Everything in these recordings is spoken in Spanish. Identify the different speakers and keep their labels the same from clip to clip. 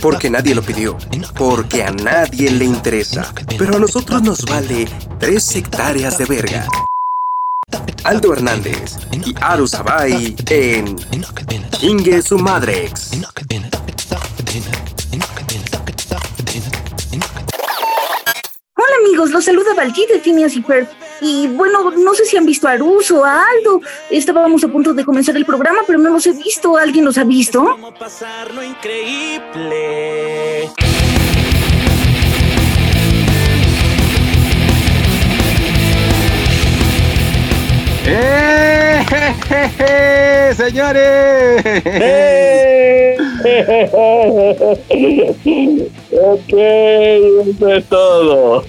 Speaker 1: Porque nadie lo pidió, porque a nadie le interesa, pero a nosotros nos vale tres hectáreas de verga. Aldo Hernández y Aru Sabay en Inge su Madrex.
Speaker 2: Hola amigos, los saluda Valky de Phineas y Ferb. Y bueno, no sé si han visto a Arus o a Aldo. Estábamos a punto de comenzar el programa, pero no los he visto. ¿Alguien los ha visto?
Speaker 3: ¿Cómo pasar lo increíble?
Speaker 4: ¡Eh! je, je, ¡Señores!
Speaker 5: ok, eso es todo.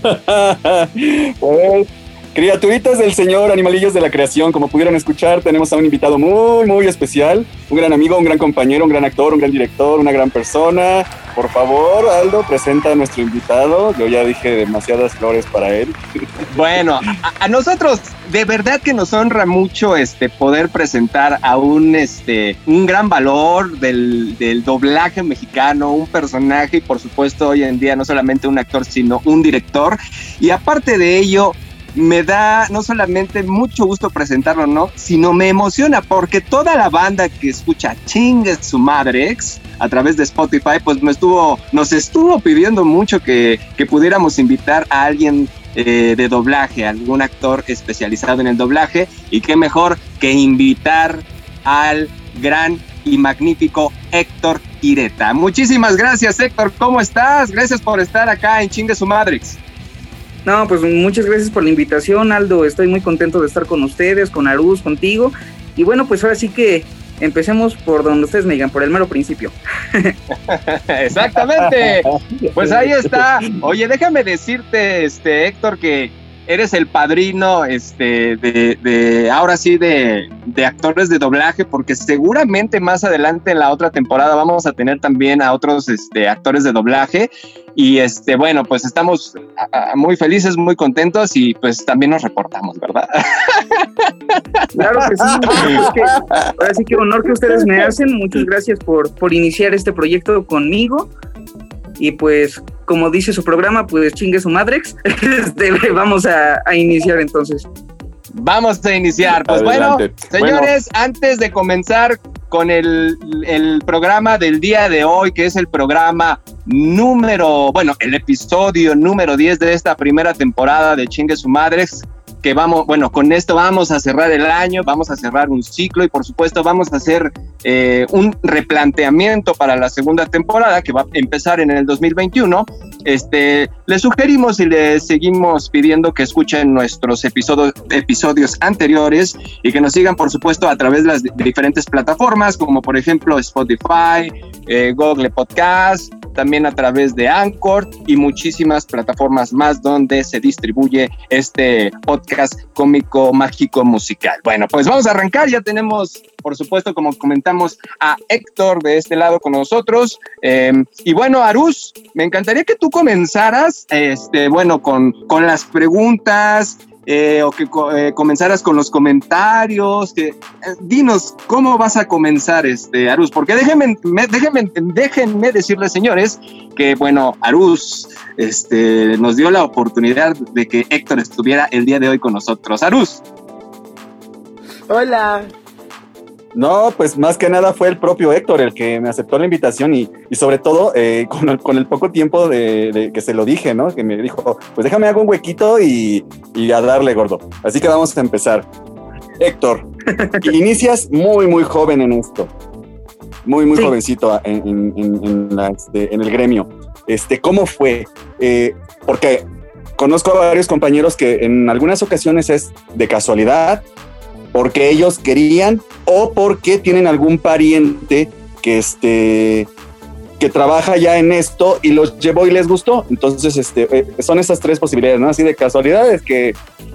Speaker 5: Criaturitas del Señor, animalillos de la creación, como pudieron escuchar, tenemos a un invitado muy, muy especial, un gran amigo, un gran compañero, un gran actor, un gran director, una gran persona. Por favor, Aldo, presenta a nuestro invitado. Yo ya dije demasiadas flores para él.
Speaker 4: Bueno, a, a nosotros de verdad que nos honra mucho este poder presentar a un este un gran valor del, del, doblaje mexicano, un personaje y por supuesto hoy en día no solamente un actor sino un director y aparte de ello me da no solamente mucho gusto presentarlo, ¿no? Sino me emociona porque toda la banda que escucha Chingue su madre ex a través de Spotify, pues me estuvo, nos estuvo pidiendo mucho que, que pudiéramos invitar a alguien eh, de doblaje, algún actor especializado en el doblaje, y qué mejor que invitar al gran y magnífico Héctor Ireta. Muchísimas gracias, Héctor. ¿Cómo estás? Gracias por estar acá en Chingue su Madrix.
Speaker 6: No, pues muchas gracias por la invitación, Aldo. Estoy muy contento de estar con ustedes, con Aruz, contigo. Y bueno, pues ahora sí que empecemos por donde ustedes me digan, por el mero principio.
Speaker 4: Exactamente. Pues ahí está. Oye, déjame decirte, este, Héctor, que eres el padrino, este, de, de ahora sí, de, de, actores de doblaje, porque seguramente más adelante en la otra temporada vamos a tener también a otros, este, actores de doblaje. Y este, bueno, pues estamos muy felices, muy contentos y pues también nos reportamos, ¿verdad?
Speaker 6: Claro que sí. Es que, ahora sí que honor que ustedes me hacen. Muchas gracias por, por iniciar este proyecto conmigo. Y pues, como dice su programa, pues chingue su madrex. Este, vamos a, a, iniciar entonces.
Speaker 4: Vamos a iniciar. Pues Adelante. bueno, señores, bueno. antes de comenzar con el, el, programa del día de hoy, que es el programa número, bueno, el episodio número 10 de esta primera temporada de Chingue su Madrex, que vamos, bueno, con esto vamos a cerrar el año, vamos a cerrar un ciclo y por supuesto vamos a hacer eh, un replanteamiento para la segunda temporada que va a empezar en el 2021. Este, les sugerimos y les seguimos pidiendo que escuchen nuestros episodios, episodios anteriores y que nos sigan por supuesto a través de las diferentes plataformas como por ejemplo Spotify, eh, Google Podcast, también a través de Anchor y muchísimas plataformas más donde se distribuye este podcast cómico mágico musical. Bueno, pues vamos a arrancar, ya tenemos por supuesto, como comentamos, a Héctor de este lado con nosotros. Eh, y bueno, Arus, me encantaría que tú comenzaras, este, bueno, con, con las preguntas, eh, o que eh, comenzaras con los comentarios, que eh, dinos cómo vas a comenzar, este Arus, porque déjenme, me, déjenme, déjenme decirles, señores, que bueno, Arus este, nos dio la oportunidad de que Héctor estuviera el día de hoy con nosotros. Arus.
Speaker 7: Hola,
Speaker 5: no, pues más que nada fue el propio Héctor el que me aceptó la invitación y, y sobre todo eh, con, el, con, el, poco tiempo de, de, que se lo dije, ¿no? Que me dijo, pues déjame hago un huequito y, y a darle gordo. Así que vamos a empezar. Héctor, inicias muy, muy joven en esto. Muy, muy sí. jovencito en, en, en, la, este, en, el gremio. Este, ¿Cómo fue? Eh, porque conozco a varios compañeros que en algunas ocasiones es de casualidad porque ellos querían o porque tienen algún pariente que este que trabaja ya en esto y los llevó y les gustó. Entonces, este, eh, son esas tres posibilidades, ¿no? Así de casualidades que,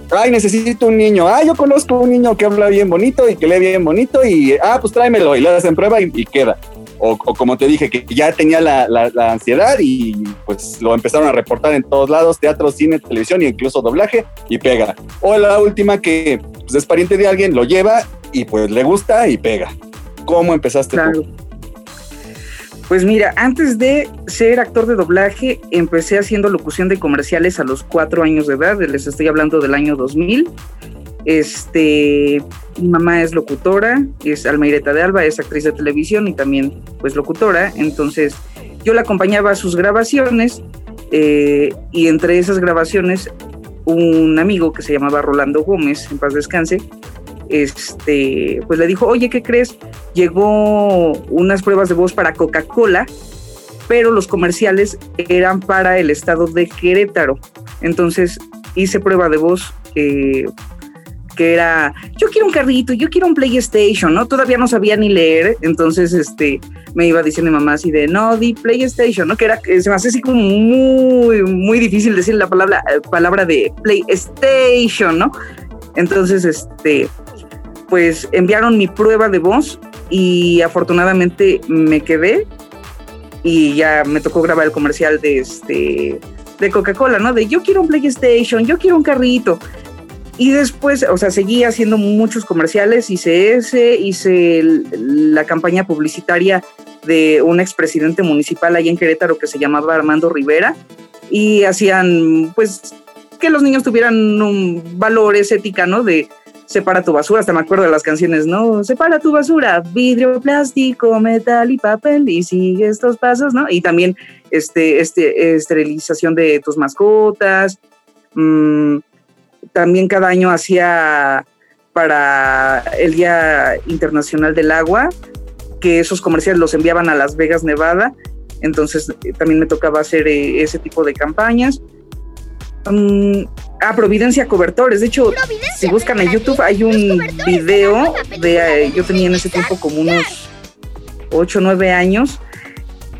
Speaker 5: ay, necesito un niño. Ah, yo conozco un niño que habla bien bonito y que lee bien bonito y, ah, pues tráemelo y le hacen prueba y queda. O, como te dije, que ya tenía la, ansiedad y pues lo empezaron a reportar en todos lados, teatro, cine, televisión e incluso doblaje y pega. O la última que pues, es pariente de alguien, lo lleva y pues le gusta y pega. ¿Cómo empezaste tú?
Speaker 6: Pues mira, antes de ser actor de doblaje, empecé haciendo locución de comerciales a los cuatro años de edad, les estoy hablando del año 2000. Este, mi mamá es locutora, es Almeireta de Alba, es actriz de televisión y también pues locutora, entonces yo la acompañaba a sus grabaciones eh, y entre esas grabaciones un amigo que se llamaba Rolando Gómez, en paz descanse, este, pues le dijo, oye, ¿qué crees? Llegó unas pruebas de voz para Coca-Cola, pero los comerciales eran para el estado de Querétaro. Entonces hice prueba de voz eh, que era, yo quiero un carrito, yo quiero un PlayStation, ¿no? Todavía no sabía ni leer, entonces este, me iba diciendo mi mamá de, no, di PlayStation, ¿no? Que era, se me hace así como muy, muy difícil decir la palabra, eh, palabra de PlayStation, ¿no? Entonces, este, pues enviaron mi prueba de voz y afortunadamente me quedé y ya me tocó grabar el comercial de este de Coca-Cola, ¿no? De yo quiero un PlayStation, yo quiero un carrito. Y después, o sea, seguí haciendo muchos comerciales, hice ese, hice la campaña publicitaria de un expresidente municipal ahí en Querétaro que se llamaba Armando Rivera y hacían, pues, que los niños tuvieran un valores ética, ¿no? De separa tu basura, hasta me acuerdo de las canciones, ¿no? Separa tu basura, vidrio, plástico, metal y papel y sigue estos pasos, ¿no? Y también este, este, esterilización de tus mascotas. Mmm, también cada año hacía para el Día Internacional del Agua, que esos comerciales los enviaban a Las Vegas, Nevada. Entonces eh, también me tocaba hacer eh, ese tipo de campañas. Mm, ah, Providencia Cobertores. De hecho, si buscan en YouTube hay un video de, eh, yo tenía en ese tiempo como unos 8 o 9 años,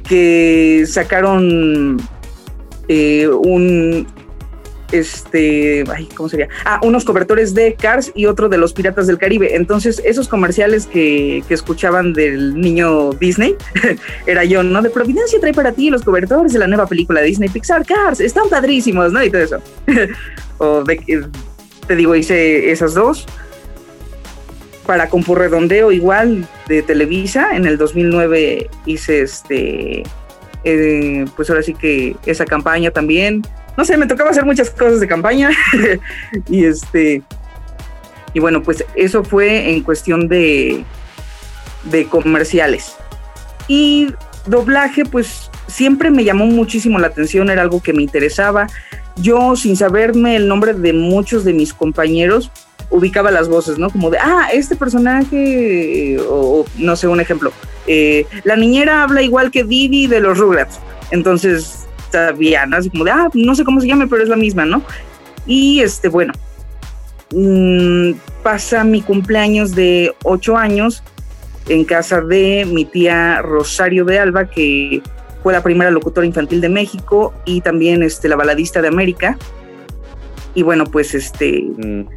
Speaker 6: que sacaron un, este, ay, ¿cómo sería? Ah, unos cobertores de Cars y otro de los Piratas del Caribe. Entonces, esos comerciales que, que escuchaban del niño Disney, era yo, ¿no? De Providencia trae para ti los cobertores de la nueva película de Disney Pixar, Cars, están padrísimos, ¿no? Y todo eso. o de, te digo, hice esas dos. Para Compurredondeo, igual, de Televisa, en el 2009 hice este, eh, pues ahora sí que esa campaña también no sé, me tocaba hacer muchas cosas de campaña y este y bueno, pues eso fue en cuestión de de comerciales. Y doblaje pues siempre me llamó muchísimo la atención, era algo que me interesaba. Yo sin saberme el nombre de muchos de mis compañeros ubicaba las voces, ¿no? Como de, ah, este personaje, o, no sé, un ejemplo, eh, la niñera habla igual que Didi de los Rugrats. Entonces sabía, ¿no? Así como de, ah, no sé cómo se llame, pero es la misma, ¿no? Y este, bueno, mm, pasa mi cumpleaños de ocho años en casa de mi tía Rosario de Alba, que fue la primera locutora infantil de México y también este, la baladista de América. Y bueno, pues este, mm.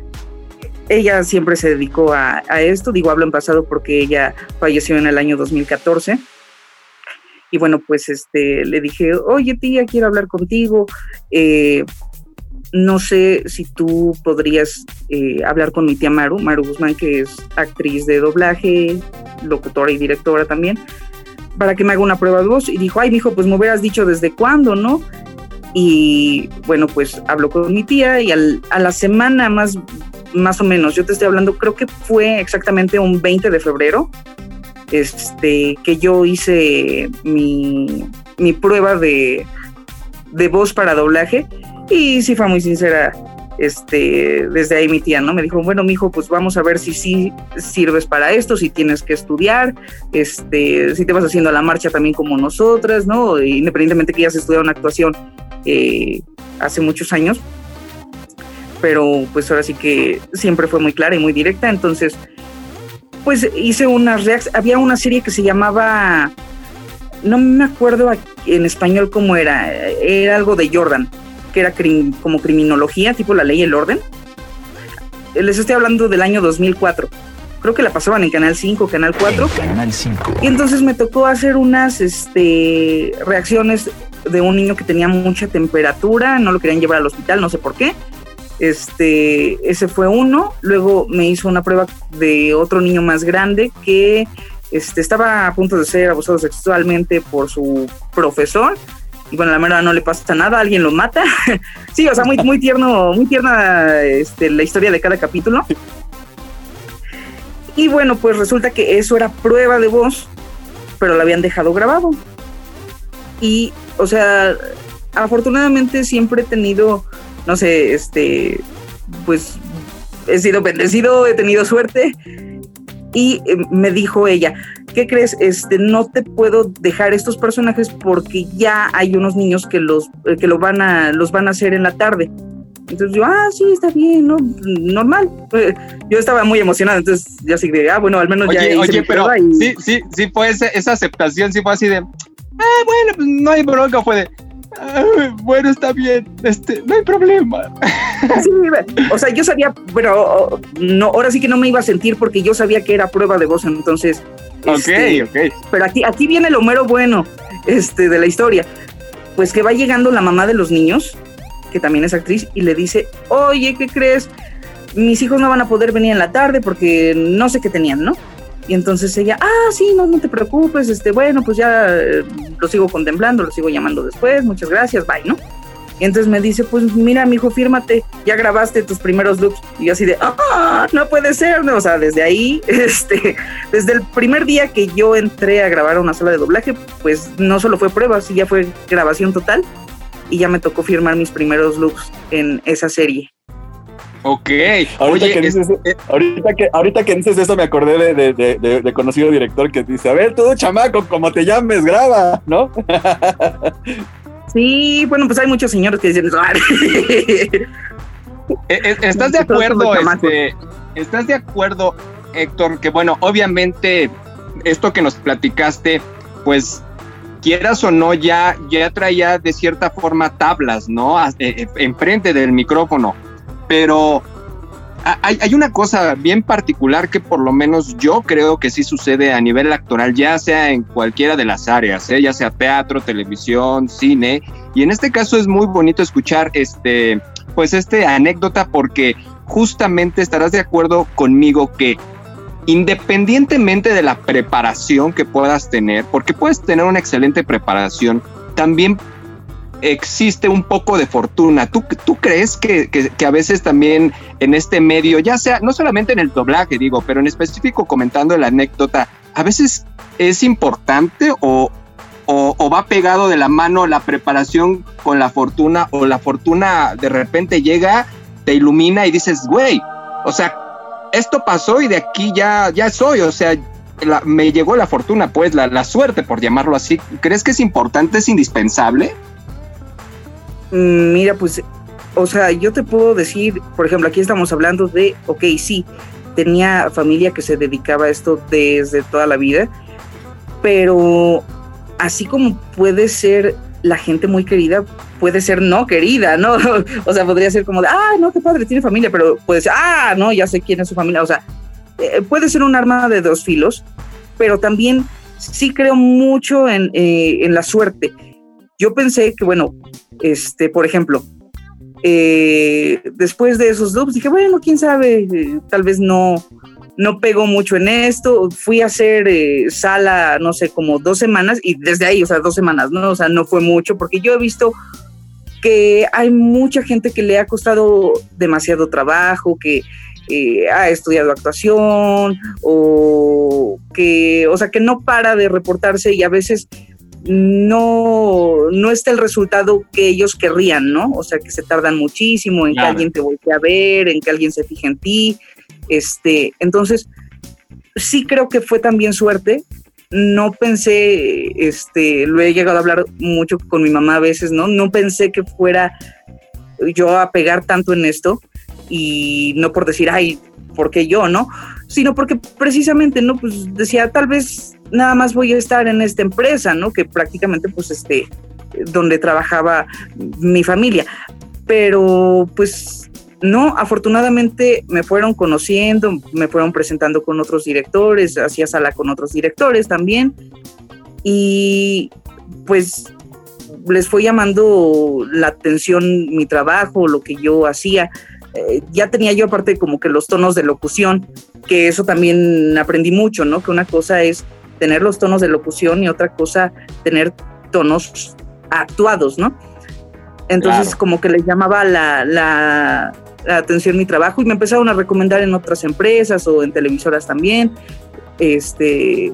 Speaker 6: ella siempre se dedicó a, a, esto, digo, hablo en pasado porque ella falleció en el año 2014 y bueno, pues este, le dije, oye tía, quiero hablar contigo. Eh, no sé si tú podrías eh, hablar con mi tía Maru, Maru Guzmán, que es actriz de doblaje, locutora y directora también, para que me haga una prueba de voz. Y dijo, ay, dijo, pues me hubieras dicho desde cuándo, ¿no? Y bueno, pues habló con mi tía y a la semana más, más o menos, yo te estoy hablando, creo que fue exactamente un 20 de febrero, este, que yo hice mi, prueba de, voz para doblaje y sí fue muy sincera. Este, desde ahí mi tía, ¿no? Me dijo, bueno, mi hijo, pues vamos a ver si sí sirves para esto, si tienes que estudiar, este, si te vas haciendo la marcha también como nosotras, ¿no? Independientemente que ya se estudiado una actuación eh, hace muchos años, pero pues ahora sí que siempre fue muy clara y muy directa, entonces pues hice unas reacciones, había una serie que se llamaba, no me acuerdo en español cómo era, era algo de Jordan, que era como criminología, tipo la ley y el orden. Les estoy hablando del año 2004. Creo que la pasaban en Canal 5, Canal 4. Canal 5. Y entonces me tocó hacer unas este, reacciones de un niño que tenía mucha temperatura, no lo querían llevar al hospital, no sé por qué este, ese fue uno. Luego me hizo una prueba de otro niño más grande que este, estaba a punto de ser abusado sexualmente por su profesor y bueno, la mera no le pasa nada, alguien lo mata. sí, o sea, muy, muy tierno, muy tierna este, la historia de cada capítulo. Y bueno, pues resulta que eso era prueba de voz, pero lo habían dejado grabado. Y, o sea, afortunadamente siempre he tenido, no sé, este, pues he sido bendecido, he tenido suerte. Y eh, me dijo ella, ¿qué crees? Este, no te puedo dejar estos personajes porque ya hay unos niños que los, eh, que lo van a, los van a hacer en la tarde. Entonces yo, ah, sí, está bien, ¿no? Normal. Eh, yo estaba muy emocionado, entonces ya así de, ah, bueno, al menos ya
Speaker 4: hice Oye, pero sí, sí, sí fue esa aceptación, sí fue así de, ah, bueno, pues no hay bronca, fue de, bueno, está bien, este, no hay problema.
Speaker 6: Sí, o sea, yo sabía, pero no, ahora sí que no me iba a sentir porque yo sabía que era prueba de voz, entonces.
Speaker 4: Ok, este, ok.
Speaker 6: Pero aquí, aquí viene el Homero bueno, este, de la historia. Pues que va llegando la mamá de los niños, que también es actriz, y le dice, oye, ¿qué crees? Mis hijos no van a poder venir en la tarde porque no sé qué tenían, ¿no? Y entonces ella, ah, sí, no, no te preocupes, este, bueno, pues ya eh, lo sigo contemplando, lo sigo llamando después, muchas gracias, bye, ¿no? Y entonces me dice, pues mira, mi hijo, fírmate, ya grabaste tus primeros looks. Y yo así de, ah, no puede ser, ¿no? O sea, desde ahí, este, desde el primer día que yo entré a grabar una sala de doblaje, pues no solo fue prueba, sí ya fue grabación total. Y ya me tocó firmar mis primeros looks en esa serie.
Speaker 4: Ok.
Speaker 5: Ahorita, que dices, eh, ahorita, que, ahorita que dices eso me acordé de, de, de, conocido director que dice, a ver, tú, chamaco, como te llames, graba, ¿no?
Speaker 6: Sí, bueno, pues hay muchos señores que dicen eso.
Speaker 4: Eh, eh, ¿Estás de acuerdo, este, estás de acuerdo, Héctor, que bueno, obviamente esto que nos platicaste, pues quieras o no, ya, ya traía de cierta forma tablas, ¿no? Enfrente del micrófono pero hay, una cosa bien particular que por lo menos yo creo que sí sucede a nivel actoral, ya sea en cualquiera de las áreas, ¿eh? ya sea teatro, televisión, cine, y en este caso es muy bonito escuchar este, pues este anécdota porque justamente estarás de acuerdo conmigo que independientemente de la preparación que puedas tener, porque puedes tener una excelente preparación, también existe un poco de fortuna. ¿Tú, tú crees que, a veces también en este medio, ya sea, no solamente en el doblaje, digo, pero en específico comentando la anécdota, a veces es importante o, o, va pegado de la mano la preparación con la fortuna o la fortuna de repente llega, te ilumina y dices, güey, o sea, esto pasó y de aquí ya, ya soy, o sea, me llegó la fortuna, pues la, la suerte, por llamarlo así. ¿Crees que es importante, es indispensable?
Speaker 6: Mm, mira, pues, o sea, yo te puedo decir, por ejemplo, aquí estamos hablando de, ok, sí, tenía familia que se dedicaba a esto desde toda la vida, pero así como puede ser la gente muy querida, puede ser no querida, ¿no? o sea, podría ser como de, ah, no, qué padre, tiene familia, pero puede ser, ah, no, ya sé quién es su familia, o sea, eh, puede ser un arma de dos filos, pero también sí creo mucho en, eh, en la suerte. Yo pensé que, bueno, este, por ejemplo, eh, después de esos dubs dije, bueno, quién sabe, eh, tal vez no, no pegó mucho en esto. Fui a hacer eh, sala, no sé, como dos semanas y desde ahí, o sea, dos semanas, ¿no? O sea, no fue mucho porque yo he visto que hay mucha gente que le ha costado demasiado trabajo, que ha estudiado actuación o que, o sea, que no para de reportarse y a veces no, no está el resultado que ellos querrían, ¿no? O sea, que se tardan muchísimo en que alguien te voltee a ver, en que alguien se fije en ti. Este, entonces, sí creo que fue también suerte. No pensé, este, lo he llegado a hablar mucho con mi mamá a veces, ¿no? No pensé que fuera yo a pegar tanto en esto y no por decir, ay, ¿por qué yo, no? Sino porque precisamente, ¿no? Pues decía, tal vez nada más voy a estar en esta empresa, ¿no? Que prácticamente pues este, donde trabajaba mi familia. Pero pues no, afortunadamente me fueron conociendo, me fueron presentando con otros directores, hacía sala con otros directores también. Y pues les fue llamando la atención mi trabajo, lo que yo hacía. Eh, ya tenía yo aparte como que los tonos de locución, que eso también aprendí mucho, ¿no? Que una cosa es tener los tonos de locución y otra cosa tener tonos actuados, ¿no? Entonces como que les llamaba la, la, atención mi trabajo y me empezaron a recomendar en otras empresas o en televisoras también. Este,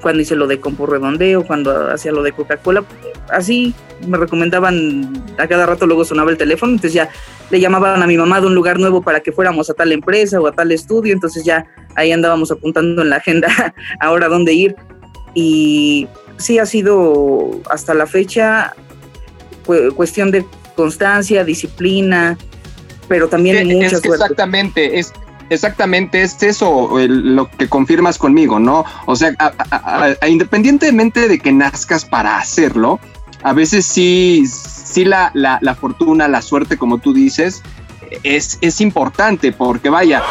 Speaker 6: cuando hice lo de Compo Redondeo, cuando hacía lo de Coca-Cola, así me recomendaban, a cada rato luego sonaba el teléfono, entonces ya le llamaban a mi mamá de un lugar nuevo para que fuéramos a tal empresa o a tal estudio, entonces ya ahí andábamos apuntando en la agenda ahora dónde ir. Y sí ha sido hasta la fecha cuestión de constancia, disciplina, pero también mucha
Speaker 4: es Exactamente, es exactamente es eso lo que confirmas conmigo, ¿no? O sea, independientemente de que nazcas para hacerlo, a veces sí, sí la, la, fortuna, la suerte, como tú dices, es, es importante porque vaya,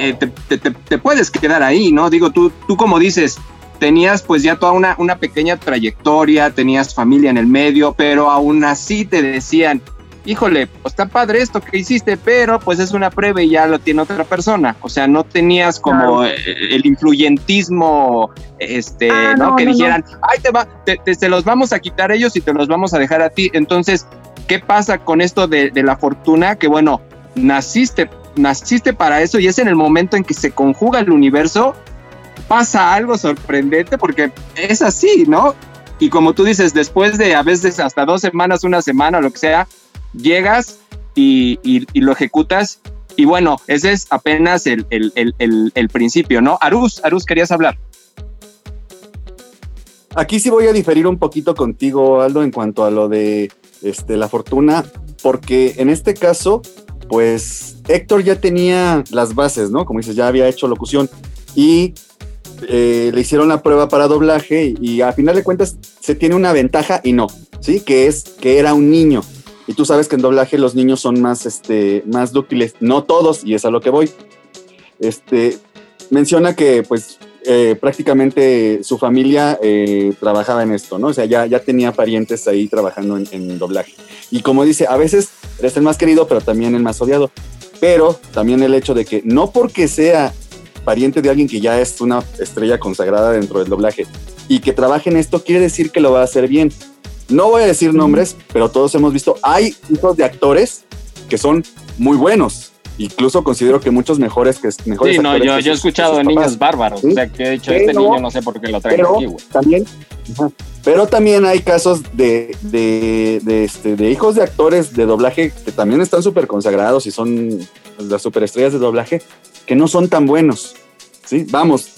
Speaker 4: eh, te, te, puedes quedar ahí, ¿no? Digo, tú, tú como dices, tenías pues ya toda una, una pequeña trayectoria, tenías familia en el medio, pero aún así te decían, híjole, pues está padre esto que hiciste, pero pues es una prueba y ya lo tiene otra persona. O sea, no tenías como eh, el influyentismo, este, ah, ¿no? Que dijeran, ay, te, va, te, los vamos a quitar ellos y te los vamos a dejar a ti. Entonces, ¿qué pasa con esto de, de la fortuna? Que bueno, naciste, naciste para eso y es en el momento en que se conjuga el universo pasa algo sorprendente porque es así, ¿no? Y como tú dices, después de a veces hasta dos semanas, una semana, lo que sea, llegas y, lo ejecutas. Y bueno, ese es apenas el, principio, ¿no? Arus, Arus, querías hablar.
Speaker 5: Aquí sí voy a diferir un poquito contigo, Aldo, en cuanto a lo de este, la fortuna, porque en este caso, pues Héctor ya tenía las bases, ¿no? Como dices, ya había hecho locución y eh, le hicieron la prueba para doblaje y a final de cuentas se tiene una ventaja y no, ¿sí? Que es que era un niño. Y tú sabes que en doblaje los niños son más, este, más dúctiles, no todos, y es a lo que voy. Este, menciona que pues eh, prácticamente su familia eh, trabajaba en esto, ¿no? O sea, ya, ya tenía parientes ahí trabajando en, doblaje. Y como dice, a veces eres el más querido, pero también el más odiado. Pero también el hecho de que no porque sea pariente de alguien que ya es una estrella consagrada dentro del doblaje y que trabaje en esto, quiere decir que lo va a hacer bien. No voy a decir nombres, pero todos hemos visto, hay hijos de actores que son muy buenos. Incluso considero que muchos mejores que mejores
Speaker 4: Sí, no, yo, he escuchado de niños bárbaros. O sea, que de hecho este niño no sé por qué lo traen aquí, güey.
Speaker 5: También, pero también hay casos de, de, de, este, de hijos de actores de doblaje que también están súper consagrados y son las superestrellas de doblaje que no son tan buenos. ¿sí? Vamos,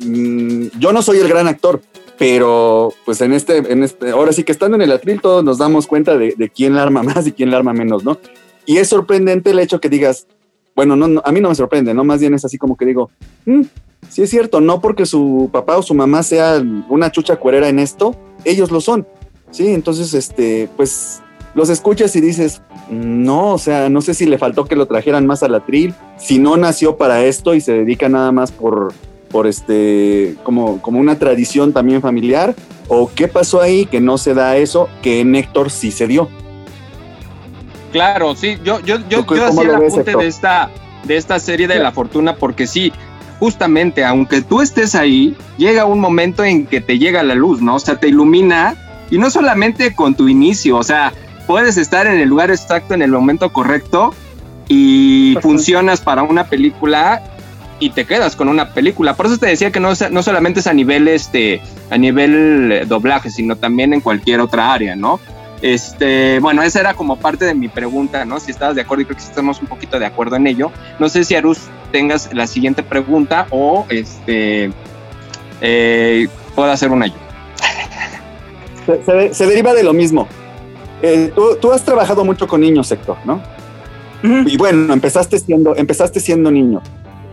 Speaker 5: mm, yo no soy el gran actor, pero pues en este, en este, ahora sí que estando en el atril todos nos damos cuenta de, quién la arma más y quién la arma menos, ¿no? Y es sorprendente el hecho que digas, bueno, no, a mí no me sorprende, ¿no? Más bien es así como que digo, mm, sí es cierto, no porque su papá o su mamá sea una chucha cuerera en esto, ellos lo son, ¿sí? Entonces, este, pues los escuchas y dices, no, o sea, no sé si le faltó que lo trajeran más al atril, si no nació para esto y se dedica nada más por, por este, como, como una tradición también familiar, o qué pasó ahí que no se da eso que en Héctor sí se dio.
Speaker 4: Claro, sí, yo, yo, yo, yo hacía el apunte de esta, de esta serie de la fortuna porque sí, justamente, aunque tú estés ahí, llega un momento en que te llega la luz, ¿no? O sea, te ilumina y no solamente con tu inicio, o sea, puedes estar en el lugar exacto, en el momento correcto y funcionas para una película y te quedas con una película. Por eso te decía que no, no solamente es a nivel este a nivel eh, doblaje, sino también en cualquier otra área, ¿no? Este, bueno, esa era como parte de mi pregunta, ¿no? Si estabas de acuerdo y creo que estamos un poquito de acuerdo en ello. No sé si Arus tengas la siguiente pregunta o este eh, puedo hacer una yo.
Speaker 5: se deriva de lo mismo. Eh, tú, has trabajado mucho con niños, Héctor, ¿no? Y bueno, empezaste siendo, empezaste siendo niño.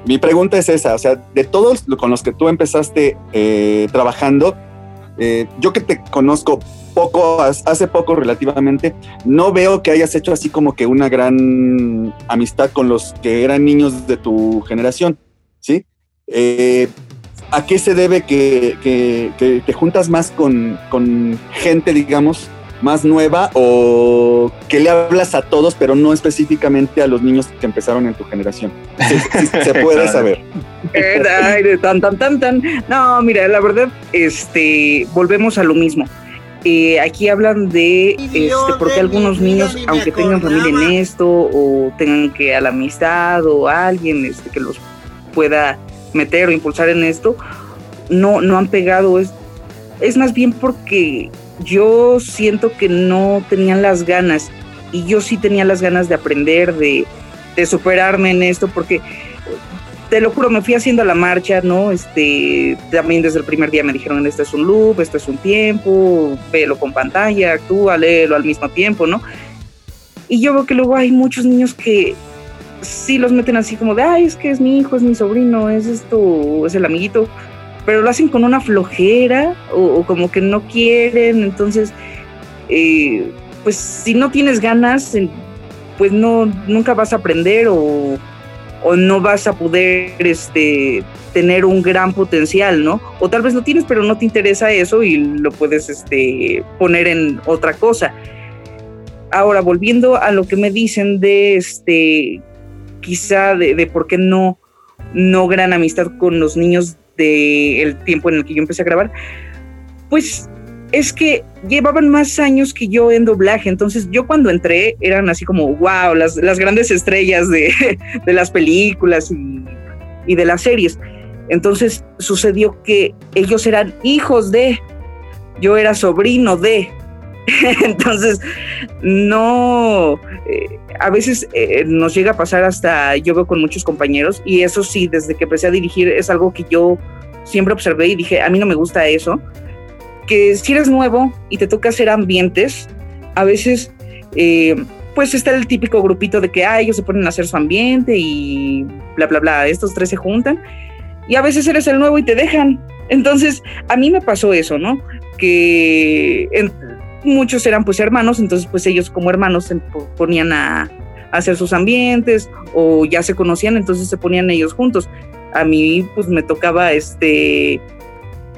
Speaker 5: Mi pregunta es esa, o sea, de todos con los que tú empezaste eh, trabajando, eh, yo que te conozco poco, hace poco relativamente, no veo que hayas hecho así como que una gran amistad con los que eran niños de tu generación, ¿sí? ¿A qué se debe que, te juntas más con, con gente, digamos, más nueva o que le hablas a todos, pero no específicamente a los niños que empezaron en tu generación? se puede saber.
Speaker 6: tan, tan, tan, tan. No, mira, la verdad, este, volvemos a lo mismo. Eh, aquí hablan de este, porque algunos niños, aunque tengan familia en esto, o tengan que a la amistad o a alguien este, que los pueda meter o impulsar en esto, no, no han pegado. Es, es más bien porque yo siento que no tenían las ganas y yo sí tenía las ganas de aprender, de, de superarme en esto, porque te lo juro, me fui haciendo la marcha, ¿no? Este, también desde el primer día me dijeron, este es un loop, este es un tiempo, velo con pantalla, actúa, léelo al mismo tiempo, ¿no? Y yo veo que luego hay muchos niños que sí los meten así como de, ay, es que es mi hijo, es mi sobrino, es esto, es el amiguito, pero lo hacen con una flojera o, como que no quieren, entonces, eh, pues si no tienes ganas, pues no, nunca vas a aprender o o no vas a poder este, tener un gran potencial, ¿no? O tal vez lo tienes, pero no te interesa eso y lo puedes este, poner en otra cosa. Ahora, volviendo a lo que me dicen de este, quizá de, por qué no, no gran amistad con los niños del tiempo en el que yo empecé a grabar, pues es que llevaban más años que yo en doblaje, entonces yo cuando entré eran así como, wow, las, grandes estrellas de, las películas y, y, de las series. Entonces sucedió que ellos eran hijos de, yo era sobrino de, entonces no, eh, a veces eh, nos llega a pasar hasta, yo veo con muchos compañeros, y eso sí, desde que empecé a dirigir es algo que yo siempre observé y dije, a mí no me gusta eso que si eres nuevo y te toca hacer ambientes, a veces eh, pues está el típico grupito de que ah, ellos se ponen a hacer su ambiente y bla, bla, bla, estos tres se juntan y a veces eres el nuevo y te dejan. Entonces, a mí me pasó eso, ¿no? Que muchos eran pues hermanos, entonces pues ellos como hermanos se ponían a, hacer sus ambientes o ya se conocían, entonces se ponían ellos juntos. A mí pues me tocaba este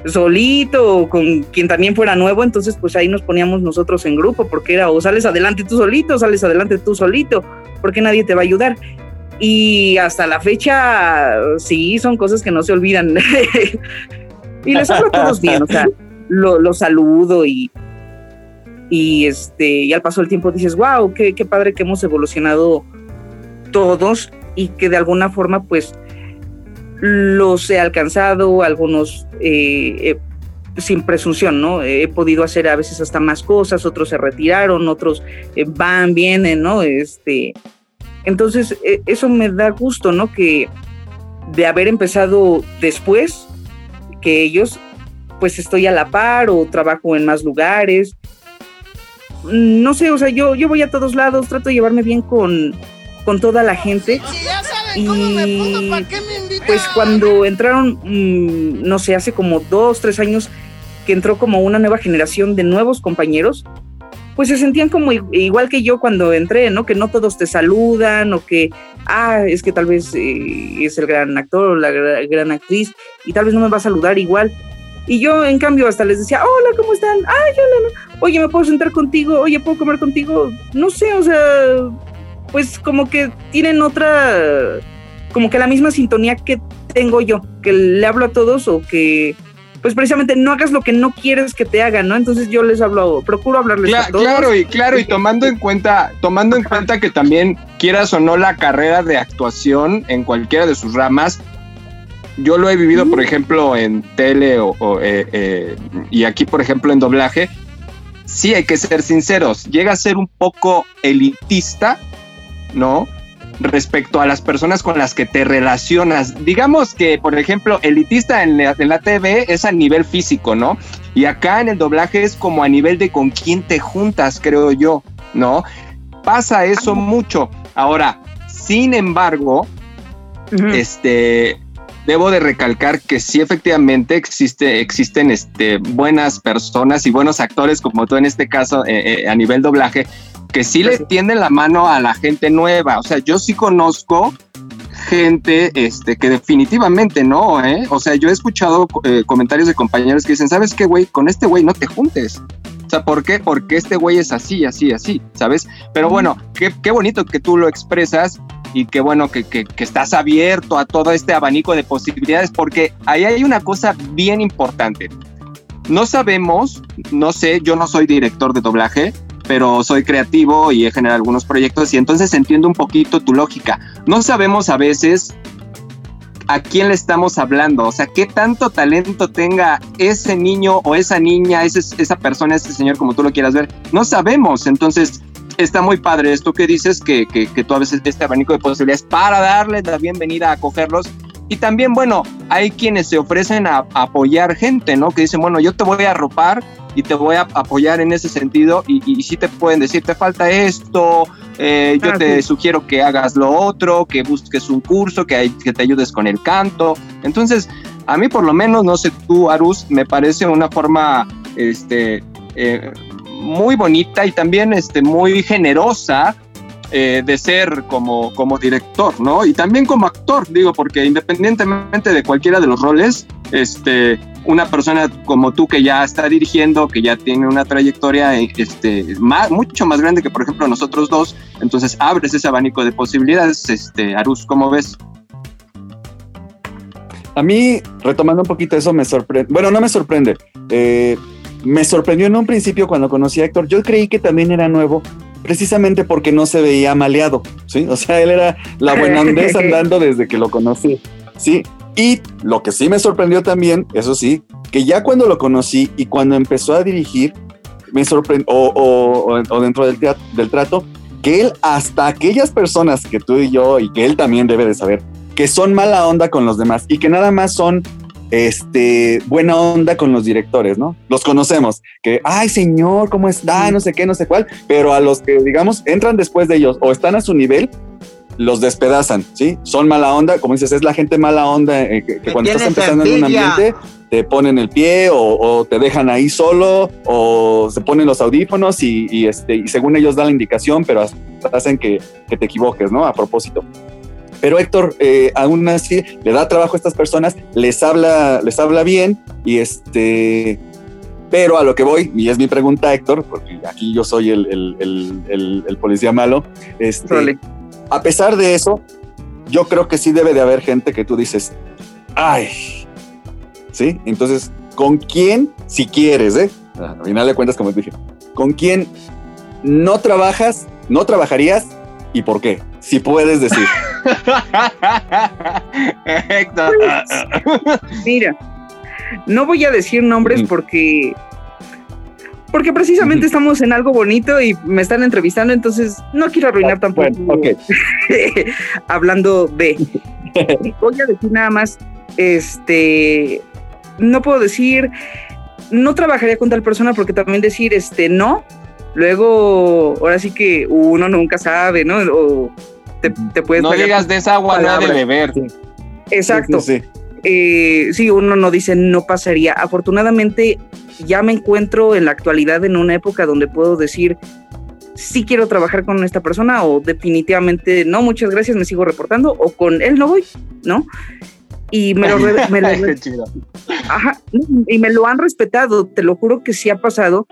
Speaker 6: solito o con quien también fuera nuevo, entonces pues ahí nos poníamos nosotros en grupo, porque era o sales adelante tú solito, sales adelante tú solito, porque nadie te va a ayudar. Y hasta la fecha, sí, son cosas que no se olvidan. y les hablo a todos bien, o sea, lo, saludo y, y, este, y al paso del tiempo dices, wow, qué, qué padre que hemos evolucionado todos y que de alguna forma pues los he alcanzado, algunos eh, eh, sin presunción, ¿no? He podido hacer a veces hasta más cosas, otros se retiraron, otros eh, van, vienen, ¿no? Este, entonces, eso me da gusto, ¿no? Que de haber empezado después que ellos, pues estoy a la par o trabajo en más lugares. No sé, o sea, yo, yo voy a todos lados, trato de llevarme bien con, con toda la gente. Y pues cuando entraron, mm, no sé, hace como dos, tres años que entró como una nueva generación de nuevos compañeros, pues se sentían como igual que yo cuando entré, ¿no? Que no todos te saludan o que, ah, es que tal vez eh, es el gran actor o la gran actriz y tal vez no me va a saludar igual. Y yo, en cambio, hasta les decía, hola, ¿cómo están? Ay, hola, oye, ¿me puedo sentar contigo? Oye, ¿puedo comer contigo? No sé, o sea, pues como que tienen otra, como que la misma sintonía que tengo yo, que le hablo a todos o que pues precisamente no hagas lo que no quieres que te hagan, ¿no? Entonces yo les hablo, procuro hablarles a todos.
Speaker 4: Claro, y claro, y tomando en cuenta, tomando en cuenta que también quieras o no la carrera de actuación en cualquiera de sus ramas, yo lo he vivido, por ejemplo, en tele o, eh, eh, y aquí, por ejemplo, en doblaje. Sí, hay que ser sinceros, llega a ser un poco elitista ¿no? Respecto a las personas con las que te relacionas. Digamos que, por ejemplo, elitista en la, en la TV es a nivel físico, ¿no? Y acá en el doblaje es como a nivel de con quién te juntas, creo yo, ¿no? Pasa eso mucho. Ahora, sin embargo, este, debo de recalcar que sí efectivamente existe, existen este, buenas personas y buenos actores, como tú en este caso, eh, eh, a nivel doblaje, que sí le tienden la mano a la gente nueva. O sea, yo sí conozco gente este, que definitivamente no, ¿eh? O sea, yo he escuchado eh, comentarios de compañeros que dicen, ¿sabes qué, güey? Con este güey no te juntes. Sea, ¿por qué? Porque este güey es así, así, así, ¿sabes? Pero bueno, qué, qué bonito que tú lo expresas y qué bueno que, que, que, estás abierto a todo este abanico de posibilidades, porque ahí hay una cosa bien importante. No sabemos, no sé, yo no soy director de doblaje, pero soy creativo y he generado algunos proyectos y entonces entiendo un poquito tu lógica. No sabemos a veces a quién le estamos hablando, o sea, qué tanto talento tenga ese niño o esa niña, ese, esa persona, ese señor, como tú lo quieras ver, no sabemos, entonces está muy padre esto que dices, que, que, que tú a veces este abanico de posibilidades para darles la bienvenida a acogerlos. Y también, bueno, hay quienes se ofrecen a, a, apoyar gente, ¿no? Que dicen, bueno, yo te voy a arropar y te voy a apoyar en ese sentido y, y, y sí te pueden decir, te falta esto, eh, yo ah, te sí. sugiero que hagas lo otro, que busques un curso, que, hay, que te ayudes con el canto. Entonces, a mí por lo menos, no sé tú, Arus, me parece una forma, este, eh, muy bonita y también este, muy generosa eh, de ser como, como director, ¿no? Y también como actor, digo, porque independientemente de cualquiera de los roles, este, una persona como tú que ya está dirigiendo, que ya tiene una trayectoria este, más, mucho más grande que, por ejemplo, nosotros dos, entonces abres ese abanico de posibilidades. Este, Arus, ¿cómo ves?
Speaker 5: A mí, retomando un poquito eso, me sorprende. Bueno, no me sorprende. Eh, me sorprendió en un principio cuando conocí a Héctor. Yo creí que también era nuevo, precisamente porque no se veía maleado, ¿sí? O sea, él era la buena andando desde que lo conocí, ¿sí? Y lo que sí me sorprendió también, eso sí, que ya cuando lo conocí y cuando empezó a dirigir, me sorprendió, o, o, o, dentro del, teatro, del trato, que él, hasta aquellas personas que tú y yo, y que él también debe de saber, que son mala onda con los demás y que nada más son este, buena onda con los directores, ¿no? Los conocemos, que, ay señor, ¿cómo está? No sé qué, no sé cuál, pero a los que, digamos, entran después de ellos o están a su nivel, los despedazan, ¿sí? Son mala onda, como dices, es la gente mala onda eh, que, que cuando estás empezando en un ambiente te ponen el pie o, o, te dejan ahí solo o se ponen los audífonos y, y, este, y según ellos dan la indicación, pero hacen que, que te equivoques, ¿no? A propósito. Pero Héctor, eh, aún así, le da trabajo a estas personas, les habla, les habla bien y este... Pero a lo que voy, y es mi pregunta, Héctor, porque aquí yo soy el, el, el, el policía malo, este, a pesar de eso, yo creo que sí debe de haber gente que tú dices, ay, ¿sí? Entonces, ¿con quién, si quieres, eh? Al final de cuentas, como dije, ¿con quién no trabajas, no trabajarías y por qué? Si puedes decir.
Speaker 6: mira, no voy a decir nombres porque porque precisamente estamos en algo bonito y me están entrevistando, entonces no quiero arruinar tampoco. Bueno, okay. hablando de. Voy a decir nada más, este, no puedo decir, no trabajaría con tal persona porque también decir, este, no, luego, ahora sí que uno nunca sabe, ¿no? O te, te puedes...
Speaker 4: No digas de esa agua no de beber.
Speaker 6: Exacto. Sí, sí. Eh, sí, uno no dice no pasaría. Afortunadamente ya me encuentro en la actualidad en una época donde puedo decir sí quiero trabajar con esta persona o definitivamente no, muchas gracias, me sigo reportando o con él no voy, ¿no? Y me lo, me lo ajá, y me lo han respetado, te lo juro que sí ha pasado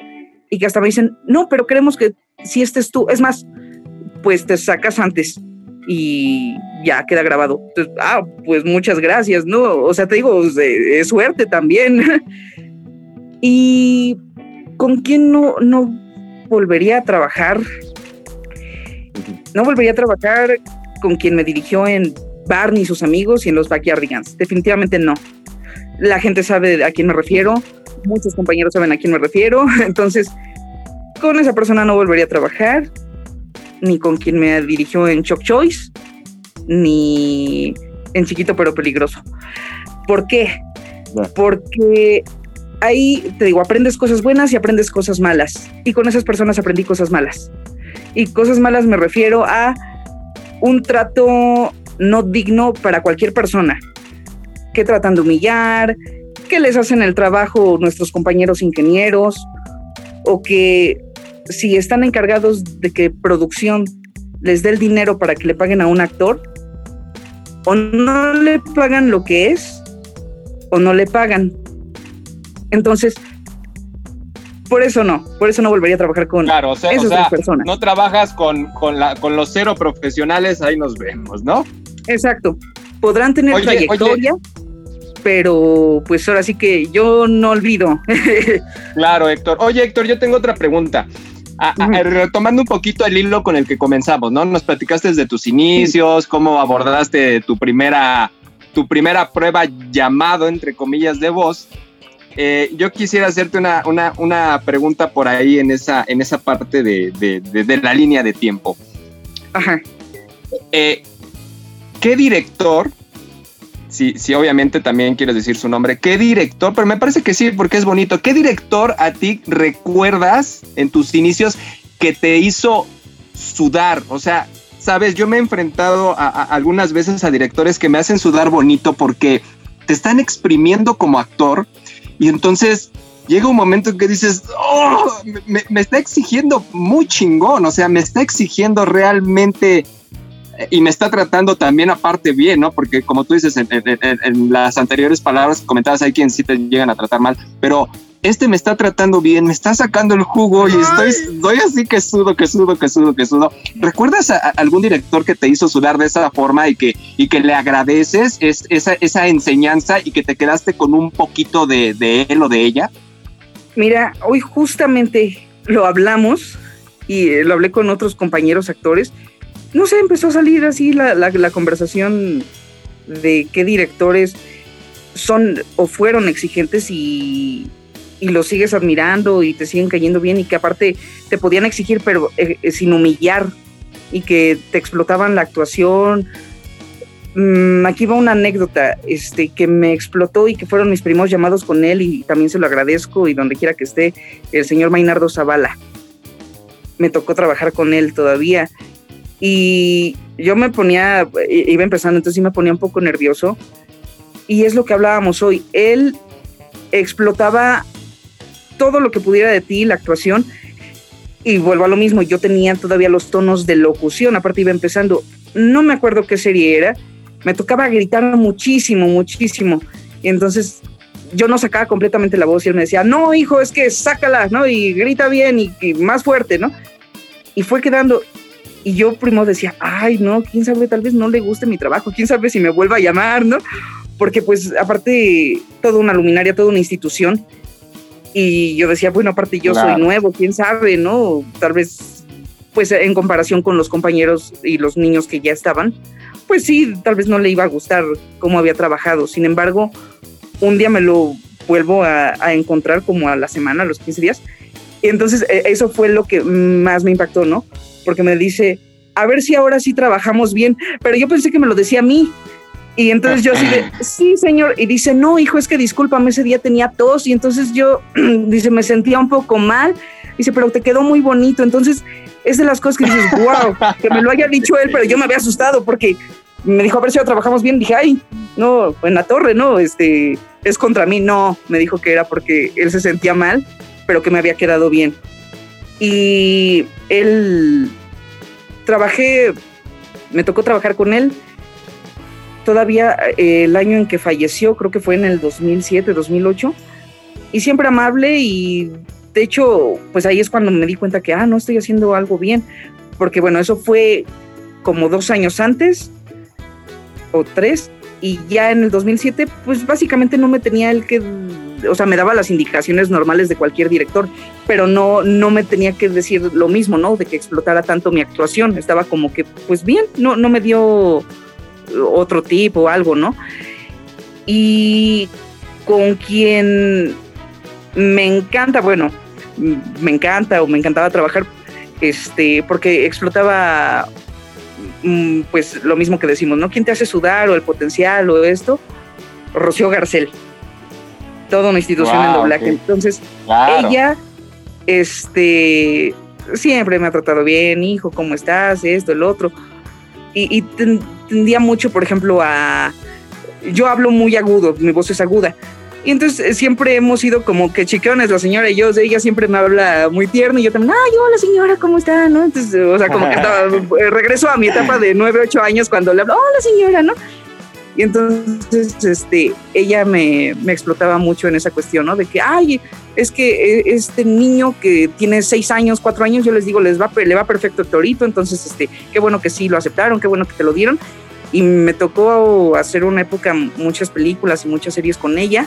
Speaker 6: y que hasta me dicen, no, pero queremos que si estés tú, es más, pues te sacas antes y ya queda grabado. Entonces, ah, pues muchas gracias, ¿no? O sea, te digo, es suerte también. y con quién no, no volvería a trabajar. No volvería a trabajar con quien me dirigió en Barney y sus amigos y en los Backyardigans. Definitivamente no. La gente sabe a quién me refiero muchos compañeros saben a quién me refiero, entonces con esa persona no volvería a trabajar, ni con quien me dirigió en Shock Choice, ni en Chiquito pero Peligroso. ¿Por qué? Porque ahí, te digo, aprendes cosas buenas y aprendes cosas malas. Y con esas personas aprendí cosas malas. Y cosas malas me refiero a un trato no digno para cualquier persona, que tratan de humillar, que les hacen el trabajo nuestros compañeros ingenieros o que si están encargados de que producción les dé el dinero para que le paguen a un actor, o no le pagan lo que es, o no le pagan. Entonces, por eso no, por eso no volvería a trabajar con
Speaker 4: claro, o sea, esas personas. No trabajas con, con, la, con los cero profesionales, ahí nos vemos, ¿no?
Speaker 6: Exacto. Podrán tener trayectoria, pero pues ahora sí que yo no olvido.
Speaker 4: claro, Héctor. Oye, Héctor, yo tengo otra pregunta. retomando un poquito el hilo con el que comenzamos, ¿no? Nos platicaste desde tus inicios, cómo abordaste tu primera, tu primera prueba llamado, entre comillas, de voz. Eh, yo quisiera hacerte una, una, una, pregunta por ahí en esa, en esa parte de, de, de, la línea de tiempo.
Speaker 6: Ajá.
Speaker 4: Eh, ¿Qué director? Sí, sí, obviamente también quieres decir su nombre. ¿Qué director? Pero me parece que sí, porque es bonito. ¿Qué director a ti recuerdas en tus inicios que te hizo sudar? O sea, sabes, yo me he enfrentado a, algunas veces a directores que me hacen sudar bonito porque te están exprimiendo como actor, y entonces llega un momento en que dices, oh, me, está exigiendo muy chingón, o sea, me está exigiendo realmente y me está tratando también aparte bien, ¿no? Porque como tú dices en, en las anteriores palabras comentadas, hay quien sí te llegan a tratar mal, pero este me está tratando bien, me está sacando el jugo y estoy, estoy así que sudo, que sudo, que sudo, que sudo. ¿Recuerdas a, algún director que te hizo sudar de esa forma y que, y que le agradeces es, esa, esa enseñanza y que te quedaste con un poquito de, de él o de ella?
Speaker 6: Mira, hoy justamente lo hablamos y lo hablé con otros compañeros actores. No sé, empezó a salir así la, la, conversación de qué directores son o fueron exigentes y, y los sigues admirando y te siguen cayendo bien y que aparte te podían exigir pero eh, eh, sin humillar y que te explotaban la actuación. Mm, aquí va una anécdota este, que me explotó y que fueron mis primos llamados con él y también se lo agradezco y donde quiera que esté, el señor Maynardo Zavala. Me tocó trabajar con él todavía y yo me ponía, iba empezando, entonces sí me ponía un poco nervioso y es lo que hablábamos hoy. Él explotaba todo lo que pudiera de ti, la actuación. Y vuelvo a lo mismo, yo tenía todavía los tonos de locución, aparte iba empezando, no me acuerdo qué serie era, me tocaba gritar muchísimo, muchísimo. Y entonces yo no sacaba completamente la voz y él me decía, no, hijo, es que sácala, ¿no? Y grita bien y, y más fuerte, ¿no? Y fue quedando, y yo primero decía, ay, no, quién sabe, tal vez no le guste mi trabajo, quién sabe si me vuelva a llamar, ¿no? Porque pues aparte, toda una luminaria, toda una institución, y yo decía, bueno, aparte yo soy nuevo, quién sabe, ¿no? Tal vez, pues en comparación con los compañeros y los niños que ya estaban, pues sí, tal vez no le iba a gustar cómo había trabajado. Sin embargo, un día me lo vuelvo a, encontrar como a la semana, a los 15 días. Y entonces e, eso fue lo que más me impactó, ¿no? Porque me dice, a ver si ahora sí trabajamos bien, pero yo pensé que me lo decía a mí. Y entonces yo así de, sí, señor. Y dice, no, hijo, es que discúlpame, ese día tenía tos. Y entonces yo, dice, me sentía un poco mal. Dice, pero te quedó muy bonito. Entonces, es de las cosas que dices, wow, que me lo haya dicho él, pero yo me había asustado porque me dijo, a ver si ya trabajamos bien. Dije, ay, no, en la torre, no, este, es contra mí. No, me dijo que era porque él se sentía mal, pero que me había quedado bien. Y él, trabajé, me tocó trabajar con él todavía eh, el año en que falleció, creo que fue en el 2007, 2008, y siempre amable y de hecho, pues ahí es cuando me di cuenta que, ah, no estoy haciendo algo bien, porque bueno, eso fue como dos años antes o tres, y ya en el 2007, pues básicamente no me tenía el que, o sea, me daba las indicaciones normales de cualquier director, pero no, no me tenía que decir lo mismo, ¿no? De que explotara tanto mi actuación, estaba como que, pues bien, no, no me dio otro tipo o algo, ¿no? Y con quien me encanta, bueno, me encanta o me encantaba trabajar, este, porque explotaba mm, pues lo mismo que decimos, ¿no? ¿Quién te hace sudar o el potencial o esto? Rocío Garcel, toda una institución en doblaje. Entonces, ella, este, siempre me ha tratado bien, hijo, ¿cómo estás? Esto, el otro. Y, y tendía mucho, por ejemplo, a... Yo hablo muy agudo, mi voz es aguda. Y entonces eh, siempre hemos sido como que chiqueones, la señora y yo, ella siempre me habla muy tierno y yo también, ay, hola señora, ¿cómo está? ¿No? Entonces, o sea, como que estaba, eh, regreso a mi etapa de 9, 8 años cuando le hablo, hola señora, ¿no? Y entonces, este, ella me, me, explotaba mucho en esa cuestión, ¿no? De que, ay, es que eh, este niño que tiene seis años, cuatro años, yo les digo, les va, le va perfecto el torito, entonces, este, qué bueno que sí lo aceptaron, qué bueno que te lo dieron. Y me tocó hacer una época muchas películas y muchas series con ella,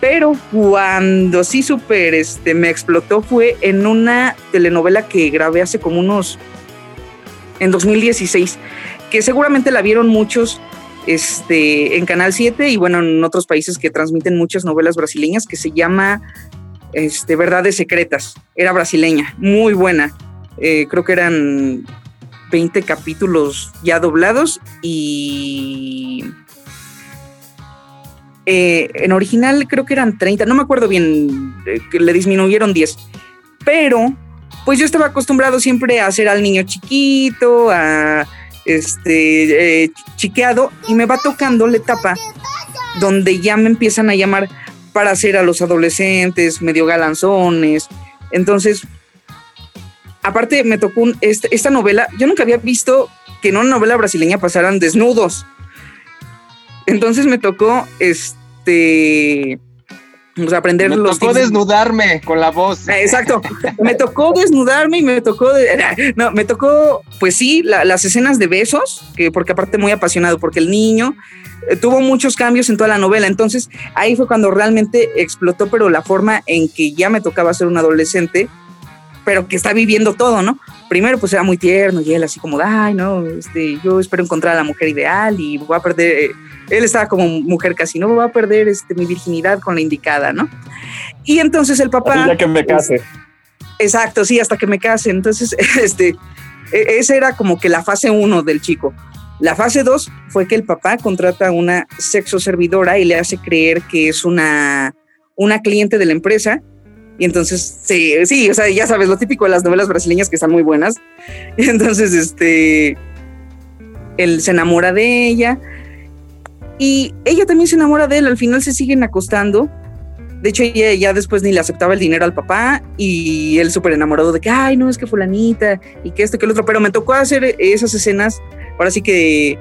Speaker 6: pero cuando sí súper este, me explotó fue en una telenovela que grabé hace como unos, en 2016, que seguramente la vieron muchos este, en Canal 7 y bueno, en otros países que transmiten muchas novelas brasileñas, que se llama este, Verdades Secretas. Era brasileña, muy buena. Eh, creo que eran 20 capítulos ya doblados y... Eh, en original creo que eran 30, no me acuerdo bien, eh, que le disminuyeron 10, pero pues yo estaba acostumbrado siempre a hacer al niño chiquito, a este, eh, chiqueado y me va tocando la etapa donde ya me empiezan a llamar para hacer a los adolescentes medio galanzones. Entonces, aparte me tocó este, esta novela, yo nunca había visto que en una novela brasileña pasaran desnudos. Entonces me tocó este pues, aprender
Speaker 4: me
Speaker 6: los
Speaker 4: tocó desnudarme con la voz.
Speaker 6: Ah, exacto. me tocó desnudarme y me tocó, no, me tocó, pues sí, las escenas de besos, que porque aparte muy apasionado, porque el niño eh, tuvo muchos cambios en toda la novela. Entonces ahí fue cuando realmente explotó, pero la forma en que ya me tocaba ser un adolescente, pero que está viviendo todo, ¿no? Primero pues era muy tierno y él así como, ay, no, este, yo espero encontrar a la mujer ideal y voy a perder... Él estaba como mujer casi, no va a perder este, mi virginidad con la indicada, ¿no? Y entonces el papá...
Speaker 5: ya que me case.
Speaker 6: exacto, sí, hasta que me case. Entonces, este, e, esa era como que la fase uno del chico. La fase dos fue que el papá contrata a una sexo servidora y le hace creer que es una, una cliente de la empresa. Y entonces, sí, sí, o sea, ya sabes, lo típico de las novelas brasileñas que están muy buenas. Y entonces, este, él se enamora de ella, y ella también se enamora de él, al final se siguen acostando. De hecho, ella ya después ni le aceptaba el dinero al papá y él súper enamorado de que, ay, no, es que fulanita y que esto, que el otro. Pero me tocó hacer esas escenas, ahora sí que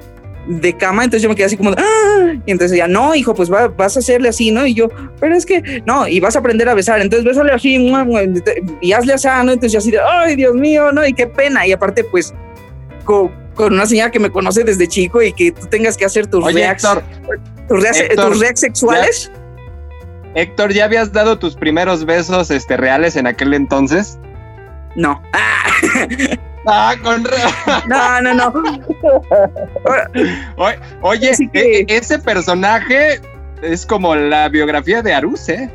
Speaker 6: de cama, entonces yo me quedé así como, ¡Ah! y entonces ella, no, hijo, pues vas a hacerle así, ¿no? Y yo, pero es que, no, y vas a aprender a besar, entonces bésale así, y hazle así, ¿no? Entonces yo así de, ay, Dios mío, ¿no? Y qué pena, y aparte, pues, con una señora que me conoce desde chico y que tú tengas que hacer tus reacts, tus, reacts sexuales.
Speaker 4: Héctor, ¿ya habías dado tus primeros besos este, reales en aquel entonces?
Speaker 6: No.
Speaker 4: Ah, con
Speaker 6: No, no, no.
Speaker 4: oye, e, ese personaje es como la biografía de Arus, ¿eh?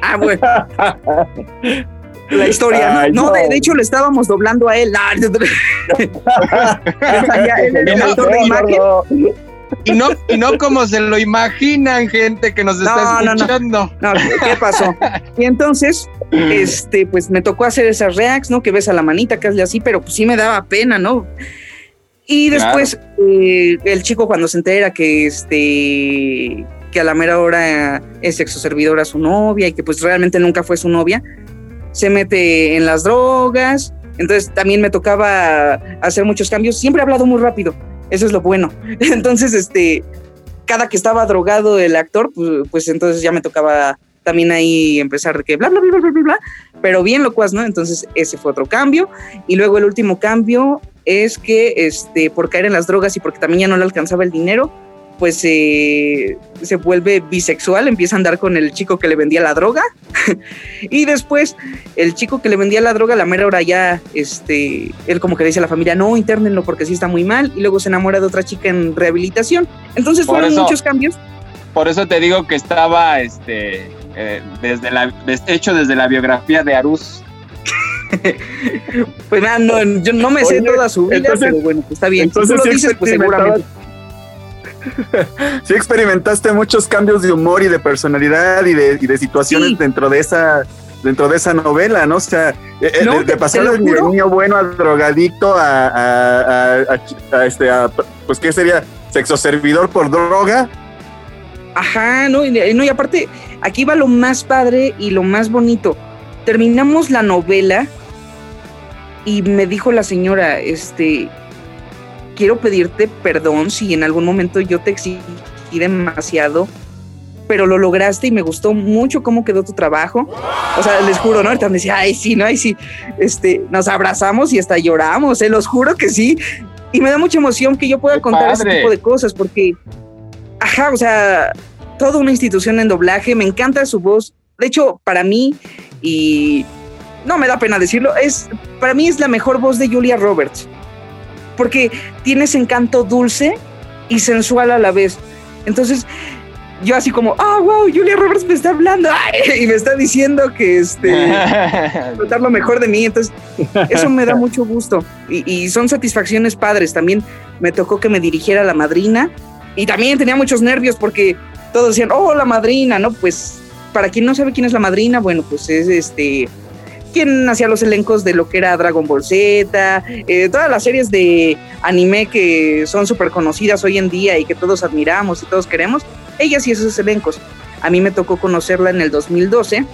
Speaker 6: Ah, bueno la historia. no, De, hecho le estábamos doblando a él.
Speaker 4: Y no, y no como se lo imaginan, gente que nos está escuchando.
Speaker 6: No, ¿qué pasó? Y entonces, este, pues me tocó hacer esas reacts, ¿no? Que ves a la manita, que hazle así, pero pues sí me daba pena, ¿no? Y después, eh, el chico cuando se entera que este que a la mera hora es sexo servidora su novia y que pues realmente nunca fue su novia, se mete en las drogas, entonces también me tocaba hacer muchos cambios, siempre he hablado muy rápido, eso es lo bueno. Entonces, este, cada que estaba drogado el actor, pues, entonces ya me tocaba también ahí empezar que bla, bla, bla, bla, bla, bla, pero bien locuaz, ¿no? Entonces ese fue otro cambio. Y luego el último cambio es que, este, por caer en las drogas y porque también ya no le alcanzaba el dinero, pues eh, se vuelve bisexual, empieza a andar con el chico que le vendía la droga y después el chico que le vendía la droga, la mera hora ya, este, él como que dice a la familia, no, internenlo porque sí está muy mal y luego se enamora de otra chica en rehabilitación. Entonces fueron muchos cambios.
Speaker 4: Por eso te digo que estaba, este, eh, desde la, hecho desde la biografía de Arús.
Speaker 6: pues nada, no, yo no me sé toda su vida, pero bueno, pues está bien.
Speaker 5: Entonces, si tú lo dices, pues seguramente sí experimentaste muchos cambios de humor y de personalidad y de, situaciones dentro de esa dentro de esa novela, ¿no? O sea, eh, eh, de, pasar del niño bueno al drogadicto a, este, pues, ¿qué sería? Sexo servidor por droga.
Speaker 6: Ajá, no, no, y aparte, aquí va lo más padre y lo más bonito. Terminamos la novela y me dijo la señora, este, quiero pedirte perdón si en algún momento yo te exigí demasiado, pero lo lograste y me gustó mucho cómo quedó tu trabajo. O sea, les juro, ¿no? Ahorita me decía, ay, sí, no, ay, sí. Este, nos abrazamos y hasta lloramos, se los juro que sí. Y me da mucha emoción que yo pueda contar ese tipo de cosas porque, ajá, o sea, toda una institución en doblaje, me encanta su voz. De hecho, para mí, y no me da pena decirlo, es, para mí es la mejor voz de Julia Roberts porque tienes encanto dulce y sensual a la vez. Entonces, yo así como, ah, wow, Julia Roberts me está hablando y me está diciendo que este, contar lo mejor de mí. Entonces, eso me da mucho gusto y, y, son satisfacciones padres. También me tocó que me dirigiera la madrina y también tenía muchos nervios porque todos decían, oh, la madrina, ¿no? Pues para quien no sabe quién es la madrina, bueno, pues es este quien hacía los elencos de lo que era Dragon Ball Z, eh, todas las series de anime que son súper conocidas hoy en día y que todos admiramos y todos queremos, ella hacía esos elencos. A mí me tocó conocerla en el 2012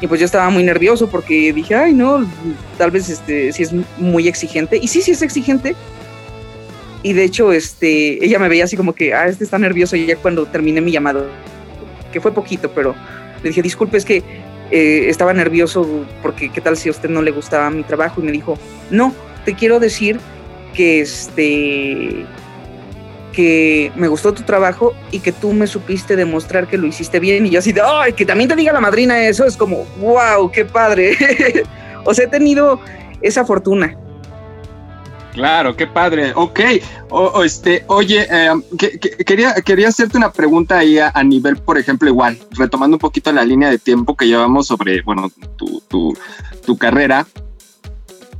Speaker 6: y pues yo estaba muy nervioso porque dije, ay no, tal vez este, si es muy exigente. Y sí, sí es exigente. Y de hecho, este, ella me veía así como que, ah, este está nervioso y ya cuando terminé mi llamado, que fue poquito, pero le dije, disculpe, es que eh, estaba nervioso porque qué tal si a usted no le gustaba mi trabajo y me dijo, no, te quiero decir que este que me gustó tu trabajo y que tú me supiste demostrar que lo hiciste bien y yo así de, ay, que también te diga la madrina eso, es como, wow, qué padre. o sea, he tenido esa fortuna.
Speaker 4: Claro, qué padre. Ok, o, este, oye, em, quería, quería hacerte una pregunta ahí a, nivel, por ejemplo, igual, retomando un poquito la línea de tiempo que llevamos sobre, bueno, tu, tu, tu carrera.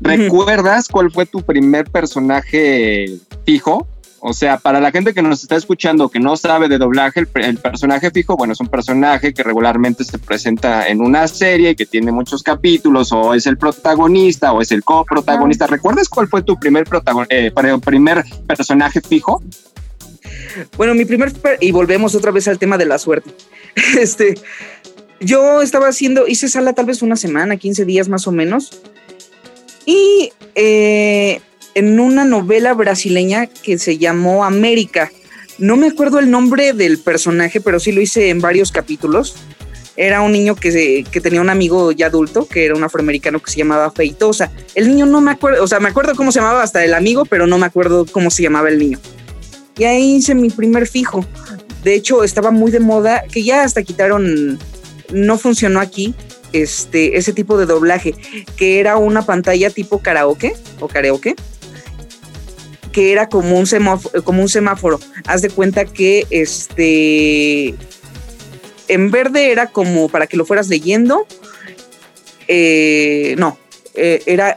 Speaker 4: ¿Recuerdas cuál fue tu primer personaje fijo? O sea, para la gente que nos está escuchando que no sabe de doblaje, el, personaje fijo, bueno, es un personaje que regularmente se presenta en una serie que tiene muchos capítulos, o es el protagonista, o es el coprotagonista. ¿Recuerdas cuál fue tu primer, eh, primer personaje fijo?
Speaker 6: Bueno, mi primer, y volvemos otra vez al tema de la suerte. Este, yo estaba haciendo, hice sala tal vez una semana, 15 días más o menos, y eh, en una novela brasileña que se llamó América. No me acuerdo el nombre del personaje, pero sí lo hice en varios capítulos. Era un niño que, que tenía un amigo ya adulto, que era un afroamericano que se llamaba Feitosa. El niño no me acuerdo, o sea, me acuerdo cómo se llamaba hasta el amigo, pero no me acuerdo cómo se llamaba el niño. Y ahí hice mi primer fijo. De hecho, estaba muy de moda, que ya hasta quitaron, no funcionó aquí, este, ese tipo de doblaje, que era una pantalla tipo karaoke o karaoke, que era como un semáforo, como un semáforo. Haz de cuenta que este en verde era como para que lo fueras leyendo. Eh, no, eh, era.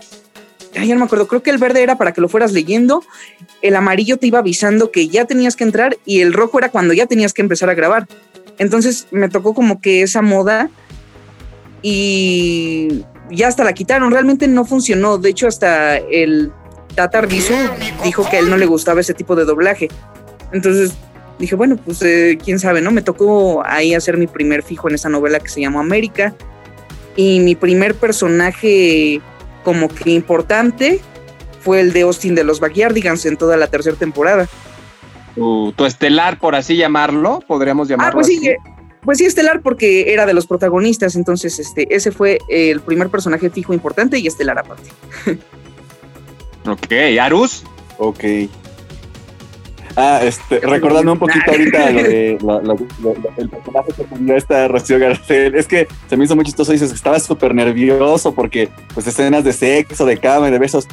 Speaker 6: ya no me acuerdo, creo que el verde era para que lo fueras leyendo, el amarillo te iba avisando que ya tenías que entrar y el rojo era cuando ya tenías que empezar a grabar. Entonces me tocó como que esa moda y ya hasta la quitaron, realmente no funcionó, de hecho hasta el Tata Arbizu dijo que a él no le gustaba ese tipo de doblaje. Entonces dije, bueno, pues eh, quién sabe, ¿no? Me tocó ahí hacer mi primer fijo en esa novela que se llamó América. Y mi primer personaje como que importante fue el de Austin de los Backyardigans en toda la tercera temporada.
Speaker 4: Tu, estelar, por así llamarlo, podríamos llamarlo. Ah,
Speaker 6: pues sí, eh, pues sí, estelar porque era de los protagonistas, entonces este, ese fue el primer personaje fijo importante y estelar aparte.
Speaker 4: Ok, Arus.
Speaker 5: Ok. Ah, este, recordando un poquito ahorita lo de el personaje que esta Rocío Garcel, es que se me hizo muy chistoso, dices que estaba súper nervioso porque pues escenas de sexo, de cama y de besos,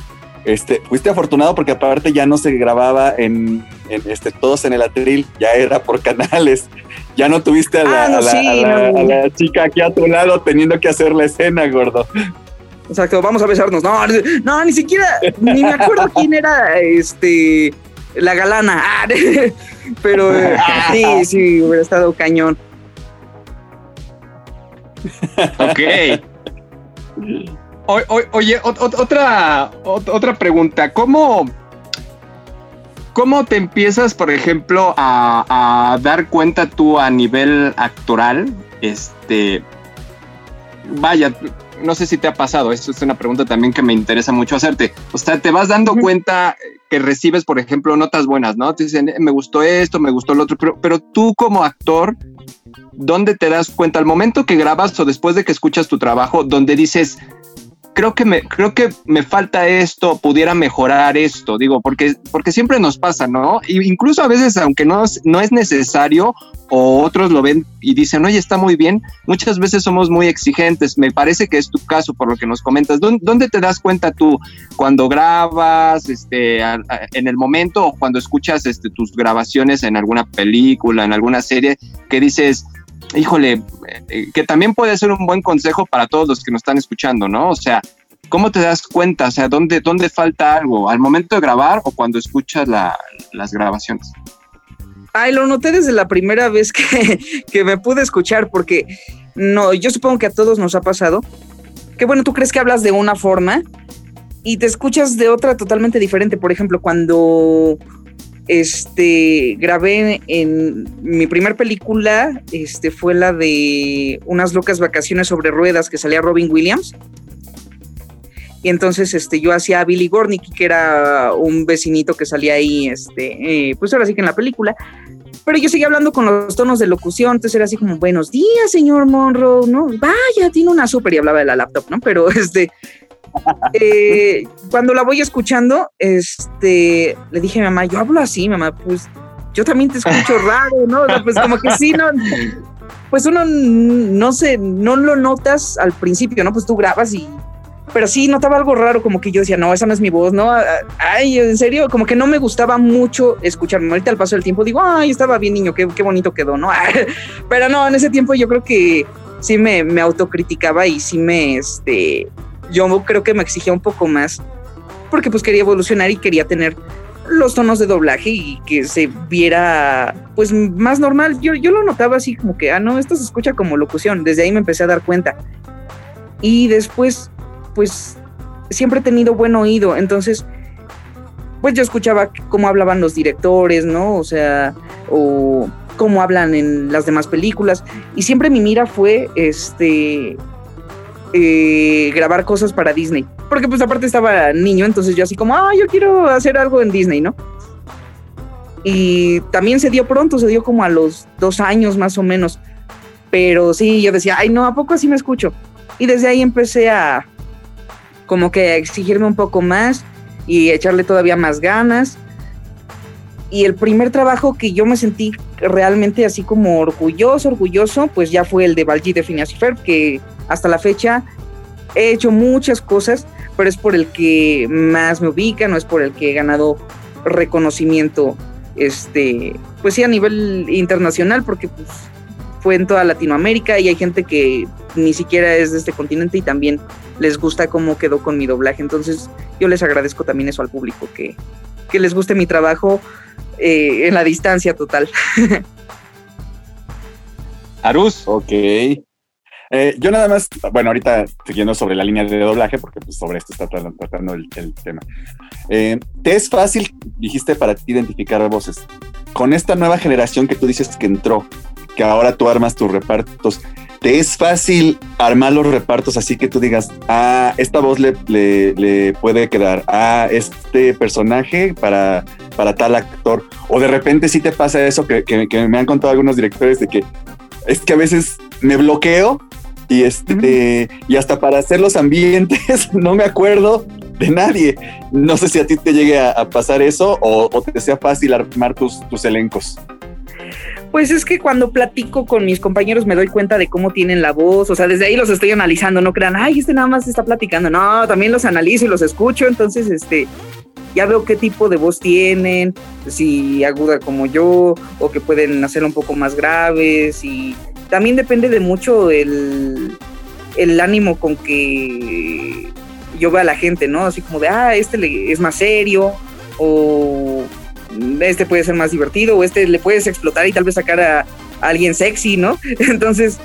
Speaker 5: este, fuiste afortunado porque aparte ya no se grababa en, este, todos en el atril, ya era por canales, ya no tuviste a la, ah, a la chica aquí a tu lado teniendo que hacer la escena, gordo.
Speaker 6: Exacto, vamos a besarnos. No, no, ni siquiera, ni me acuerdo quién era este la galana. Ah, pero sí, sí, hubiera estado cañón.
Speaker 4: Ok. oye, otra, otra pregunta. ¿Cómo, ¿Cómo te empiezas, por ejemplo, a, a, dar cuenta tú a nivel actoral? Este. Vaya, no sé si te ha pasado, esto es una pregunta también que me interesa mucho hacerte. O sea, te vas dando cuenta que recibes, por ejemplo, notas buenas, ¿no? Te dicen, me gustó esto, me gustó lo otro, pero, pero tú como actor, ¿dónde te das cuenta? Al momento que grabas o después de que escuchas tu trabajo, donde dices, creo que me, creo que me falta esto, pudiera mejorar esto, digo, porque, porque siempre nos pasa, ¿no? Y incluso a veces, aunque no, no es necesario, o otros lo ven y dicen, oye, está muy bien, muchas veces somos muy exigentes, me parece que es tu caso por lo que nos comentas. ¿Dónde, te das cuenta tú cuando grabas, este, en el momento o cuando escuchas este, tus grabaciones en alguna película, en alguna serie, que dices, híjole, eh, que también puede ser un buen consejo para todos los que nos están escuchando, ¿no? O sea, ¿cómo te das cuenta? O sea, ¿dónde, dónde falta algo? ¿Al momento de grabar o cuando escuchas las grabaciones?
Speaker 6: Ay, lo noté desde la primera vez que, que me pude escuchar, porque no, yo supongo que a todos nos ha pasado. Que bueno, tú crees que hablas de una forma y te escuchas de otra totalmente diferente. Por ejemplo, cuando este, grabé en mi primer película, este, fue la de unas locas vacaciones sobre ruedas que salía Robin Williams. Y entonces este, yo hacía a Billy Gornick, que era un vecinito que salía ahí, este, eh, pues ahora sí que en la película. Pero yo seguía hablando con los tonos de locución, entonces era así como, buenos días, señor Monroe, ¿no? Vaya, tiene una súper, y hablaba de la laptop, ¿no? Pero este, eh, cuando la voy escuchando, este, le dije a mi mamá, yo hablo así, mamá, pues yo también te escucho raro, ¿no? pues como que sí, no, pues uno no sé, no lo notas al principio, ¿no? Pues tú grabas y, pero sí notaba algo raro, como que yo decía, no, esa no es mi voz, ¿no? Ay, en serio, como que no me gustaba mucho escucharme. Ahorita al paso del tiempo digo, ay, estaba bien niño, qué, qué bonito quedó, ¿no? Pero no, en ese tiempo yo creo que sí me, me autocriticaba y sí me, este, yo creo que me exigía un poco más porque pues quería evolucionar y quería tener los tonos de doblaje y que se viera pues más normal. Yo, yo lo notaba así como que, ah, no, esto se escucha como locución. Desde ahí me empecé a dar cuenta. Y después, pues siempre he tenido buen oído. Entonces, pues yo escuchaba cómo hablaban los directores, ¿no? O sea, o cómo hablan en las demás películas. Y siempre mi mira fue, este, eh, grabar cosas para Disney. Porque pues aparte estaba niño, entonces yo así como, ah, yo quiero hacer algo en Disney, ¿no? Y también se dio pronto, se dio como a los dos años más o menos. Pero sí, yo decía, ay, no, ¿a poco así me escucho? Y desde ahí empecé a como que a exigirme un poco más y echarle todavía más ganas. Y el primer trabajo que yo me sentí realmente así como orgulloso, orgulloso, pues ya fue el de Valji de Phineas y que hasta la fecha he hecho muchas cosas, pero es por el que más me ubica, no es por el que he ganado reconocimiento, este, pues sí a nivel internacional, porque pues, fue en toda Latinoamérica y hay gente que ni siquiera es de este continente y también les gusta cómo quedó con mi doblaje. Entonces yo les agradezco también eso al público, que, que les guste mi trabajo eh, en la distancia total.
Speaker 4: Arus.
Speaker 5: Ok. Eh, yo nada más, bueno, ahorita siguiendo sobre la línea de doblaje, porque pues, sobre esto está tratando el, tema. Eh, ¿Te es fácil, dijiste, para ti identificar voces? Con esta nueva generación que tú dices que entró, que ahora tú armas tus repartos, ¿te es fácil armar los repartos así que tú digas, ah, esta voz le, le, puede quedar, ah, este personaje para, para tal actor? O de repente sí te pasa eso que, que me han contado algunos directores de que es que a veces me bloqueo y este, y hasta para hacer los ambientes, no me acuerdo de nadie. No sé si a ti te llegue a, pasar eso o, te sea fácil armar tus, tus elencos.
Speaker 6: Pues es que cuando platico con mis compañeros me doy cuenta de cómo tienen la voz, o sea, desde ahí los estoy analizando, no crean, ay, este nada más está platicando, no, también los analizo y los escucho, entonces, este, ya veo qué tipo de voz tienen, si aguda como yo, o que pueden hacer un poco más graves, y también depende de mucho el, ánimo con que yo veo a la gente, ¿no? Así como de, ah, este es más serio, o este puede ser más divertido, o este le puedes explotar y tal vez sacar a, alguien sexy, ¿no? Entonces,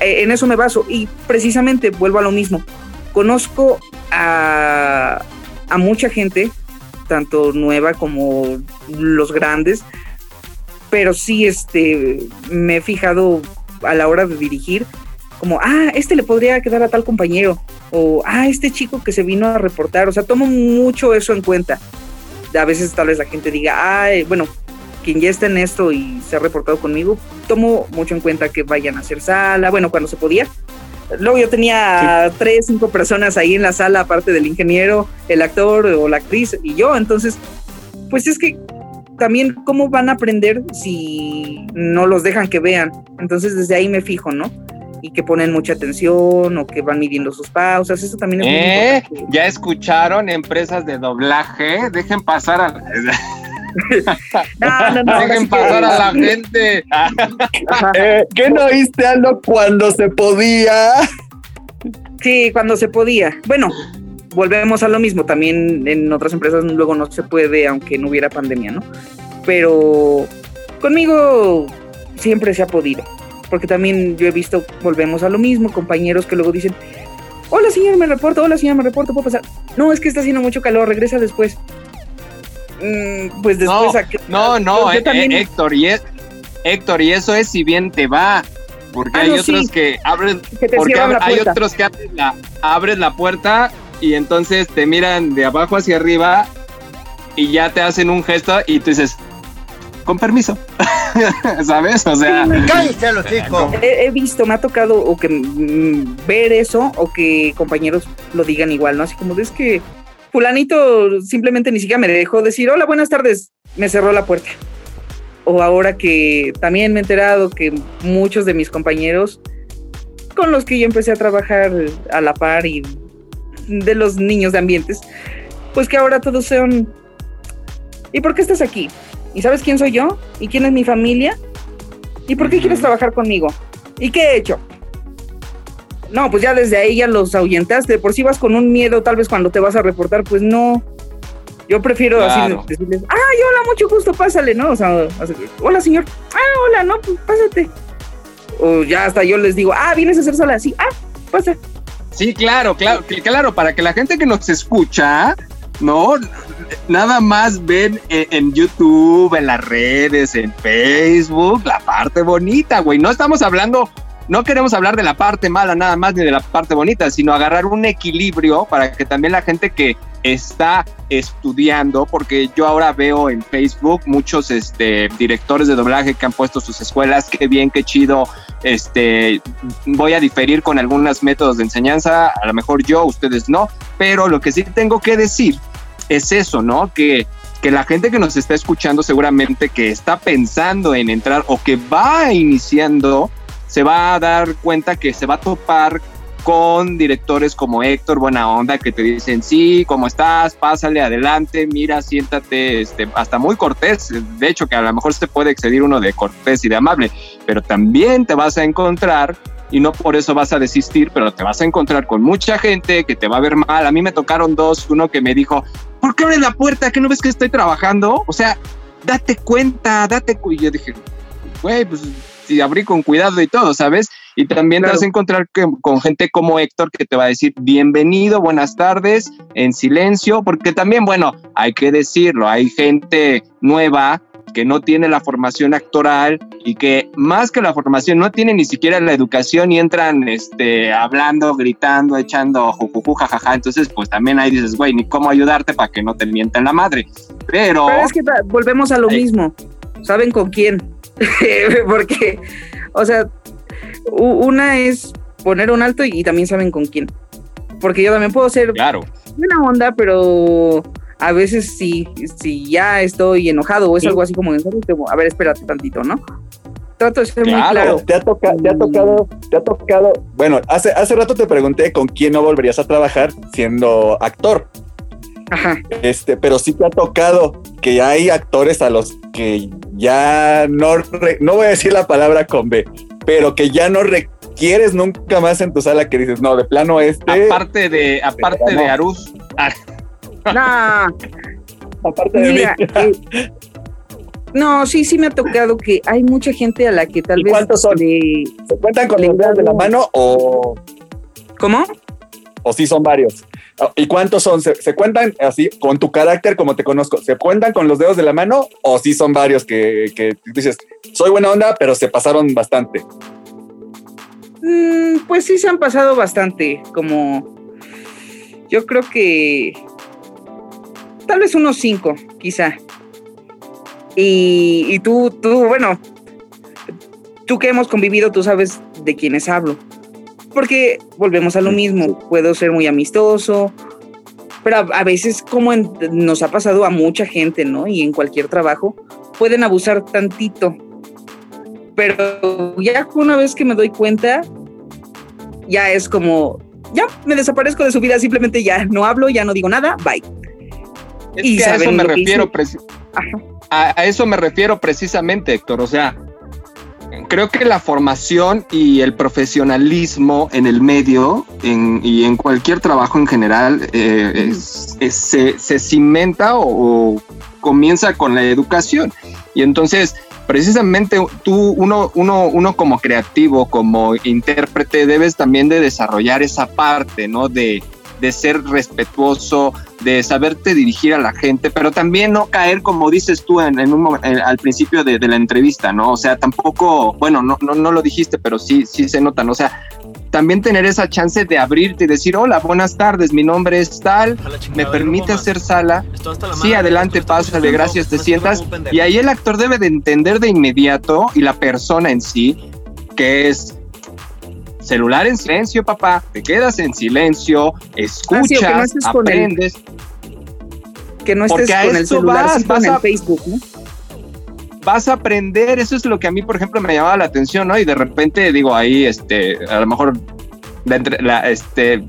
Speaker 6: e, en eso me baso. Y precisamente vuelvo a lo mismo. Conozco a, a mucha gente, tanto nueva como los grandes, pero sí este, me he fijado a la hora de dirigir, como, ah, este le podría quedar a tal compañero, o, ah, este chico que se vino a reportar, o sea, tomo mucho eso en cuenta. a veces tal vez la gente diga, ay, bueno, quien ya está en esto y se ha reportado conmigo, tomo mucho en cuenta que vayan a hacer sala, bueno, cuando se podía. Luego yo tenía tres, cinco personas ahí en la sala, aparte del ingeniero, el actor o la actriz y yo. Entonces, pues es que también cómo van a aprender si no los dejan que vean. Entonces desde ahí me fijo, ¿no? Y que ponen mucha atención o que van midiendo sus pausas. Eso también es muy
Speaker 4: ¿Eh?
Speaker 6: importante.
Speaker 4: ¿Ya escucharon empresas de doblaje? Dejen pasar a...
Speaker 6: No, no, no.
Speaker 4: Dejen pasar a la gente.
Speaker 5: Eh, ¿Qué no oíste, Aldo, cuando se podía?
Speaker 6: Sí, cuando se podía. Bueno, volvemos a lo mismo. También en otras empresas luego no se puede, aunque no hubiera pandemia, ¿no? Pero conmigo siempre se ha podido. Porque también yo he visto, volvemos a lo mismo, compañeros que luego dicen, hola señor, me reporto, hola señor, me reporto, puedo pasar. No, es que está haciendo mucho calor, regresa después. Mm, pues después
Speaker 4: No,
Speaker 6: a
Speaker 4: No, no,
Speaker 6: Yo
Speaker 4: eh,
Speaker 6: también-
Speaker 4: eh, Héctor, y es, Héctor, y eso es si bien te va. Porque
Speaker 6: Ah,
Speaker 4: hay
Speaker 6: no,
Speaker 4: otros
Speaker 6: sí.
Speaker 4: que abren, porque
Speaker 6: la
Speaker 4: hay otros que abren la, abres la puerta y entonces te miran de abajo hacia arriba y ya te hacen un gesto y tú dices, con permiso, ¿sabes? O sea,
Speaker 7: ¡Cállate los hijos!
Speaker 6: He, he visto, me ha tocado o que mm, ver eso o que compañeros lo digan igual, ¿no? Así como de, es que fulanito simplemente ni siquiera me dejó decir, hola, buenas tardes, me cerró la puerta. O ahora que también me he enterado que muchos de mis compañeros con los que yo empecé a trabajar a la par y de los niños de ambientes, pues que ahora todos son, ¿y por qué estás aquí? ¿Y sabes quién soy yo? ¿Y quién es mi familia? ¿Y por qué quieres trabajar conmigo? ¿Y qué he hecho? No, pues ya desde ahí ya los ahuyentaste. Por si vas con un miedo, tal vez cuando te vas a reportar, pues no. Yo prefiero
Speaker 4: Claro.
Speaker 6: así decirles, ay, hola, mucho gusto, pásale, ¿no? O sea, hola, señor. Ah, hola, no, pues pásate. O ya hasta yo les digo, ah, vienes a hacer sola. Sí, ah, pasa.
Speaker 4: Sí, claro, claro, claro, para que la gente que nos escucha, ¿no? Nada más ven en, en YouTube, en las redes, en Facebook, la parte bonita, güey. No estamos hablando, no queremos hablar de la parte mala nada más ni de la parte bonita, sino agarrar un equilibrio para que también la gente que está estudiando, porque yo ahora veo en Facebook muchos este, directores de doblaje que han puesto sus escuelas, qué bien, qué chido, este, voy a diferir con algunos métodos de enseñanza, a lo mejor yo, ustedes no, pero lo que sí tengo que decir es eso, ¿no? Que, que la gente que nos está escuchando seguramente que está pensando en entrar o que va iniciando, se va a dar cuenta que se va a topar con directores como Héctor Buena Onda que te dicen, sí, ¿cómo estás? Pásale adelante, mira, siéntate, este, hasta muy cortés, de hecho que a lo mejor se puede excedir uno de cortés y de amable, pero también te vas a encontrar y no por eso vas a desistir, pero te vas a encontrar con mucha gente que te va a ver mal. A mí me tocaron dos, uno que me dijo, ¿por qué abres la puerta? ¿Que no ves que estoy trabajando? O sea, date cuenta, date cuenta. Y yo dije, güey, pues si abrí con cuidado y todo, ¿sabes? Y también
Speaker 6: Claro.
Speaker 4: te vas a encontrar que- con gente como Héctor que te va a decir bienvenido, buenas tardes, en silencio, porque también, bueno, hay que decirlo, hay gente nueva que no tiene la formación actoral y que más que la formación no tiene ni siquiera la educación y entran este, hablando, gritando, echando jujuju, jajaja. Entonces, pues también ahí dices, güey, ni cómo ayudarte para que no te mientan la madre. Pero,
Speaker 6: Pero es que volvemos a lo mismo. ¿Saben con quién? Porque, o sea, una es poner un alto y, y también saben con quién. Porque yo también puedo ser
Speaker 4: claro,
Speaker 6: buena onda, pero a veces si, si ya estoy enojado o es
Speaker 4: Sí.
Speaker 6: algo así como, a ver, espérate tantito, ¿no? Trato de ser muy
Speaker 4: Claro.
Speaker 6: claro.
Speaker 5: ¿Te ha, toca- te ha tocado, te ha tocado, bueno, hace, hace rato te pregunté con quién no volverías a trabajar siendo actor,
Speaker 6: Ajá.
Speaker 5: este, pero sí te ha tocado que hay actores a los que ya no, re- no voy a decir la palabra con B, pero que ya no requieres nunca más en tu sala que dices, no, de plano este,
Speaker 4: aparte de, aparte de Arús,
Speaker 6: Nah,
Speaker 5: aparte de
Speaker 6: mira,
Speaker 5: mí.
Speaker 6: eh, no, sí, sí me ha tocado que hay mucha gente a la que tal
Speaker 5: ¿Y
Speaker 6: vez
Speaker 5: cuántos son?
Speaker 6: le-
Speaker 5: ¿Se cuentan con los dedos de la mano o,
Speaker 6: ¿Cómo?
Speaker 5: o sí son varios? ¿Y cuántos son? ¿Se, se cuentan así con tu carácter como te conozco? ¿Se cuentan con los dedos de la mano o sí son varios que, que dices, soy buena onda, pero se pasaron bastante?
Speaker 6: Mm, pues sí se han pasado bastante, como yo creo que tal vez unos cinco, quizá. Y, y tú, tú, bueno, tú que hemos convivido, tú sabes de quiénes hablo. Porque volvemos a lo mismo, puedo ser muy amistoso, pero a, veces como nos ha pasado a mucha gente, ¿no? Y en cualquier trabajo, pueden abusar tantito. Pero ya una vez que me doy cuenta, ya es como, ya me desaparezco de su vida, simplemente ya no hablo, ya no digo nada, bye.
Speaker 4: y a eso me refiero, a, eso me refiero precisamente, Héctor. O sea, creo que la formación y el profesionalismo en el medio y en cualquier trabajo en general eh, se, cimenta o, comienza con la educación. Y entonces, precisamente tú, uno, uno, uno como creativo, como intérprete, debes también de desarrollar esa parte, ¿no? De, de ser respetuoso, de saberte dirigir a la gente, pero también no caer, como dices tú en, un, al principio de, la entrevista, ¿no? O sea, tampoco, bueno, no, no, no lo dijiste, pero sí, sí se nota, ¿no? O sea, también tener esa chance de abrirte y decir, hola, buenas tardes, mi nombre es tal, me permite hacer sala, sí, adelante, pásale, gracias, te sientas. Y ahí el actor debe de entender de inmediato y la persona en sí, que es celular en silencio, papá, te quedas en silencio, escuchas, aprendes.
Speaker 6: que no estés con el celular, vas, vas a, Facebook, ¿no?
Speaker 4: Vas a aprender, eso es lo que a mí, por ejemplo, me llamaba la atención, ¿no? Y de repente digo ahí, este, a lo mejor la, este,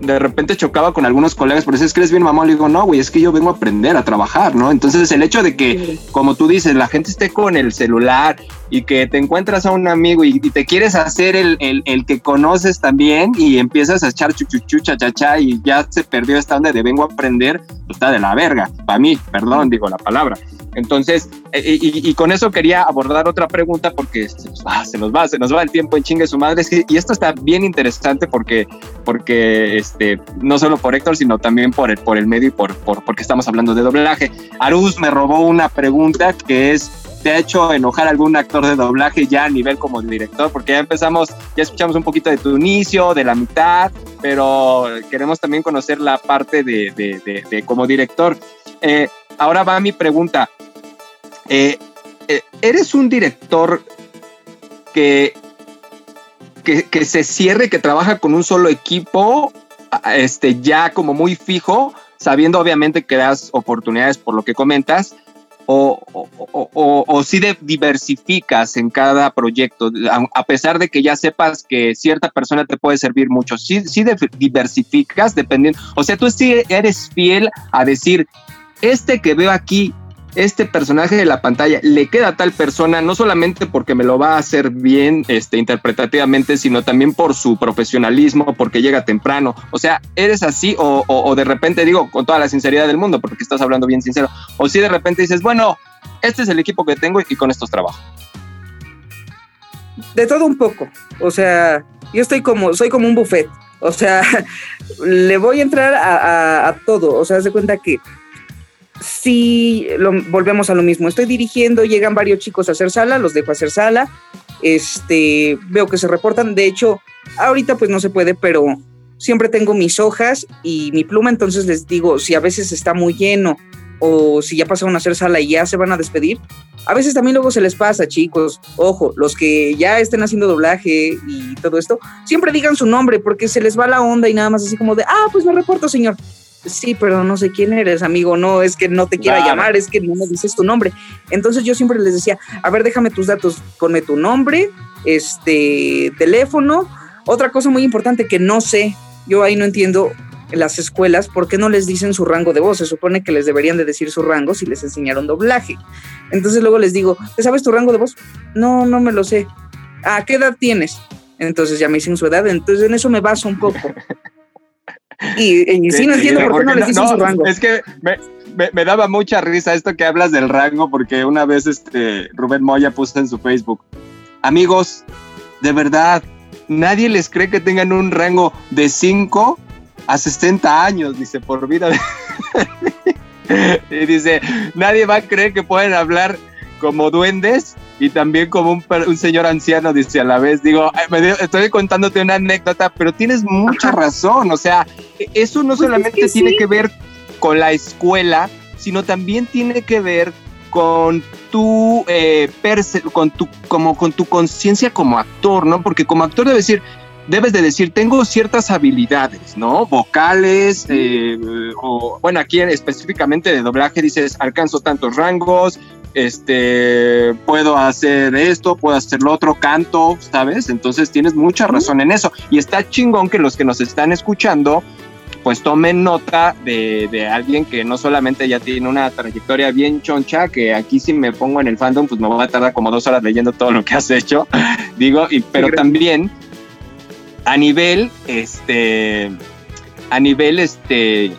Speaker 4: de repente chocaba con algunos colegas, por eso es que eres bien mamón. Le digo, no, güey, es que yo vengo a aprender a trabajar, ¿no? Entonces, el hecho de que, como tú dices, la gente esté con el celular y que te encuentras a un amigo y, te quieres hacer el, el, que conoces también y empiezas a echar chuchuchu, chachacha y ya se perdió esta onda de vengo a aprender, pues está de la verga, para mí, perdón, digo la palabra. Entonces, eh, y, con eso quería abordar otra pregunta porque se nos va, se nos va, se nos va el tiempo en chingue su madre. Y esto está bien interesante porque, porque este, no solo por Héctor, sino también por el, por el medio y por, por, porque estamos hablando de doblaje. Aruz me robó una pregunta que es, ¿te ha hecho enojar algún actor de doblaje ya a nivel como director? Porque ya empezamos, ya escuchamos un poquito de tu inicio, de la mitad, pero queremos también conocer la parte de, de, de, como director. Eh, ahora va mi pregunta. Eh, eh, ¿Eres un director que, que, se cierre, que trabaja con un solo equipo, este, ya como muy fijo, sabiendo obviamente que das oportunidades por lo que comentas? O, o, si diversificas en cada proyecto, a, pesar de que ya sepas que cierta persona te puede servir mucho, si sí diversificas dependiendo, o sea, tú sí eres fiel a decir, este que veo aquí este personaje de la pantalla le queda a tal persona, no solamente porque me lo va a hacer bien este, interpretativamente, sino también por su profesionalismo, porque llega temprano. O sea, eres así o, de repente digo con toda la sinceridad del mundo, porque estás hablando bien sincero, o si de repente dices, bueno, este es el equipo que tengo y con estos trabajo.
Speaker 6: De todo un poco, o sea, yo estoy como, soy como un buffet, o sea, le voy a entrar a, a todo, o sea, haz de cuenta que si lo, volvemos a lo mismo. Estoy dirigiendo, llegan varios chicos a hacer sala, los dejo hacer sala. Este, veo que se reportan. De hecho, ahorita pues no se puede, pero siempre tengo mis hojas y mi pluma, entonces les digo, si a veces está muy lleno o si ya pasaron a hacer sala y ya se van a despedir, a veces también luego se les pasa, chicos. Ojo, los que ya estén haciendo doblaje y todo esto, siempre digan su nombre porque se les va la onda y nada más así como de, ah, pues me reporto, señor sí, pero no sé quién eres, amigo, no, es que no te quiera llamar, es que no me dices tu nombre. Entonces yo siempre les decía, a ver, déjame tus datos, ponme tu nombre, este, teléfono. Otra cosa muy importante que no sé, yo ahí no entiendo las escuelas, ¿por qué no les dicen su rango de voz? Se supone que les deberían de decir su rango si les enseñaron doblaje. Entonces luego les digo, ¿te sabes tu rango de voz? No, no me lo sé. ¿A qué edad tienes? Entonces ya me dicen su edad, entonces en eso me baso un poco. Y, sí, no entiendo por qué no les dicen su rango.
Speaker 4: Es que me, daba mucha risa esto que hablas del rango, porque una vez este Rubén Moya puso en su Facebook, amigos, de verdad, nadie les cree que tengan un rango de 5 a 60 años, dice, por vida. y dice, nadie va a creer que pueden hablar como duendes y también como un, señor anciano, dice a la vez, digo, estoy contándote una anécdota, pero tienes mucha razón, o sea, eso no pues solamente tiene que ver con la escuela, sino también tiene que ver con tu, eh, con tu, como con tu conciencia como actor, ¿no? Porque como actor debes decir, debes de decir, tengo ciertas habilidades, ¿no? Vocales, eh, o bueno, aquí específicamente de doblaje dices, alcanzo tantos rangos, este, puedo hacer esto, puedo hacer lo otro, canto, ¿sabes? Entonces tienes mucha razón en eso. Y está chingón que los que nos están escuchando, pues tomen nota de, alguien que no solamente ya tiene una trayectoria bien choncha, que aquí si me pongo en el fandom, pues me voy a tardar como dos horas leyendo todo lo que has hecho, digo, y, pero también a nivel, este, a nivel, este,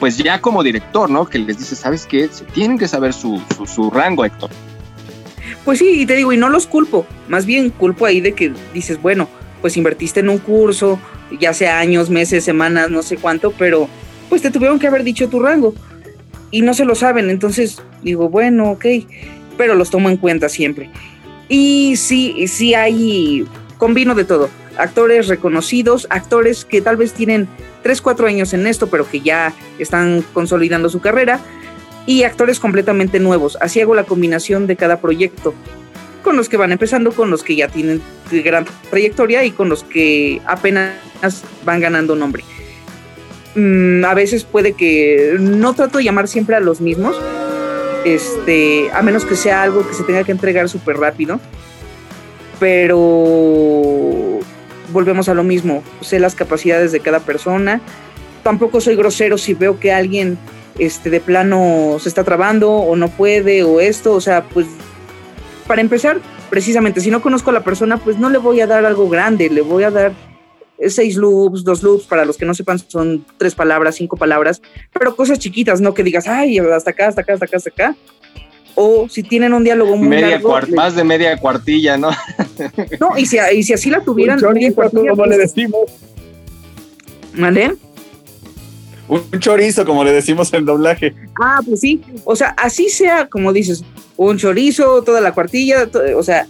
Speaker 4: pues ya como director, ¿no? Que les dice, ¿sabes qué? Se tienen que saber su, su, rango, Héctor.
Speaker 6: Pues sí, y te digo, y no los culpo, más bien culpo ahí de que dices, bueno, pues invertiste en un curso, ya sea años, meses, semanas, no sé cuánto, pero pues te tuvieron que haber dicho tu rango y no se lo saben, entonces digo, bueno, ok, pero los tomo en cuenta siempre. Y sí, sí hay, combino de todo, actores reconocidos, actores que tal vez tienen 3, 4 años en esto, pero que ya están consolidando su carrera, y actores completamente nuevos. Así hago la combinación de cada proyecto, con los que van empezando, con los que ya tienen gran trayectoria y con los que apenas van ganando nombre. Mm, a veces puede que no trato de llamar siempre a los mismos, este, a menos que sea algo que se tenga que entregar súper rápido, pero volvemos a lo mismo, sé las capacidades de cada persona, tampoco soy grosero si veo que alguien este, de plano se está trabando o no puede o esto, o sea, pues para empezar, precisamente, si no conozco a la persona, pues no le voy a dar algo grande, le voy a dar seis loops, dos loops, para los que no sepan son tres palabras, cinco palabras, pero cosas chiquitas, no que digas, ay, hasta acá, hasta acá, hasta acá, hasta acá, o si tienen un diálogo muy
Speaker 4: media más de media cuartilla, ¿no?
Speaker 6: no, y si, y si así la tuvieran,
Speaker 5: un chorizo, como le decimos.
Speaker 6: ¿Vale?
Speaker 5: Un chorizo, como le decimos en doblaje.
Speaker 6: Ah, pues sí. O sea, así sea, como dices, un chorizo, toda la cuartilla, o sea,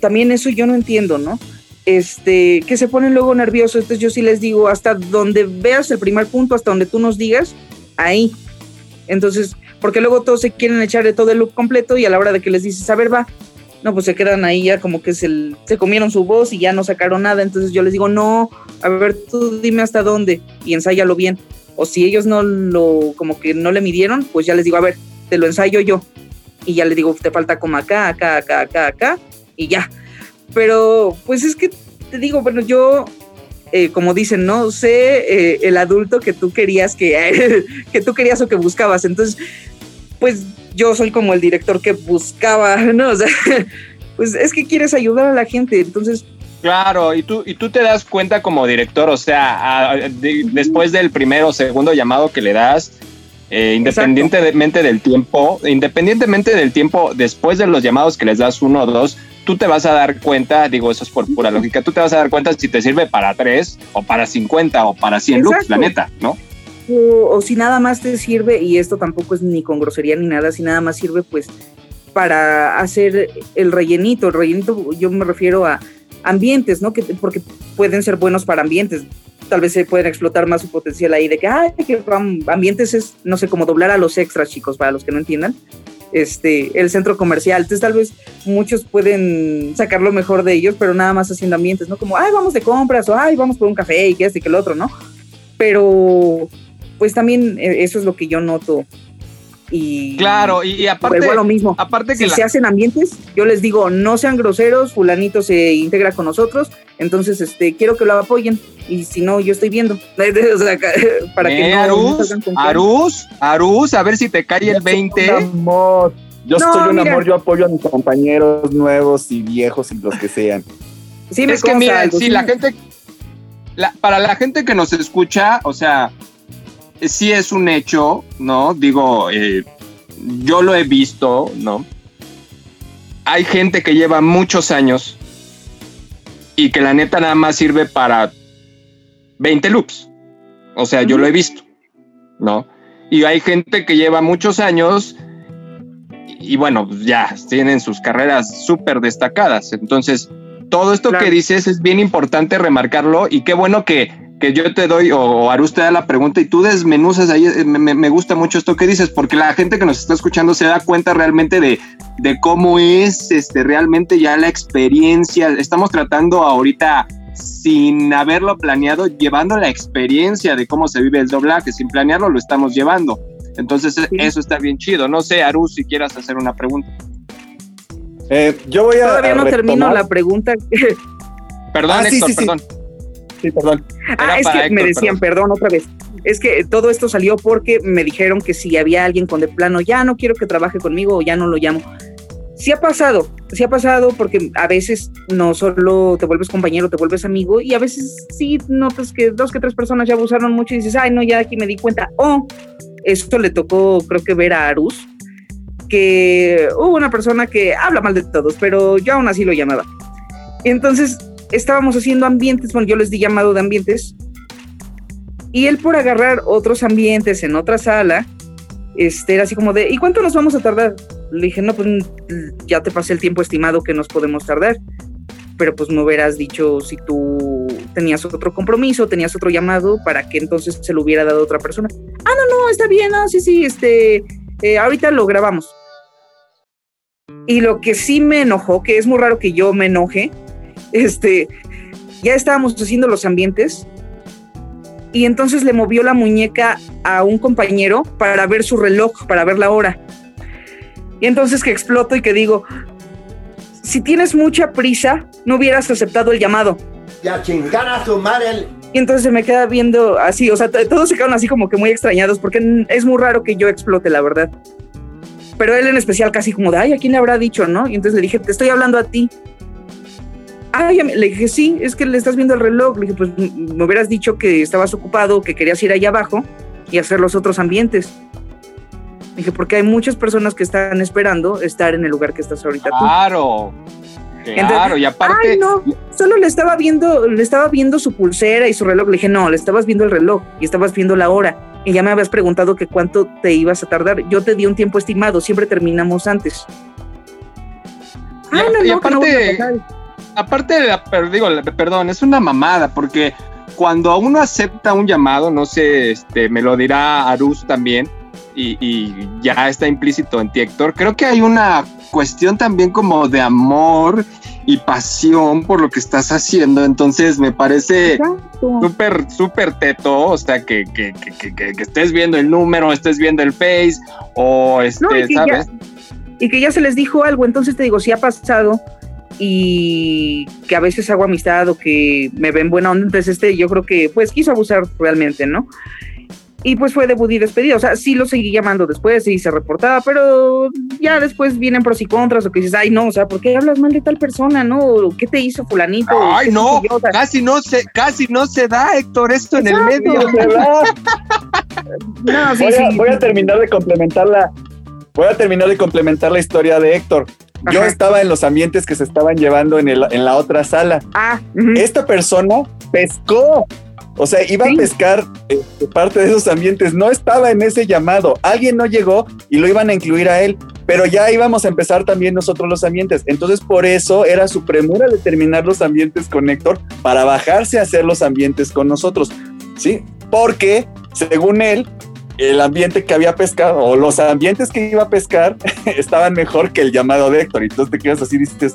Speaker 6: también eso yo no entiendo, ¿no? Este, que se ponen luego nerviosos. Entonces yo sí les digo, hasta donde veas el primer punto, hasta donde tú nos digas, ahí. Entonces, porque luego todos se quieren echarle todo el look completo y a la hora de que les dices, a ver, va, no, pues se quedan ahí ya como que se, se comieron su voz y ya no sacaron nada, entonces yo les digo, no, a ver, tú dime hasta dónde y ensáyalo bien. O si ellos no lo, como que no le midieron, pues ya les digo, a ver, te lo ensayo yo. Y ya les digo, te falta como acá, acá, acá, acá, acá, y ya. Pero, pues es que te digo, bueno, yo eh, como dicen, no sé eh, el adulto que tú querías que, que tú querías o que buscabas. Entonces, pues yo soy como el director que buscaba, ¿no? O sea, pues es que quieres ayudar a la gente, entonces...
Speaker 4: Claro, y tú, y tú te das cuenta como director, o sea, después del primero o segundo llamado que le das, eh, independientemente del tiempo, independientemente del tiempo, después de los llamados que les das uno o dos, tú te vas a dar cuenta, digo, eso es por pura lógica, tú te vas a dar cuenta si te sirve para tres o para 50 o para 100 looks, la neta, ¿no?
Speaker 6: O, si nada más te sirve, y esto tampoco es ni con grosería ni nada, si nada más sirve pues para hacer el rellenito. El rellenito yo me refiero a ambientes, ¿no? Que, porque pueden ser buenos para ambientes. Tal vez se pueden explotar más su potencial ahí de que, ay, que ambientes es, no sé, como doblar a los extras, chicos, para los que no entiendan este, el centro comercial. Entonces tal vez muchos pueden sacar lo mejor de ellos, pero nada más haciendo ambientes, ¿no? Como, ay, vamos de compras, o ay, vamos por un café y que este y que el otro, ¿no? Pero pues también eh, eso es lo que yo noto. Y
Speaker 4: claro, y, aparte
Speaker 6: lo mismo.
Speaker 4: Aparte que
Speaker 6: si se hacen ambientes, yo les digo, no sean groseros, fulanito se integra con nosotros, entonces este quiero que lo apoyen y si no yo estoy viendo.
Speaker 4: para que no Arus, Arus, Arus, a ver si te cae el 20.
Speaker 5: Amor. Yo soy un amor, yo apoyo a mis compañeros nuevos y viejos y los que sean.
Speaker 4: Sí, es que mira, si la gente para la gente que nos escucha, o sea, sí es un hecho, ¿no? Digo, eh, yo lo he visto, ¿no? Hay gente que lleva muchos años y que la neta nada más sirve para 20 loops. O sea, yo lo he visto, ¿no? Y hay gente que lleva muchos años y, bueno, pues ya tienen sus carreras súper destacadas. Entonces, todo esto que dices es bien importante remarcarlo y qué bueno que que yo te doy o Arus te da la pregunta y tú desmenuzas ahí, eh, me, gusta mucho esto que dices, porque la gente que nos está escuchando se da cuenta realmente de, de cómo es este, realmente ya la experiencia. Estamos tratando ahorita sin haberlo planeado, llevando la experiencia de cómo se vive el doblaje, sin planearlo lo estamos llevando. Entonces eso está bien chido. No sé, Arus, si quieras hacer una pregunta.
Speaker 5: Eh, yo voy a.
Speaker 6: Todavía no termino la pregunta.
Speaker 4: Perdón, ah, Héctor, perdón.
Speaker 5: Sí, perdón.
Speaker 6: ah, es que me decían, perdón. otra vez. Es que todo esto salió porque me dijeron que si había alguien con de plano, ya no quiero que trabaje conmigo o ya no lo llamo. Sí ha pasado, sí ha pasado porque a veces no solo te vuelves compañero, te vuelves amigo y a veces sí notas que dos que tres personas ya abusaron mucho y dices, ay, no, ya aquí me di cuenta. O esto le tocó, creo que ver a Arus, que hubo una persona que habla mal de todos, pero yo aún así lo llamaba. Entonces estábamos haciendo ambientes, bueno, yo les di llamado de ambientes, y él por agarrar otros ambientes en otra sala, este, era así como de, ¿y cuánto nos vamos a tardar? Le dije, no, pues ya te pasé el tiempo estimado que nos podemos tardar, pero pues me hubieras dicho si tú tenías otro compromiso, tenías otro llamado, para que entonces se lo hubiera dado a otra persona. Ah, no, no, está bien, no, sí, sí, este, eh, ahorita lo grabamos. Y lo que sí me enojó, que es muy raro que yo me enoje, este, ya estábamos haciendo los ambientes y entonces le movió la muñeca a un compañero para ver su reloj, para ver la hora. Y entonces que exploto y que digo, si tienes mucha prisa, no hubieras aceptado el llamado.
Speaker 7: Ya chingar a su madre.
Speaker 6: Y entonces se me queda viendo así, o sea, todos se quedan así como que muy extrañados porque es muy raro que yo explote, la verdad. Pero él en especial casi como de, ay, ¿a quién le habrá dicho, no? Y entonces le dije, te estoy hablando a ti. Le dije, sí, es que le estás viendo el reloj. Le dije, pues me hubieras dicho que estabas ocupado, que querías ir allá abajo y hacer los otros ambientes. Le dije, porque hay muchas personas que están esperando estar en el lugar que estás ahorita
Speaker 4: claro. Claro, y aparte.
Speaker 6: Ay, no, solo le estaba viendo, le estaba viendo su pulsera y su reloj. Le dije, no, le estabas viendo el reloj y estabas viendo la hora. Y ya me habías preguntado que cuánto te ibas a tardar. Yo te di un tiempo estimado, siempre terminamos antes.
Speaker 4: Ay, no, y aparte, aparte de la, digo, perdón, es una mamada, porque cuando uno acepta un llamado, no sé, este, me lo dirá Arus también, y, ya está implícito en ti, Héctor. Creo que hay una cuestión también como de amor y pasión por lo que estás haciendo. Entonces me parece súper, súper teto. O sea, que, que, que, que, estés viendo el número, estés viendo el face o este, ¿sabes?
Speaker 6: y que ya se les dijo algo. Entonces te digo, si ha pasado y que a veces hago amistad o que me ven buena onda. Entonces este yo creo que pues quiso abusar realmente, ¿no? y pues fue debut y despedido. O sea, sí lo seguí llamando después y se reportaba, pero ya después vienen pros y contras o que dices, ay, no, o sea, ¿por qué hablas mal de tal persona, no? ¿Qué te hizo fulanito?
Speaker 4: Ay, no, casi no se, casi no se da, Héctor, esto en el medio.
Speaker 5: no, sí, voy, a, voy a terminar de complementar la, voy a terminar de complementar la historia de Héctor. Yo estaba en los ambientes que se estaban llevando en, el, en la otra sala.
Speaker 6: Ah,
Speaker 5: Esta persona pescó. O sea, iba a pescar este, parte de esos ambientes, no estaba en ese llamado, alguien no llegó y lo iban a incluir a él, pero ya íbamos a empezar también nosotros los ambientes. Entonces, por eso era su premura de terminar los ambientes con Héctor para bajarse a hacer los ambientes con nosotros, ¿sí? Porque, según él, el ambiente que había pescado o los ambientes que iba a pescar estaban mejor que el llamado de Héctor. Y entonces te quedas así y dices,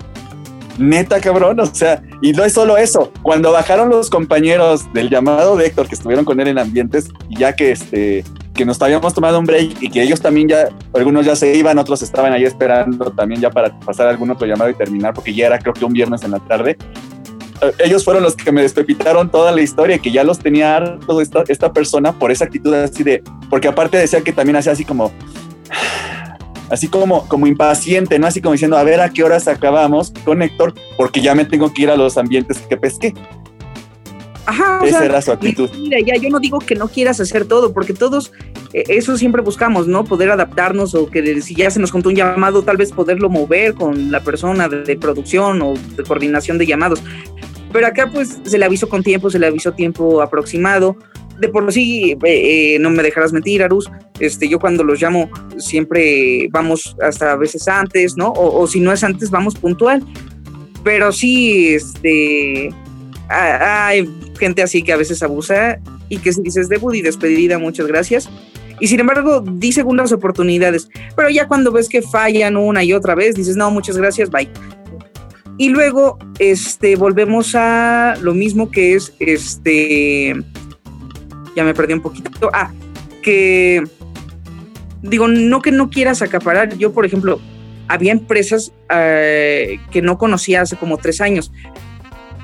Speaker 5: neta cabrón, o sea, y no es solo eso, cuando bajaron los compañeros del llamado de Héctor que estuvieron con él en ambientes, ya que este que nos habíamos tomado un break y que ellos también ya, algunos ya se iban, otros estaban ahí esperando también ya para pasar algún otro llamado y terminar, porque ya era creo que un viernes en la tarde. Eh, ellos fueron los que me despepitaron toda la historia, que ya los tenía harto esta, esta persona por esa actitud así de, porque aparte decía que también hacía así como, así como, como impaciente, ¿no? Así como diciendo, a ver a qué horas acabamos con Héctor, porque ya me tengo que ir a los ambientes que pesqué.
Speaker 6: Ajá,
Speaker 5: Esa era su actitud.
Speaker 6: Mira, ya yo no digo que no quieras hacer todo, porque todos, eh, eso siempre buscamos, ¿no? Poder adaptarnos o que si ya se nos contó un llamado, tal vez poderlo mover con la persona de producción o de coordinación de llamados. Pero acá pues se le avisó con tiempo, se le avisó tiempo aproximado de por sí, eh, eh, no me dejarás mentir, Arus, este, yo cuando los llamo siempre vamos hasta a veces antes, ¿no? O, si no es antes, vamos puntual. Pero sí, este, hay gente así que a veces abusa y que si dices debut y despedida, muchas gracias. Y sin embargo, di segundas oportunidades. Pero ya cuando ves que fallan una y otra vez, dices, no, muchas gracias, bye. Y luego, este, volvemos a lo mismo que es, este, ya me perdí un poquito. Ah, que, digo, no que no quieras acaparar. Yo, por ejemplo, había empresas eh, que no conocía hace como tres años.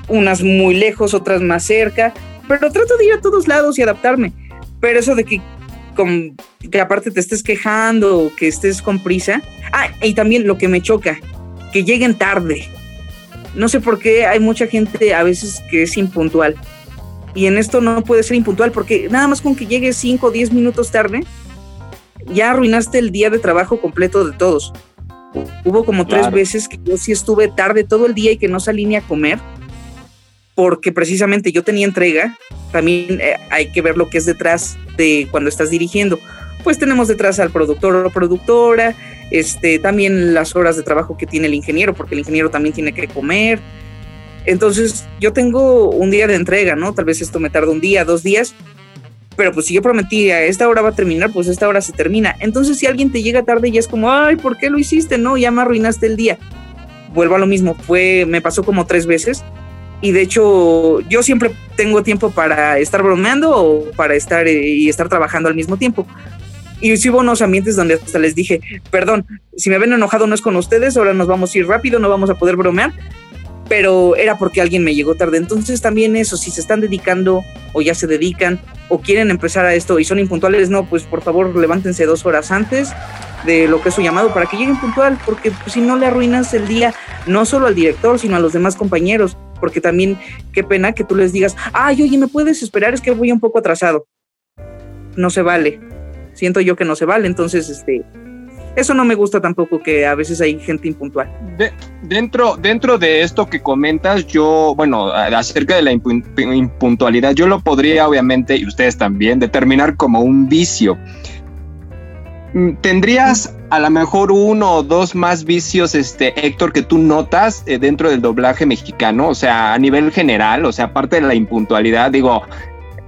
Speaker 6: Unas muy lejos, otras más cerca, pero trato de ir a todos lados y adaptarme. Pero eso de que, que aparte te estés quejando o que estés con prisa. Ah, y también lo que me choca, que lleguen tarde. No sé por qué hay mucha gente a veces que es impuntual. Y en esto no puede ser impuntual porque nada más con que llegues 5 o 10 minutos tarde, ya arruinaste el día de trabajo completo de todos. Hubo como tres veces que yo sí estuve tarde todo el día y que no salí ni a comer, porque precisamente yo tenía entrega. También eh, hay que ver lo que es detrás de cuando estás dirigiendo. Pues tenemos detrás al productor o productora, este, también las horas de trabajo que tiene el ingeniero, porque el ingeniero también tiene que comer. Entonces, yo tengo un día de entrega, ¿no? Tal vez esto me tarda un día, dos días, pero pues si yo prometí a esta hora va a terminar, pues esta hora se termina. Entonces, si alguien te llega tarde y es como, ay, ¿por qué lo hiciste? No, ya me arruinaste el día. Vuelvo a lo mismo, fue, me pasó como tres veces. Y de hecho, yo siempre tengo tiempo para estar bromeando o para estar eh, y estar trabajando al mismo tiempo. Y si hubo unos ambientes donde hasta les dije, perdón, si me ven enojado no es con ustedes, ahora nos vamos a ir rápido, no vamos a poder bromear, pero era porque alguien me llegó tarde. Entonces también eso, si se están dedicando o ya se dedican o quieren empezar a esto y son impuntuales, no, pues por favor levántense dos horas antes de lo que es su llamado para que lleguen puntual, porque pues, si no le arruinas el día no solo al director, sino a los demás compañeros, porque también qué pena que tú les digas, ay, oye, ¿me puedes esperar? Es que voy un poco atrasado. No se vale siento yo que no se vale. Entonces, este, eso no me gusta tampoco, que a veces hay gente impuntual.
Speaker 4: dentro, dentro de esto que comentas, yo, bueno, acerca de la impuntualidad, yo lo podría, obviamente, y ustedes también, determinar como un vicio. Mm, ¿Tendrías a lo mejor uno o dos más vicios, este, Héctor, que tú notas eh, dentro del doblaje mexicano? O sea, a nivel general, o sea, aparte de la impuntualidad, digo,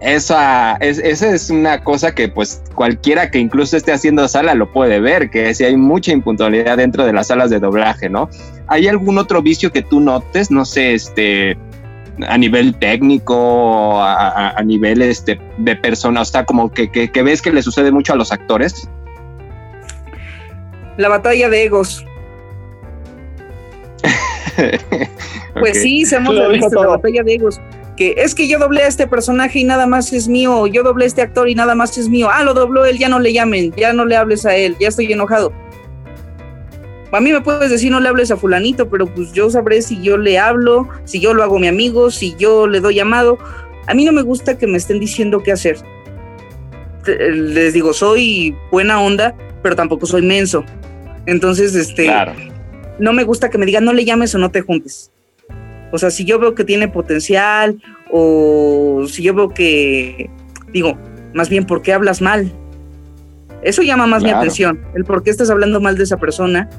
Speaker 4: esa es, esa es una cosa que pues cualquiera que incluso esté haciendo sala lo puede ver, que si hay mucha impuntualidad dentro de las salas de doblaje, ¿no? ¿Hay algún otro vicio que tú notes? No sé, este, a nivel técnico, a, nivel este, de persona, o sea, como que, que, ves que le sucede mucho a los actores.
Speaker 6: La batalla de egos. pues sí, se hemos visto la batalla de egos es que yo doblé a este personaje y nada más es mío, yo doblé a este actor y nada más es mío, ah, lo dobló él, ya no le llamen, ya no le hables a él, ya estoy enojado. A mí me puedes decir no le hables a fulanito, pero pues yo sabré si yo le hablo, si yo lo hago mi amigo, si yo le doy llamado. A mí no me gusta que me estén diciendo qué hacer. Les digo, soy buena onda, pero tampoco soy menso. Entonces, este, no me gusta que me digan no le llames o no te juntes. O sea, si yo veo que tiene potencial o si yo veo que, digo, más bien, ¿por qué hablas mal? Eso llama más mi atención. El por qué estás hablando mal de esa persona,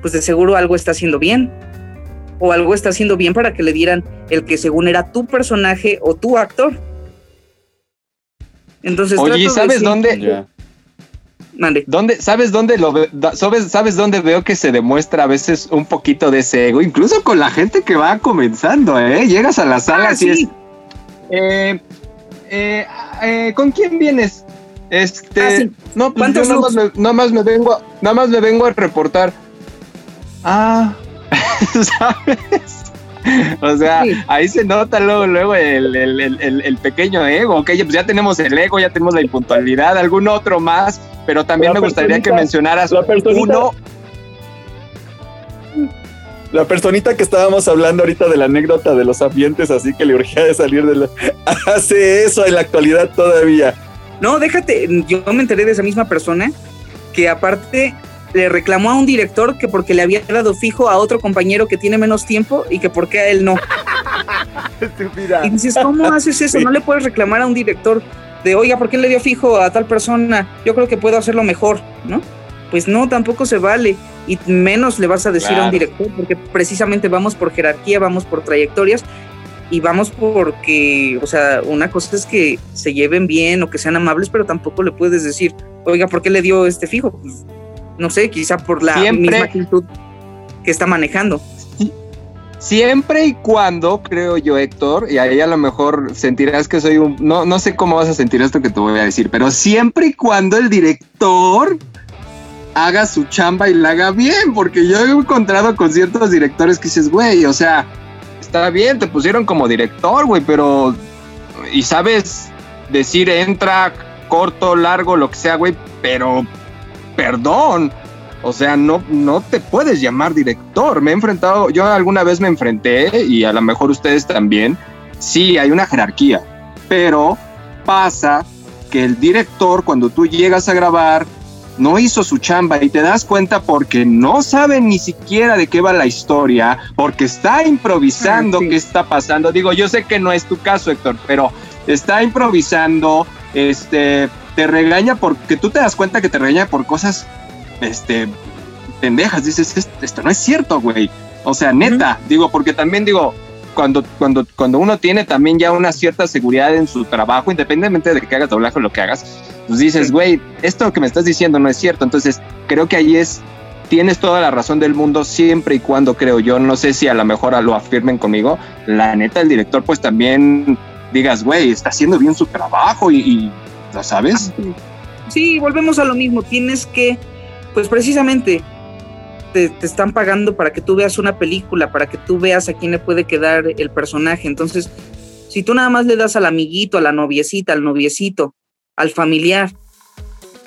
Speaker 6: pues de seguro algo está haciendo bien. O algo está haciendo bien para que le dieran el que según era tu personaje o tu actor.
Speaker 4: Entonces, Oye, ¿sabes dónde? ¿Dónde, ¿Sabes dónde lo sabes, sabes dónde veo que se demuestra a veces un poquito de ese ego? Incluso con la gente que va comenzando, ¿eh? Llegas a la sala ah, y es. Eh, eh, eh, ¿Con quién vienes? Este. Ah, no, pues yo nada más, me, nada más, me, vengo, nada más me vengo a reportar. Ah, ¿sabes? o sea, ahí se nota luego, luego el, pequeño ego. Ok, pues ya tenemos el ego, ya tenemos la impuntualidad, algún otro más, pero también me gustaría que mencionaras uno.
Speaker 5: La personita que estábamos hablando ahorita de la anécdota de los ambientes, así que le urgía de salir de la. hace eso en la actualidad todavía.
Speaker 6: No, déjate, yo me enteré de esa misma persona que aparte le reclamó a un director que porque le había dado fijo a otro compañero que tiene menos tiempo y que porque a él no. y dices, ¿cómo haces eso? No le puedes reclamar a un director de, oiga, ¿por qué le dio fijo a tal persona? Yo creo que puedo hacerlo mejor, ¿no? Pues no, tampoco se vale. Y menos le vas a decir a un director, porque precisamente vamos por jerarquía, vamos por trayectorias. y vamos porque, o sea, una cosa es que se lleven bien o que sean amables, pero tampoco le puedes decir, oiga, ¿por qué le dio este fijo? Pues, no sé, quizá por la misma actitud que está manejando.
Speaker 4: Siempre y cuando, creo yo, Héctor, y ahí a lo mejor sentirás que soy un... No, no sé cómo vas a sentir esto que te voy a decir, pero siempre y cuando el director haga su chamba y la haga bien, porque yo he encontrado con ciertos directores que dices, güey, o sea, está bien, te pusieron como director, güey, pero... Y sabes decir entra, corto, largo, lo que sea, güey, pero... Perdón. O sea, no, no te puedes llamar director. Me he enfrentado, yo alguna vez me enfrenté, y a lo mejor ustedes también, sí, hay una jerarquía, pero pasa que el director, cuando tú llegas a grabar, no hizo su chamba y te das cuenta porque no sabe ni siquiera de qué va la historia, porque está improvisando qué está pasando. Digo, yo sé que no es tu caso, Héctor, pero está improvisando, este, te regaña porque tú te das cuenta que te regaña por cosas, este, pendejas. Dices, esto no es cierto, güey. O sea, neta, digo, porque también digo, cuando, cuando, cuando uno tiene también ya una cierta seguridad en su trabajo, independientemente de que hagas doblaje o lo que hagas, pues dices, güey, esto que me estás diciendo no es cierto. Entonces, creo que ahí es, tienes toda la razón del mundo siempre y cuando creo yo, no sé si a lo mejor lo afirmen conmigo, la neta, el director pues también digas, güey, está haciendo bien su trabajo y, ¿lo sabes?
Speaker 6: Sí, volvemos a lo mismo, tienes que, pues precisamente, te, te, están pagando para que tú veas una película, para que tú veas a quién le puede quedar el personaje. Entonces, si tú nada más le das al amiguito, a la noviecita, al noviecito, al familiar.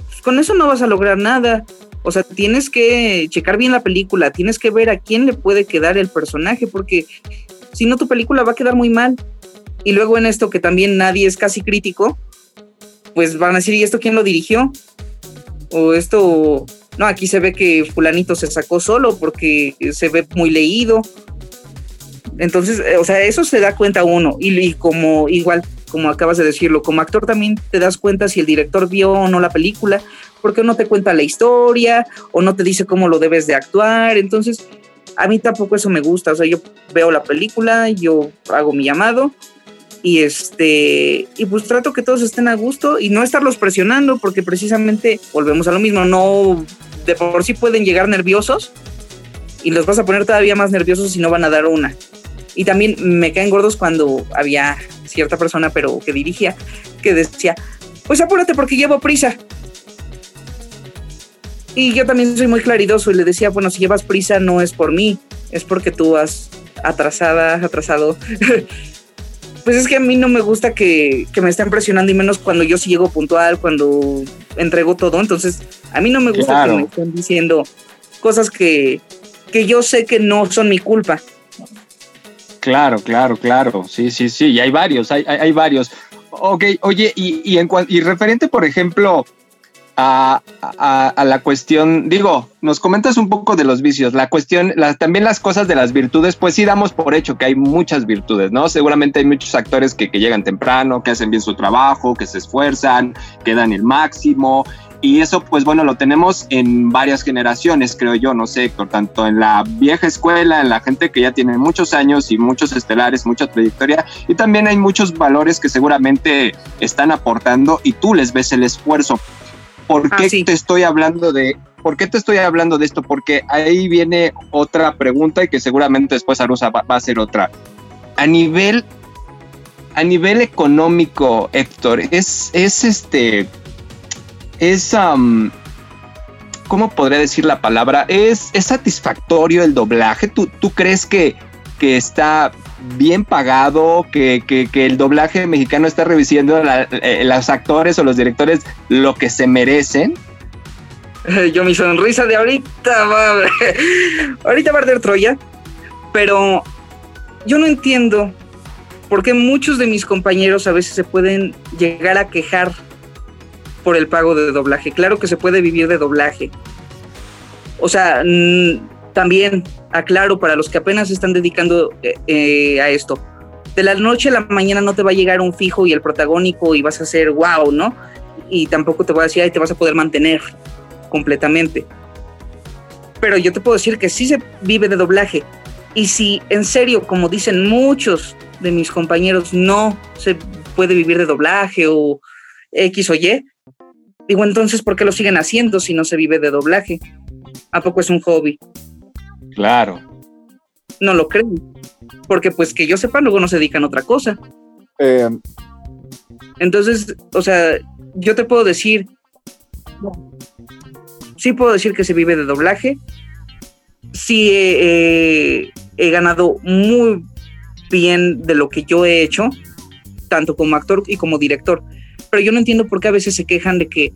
Speaker 6: Pues, con eso no vas a lograr nada. O sea, tienes que checar bien la película, tienes que ver a quién le puede quedar el personaje, porque si no tu película va a quedar muy mal. Y luego en esto que también nadie es casi crítico, pues van a decir, ¿y esto quién lo dirigió? O esto, no, aquí se ve que fulanito se sacó solo porque se ve muy leído. Entonces, eh, o sea, eso se da cuenta uno. Y, y como igual, como acabas de decirlo, como actor también te das cuenta si el director vio o no la película, porque no te cuenta la historia o no te dice cómo lo debes de actuar. Entonces, a mí tampoco eso me gusta. O sea, yo veo la película, yo hago mi llamado y este y pues trato que todos estén a gusto y no estarlos presionando porque precisamente volvemos a lo mismo, no de por sí pueden llegar nerviosos y los vas a poner todavía más nerviosos si no van a dar una. Y también me caen gordos cuando había cierta persona, pero que dirigía, que decía, pues apúrate porque llevo prisa. Y yo también soy muy claridoso y le decía, bueno, si llevas prisa no es por mí, es porque tú has atrasada, atrasado. Pues es que a mí no me gusta que, que, me estén presionando y menos cuando yo sí llego puntual, cuando entrego todo. Entonces, a mí no me gusta que me estén diciendo cosas que, que yo sé que no son mi culpa.
Speaker 4: Claro, claro, claro. Sí, sí, sí. Y hay varios, hay, hay, varios. Ok, oye, y, y, en, y referente, por ejemplo, a, la cuestión, digo, nos comentas un poco de los vicios, la cuestión, la, también las cosas de las virtudes, pues sí damos por hecho que hay muchas virtudes, ¿no? Seguramente hay muchos actores que, llegan temprano, que hacen bien su trabajo, que se esfuerzan, que dan el máximo, y eso, pues bueno, lo tenemos en varias generaciones, creo yo, no sé, por tanto en la vieja escuela, en la gente que ya tiene muchos años y muchos estelares, mucha trayectoria, y también hay muchos valores que seguramente están aportando y tú les ves el esfuerzo. ¿Por qué ah, sí. te estoy hablando de, ¿Por qué te estoy hablando de esto? Porque ahí viene otra pregunta y que seguramente después Arusa va, va a ser otra. A nivel, a nivel económico, Héctor, es, es este, es, um, ¿cómo podría decir la palabra? Es, es satisfactorio el doblaje. ¿Tú, tú crees que, que está bien pagado, que, que, el doblaje mexicano está revisiendo la, eh, los actores o los directores lo que se merecen?
Speaker 6: Yo mi sonrisa de ahorita va, ahorita va a arder Troya, pero yo no entiendo por qué muchos de mis compañeros a veces se pueden llegar a quejar por el pago de doblaje. Claro que se puede vivir de doblaje. O sea, también aclaro para los que apenas se están dedicando eh, eh, a esto. De la noche a la mañana no te va a llegar un fijo y el protagónico y vas a ser wow, ¿no? Y tampoco te voy a decir, ahí te vas a poder mantener completamente. Pero yo te puedo decir que sí se vive de doblaje. Y si en serio, como dicen muchos de mis compañeros no se puede vivir de doblaje o X o Y, digo entonces, ¿por qué lo siguen haciendo si no se vive de doblaje? ¿A poco es un hobby?
Speaker 4: Claro.
Speaker 6: No lo creo. Porque pues que yo sepa, luego no se dedican a otra cosa.
Speaker 5: Eh,
Speaker 6: Entonces, o sea, yo te puedo decir, sí puedo decir que se vive de doblaje, sí he, he- he ganado muy bien de lo que yo he hecho, tanto como actor y como director, pero yo no entiendo por qué a veces se quejan de que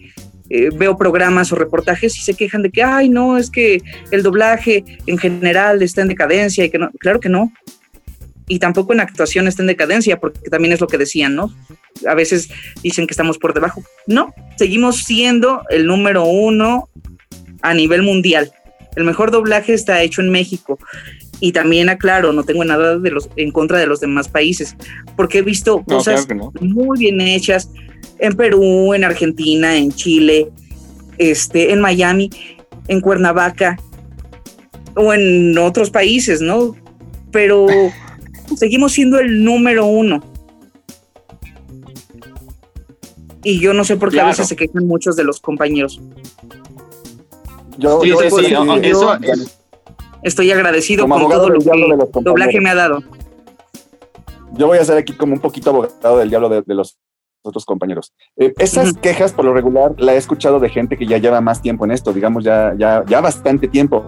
Speaker 6: eh, veo programas o reportajes y se quejan de que, ay, no, es que el doblaje en general está en decadencia y que no, claro que no. Y tampoco en actuación está en decadencia, porque también es lo que decían, ¿no? A veces dicen que estamos por debajo. No, seguimos siendo el número uno a nivel mundial. El mejor doblaje está hecho en México. Y también aclaro, no tengo nada de los, en contra de los demás países, porque he visto
Speaker 4: No,
Speaker 6: cosas
Speaker 4: claro que no.
Speaker 6: muy bien hechas en Perú, en Argentina, en Chile, este, en Miami, en Cuernavaca o en otros países, ¿no? Pero seguimos siendo el número uno. Y yo no sé por qué
Speaker 4: Claro.
Speaker 6: a veces se quejan muchos de los compañeros.
Speaker 5: yo,
Speaker 4: Sí,
Speaker 5: yo
Speaker 4: sí, sí, eso es-
Speaker 6: Estoy agradecido
Speaker 5: Como
Speaker 6: con
Speaker 5: abogado
Speaker 6: todo lo que doblaje me ha dado.
Speaker 5: yo voy a ser aquí como un poquito abogado del diablo de, de los otros compañeros. Eh, esas quejas, por lo regular, la he escuchado de gente que ya lleva más tiempo en esto, digamos, ya, ya, ya bastante tiempo.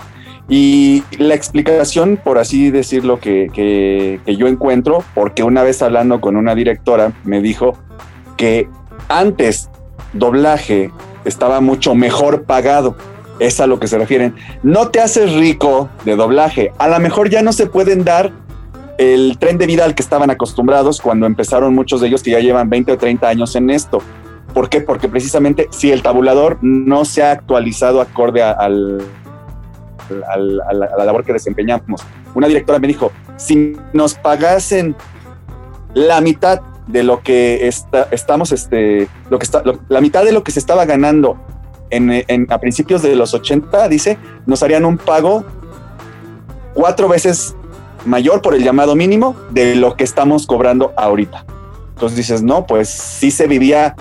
Speaker 5: Y la explicación, por así decirlo, que, que, que yo encuentro, porque una vez hablando con una directora, me dijo que antes doblaje estaba mucho mejor pagado. Es a lo que se refieren. No te haces rico de doblaje. A lo mejor ya no se pueden dar el tren de vida al que estaban acostumbrados cuando empezaron muchos de ellos que ya llevan 20 o 30 años en esto. ¿Por qué? Porque precisamente si el tabulador no se ha actualizado acorde a, al, al- la, labor que desempeñamos. Una directora me dijo, si nos pagasen la mitad de lo que está, estamos, este, lo que está, la mitad de lo que se estaba ganando en- a principios de los 80, dice, nos harían un pago cuatro veces mayor por el llamado mínimo de lo que estamos cobrando ahorita. Entonces dices, no, pues sí se vivía,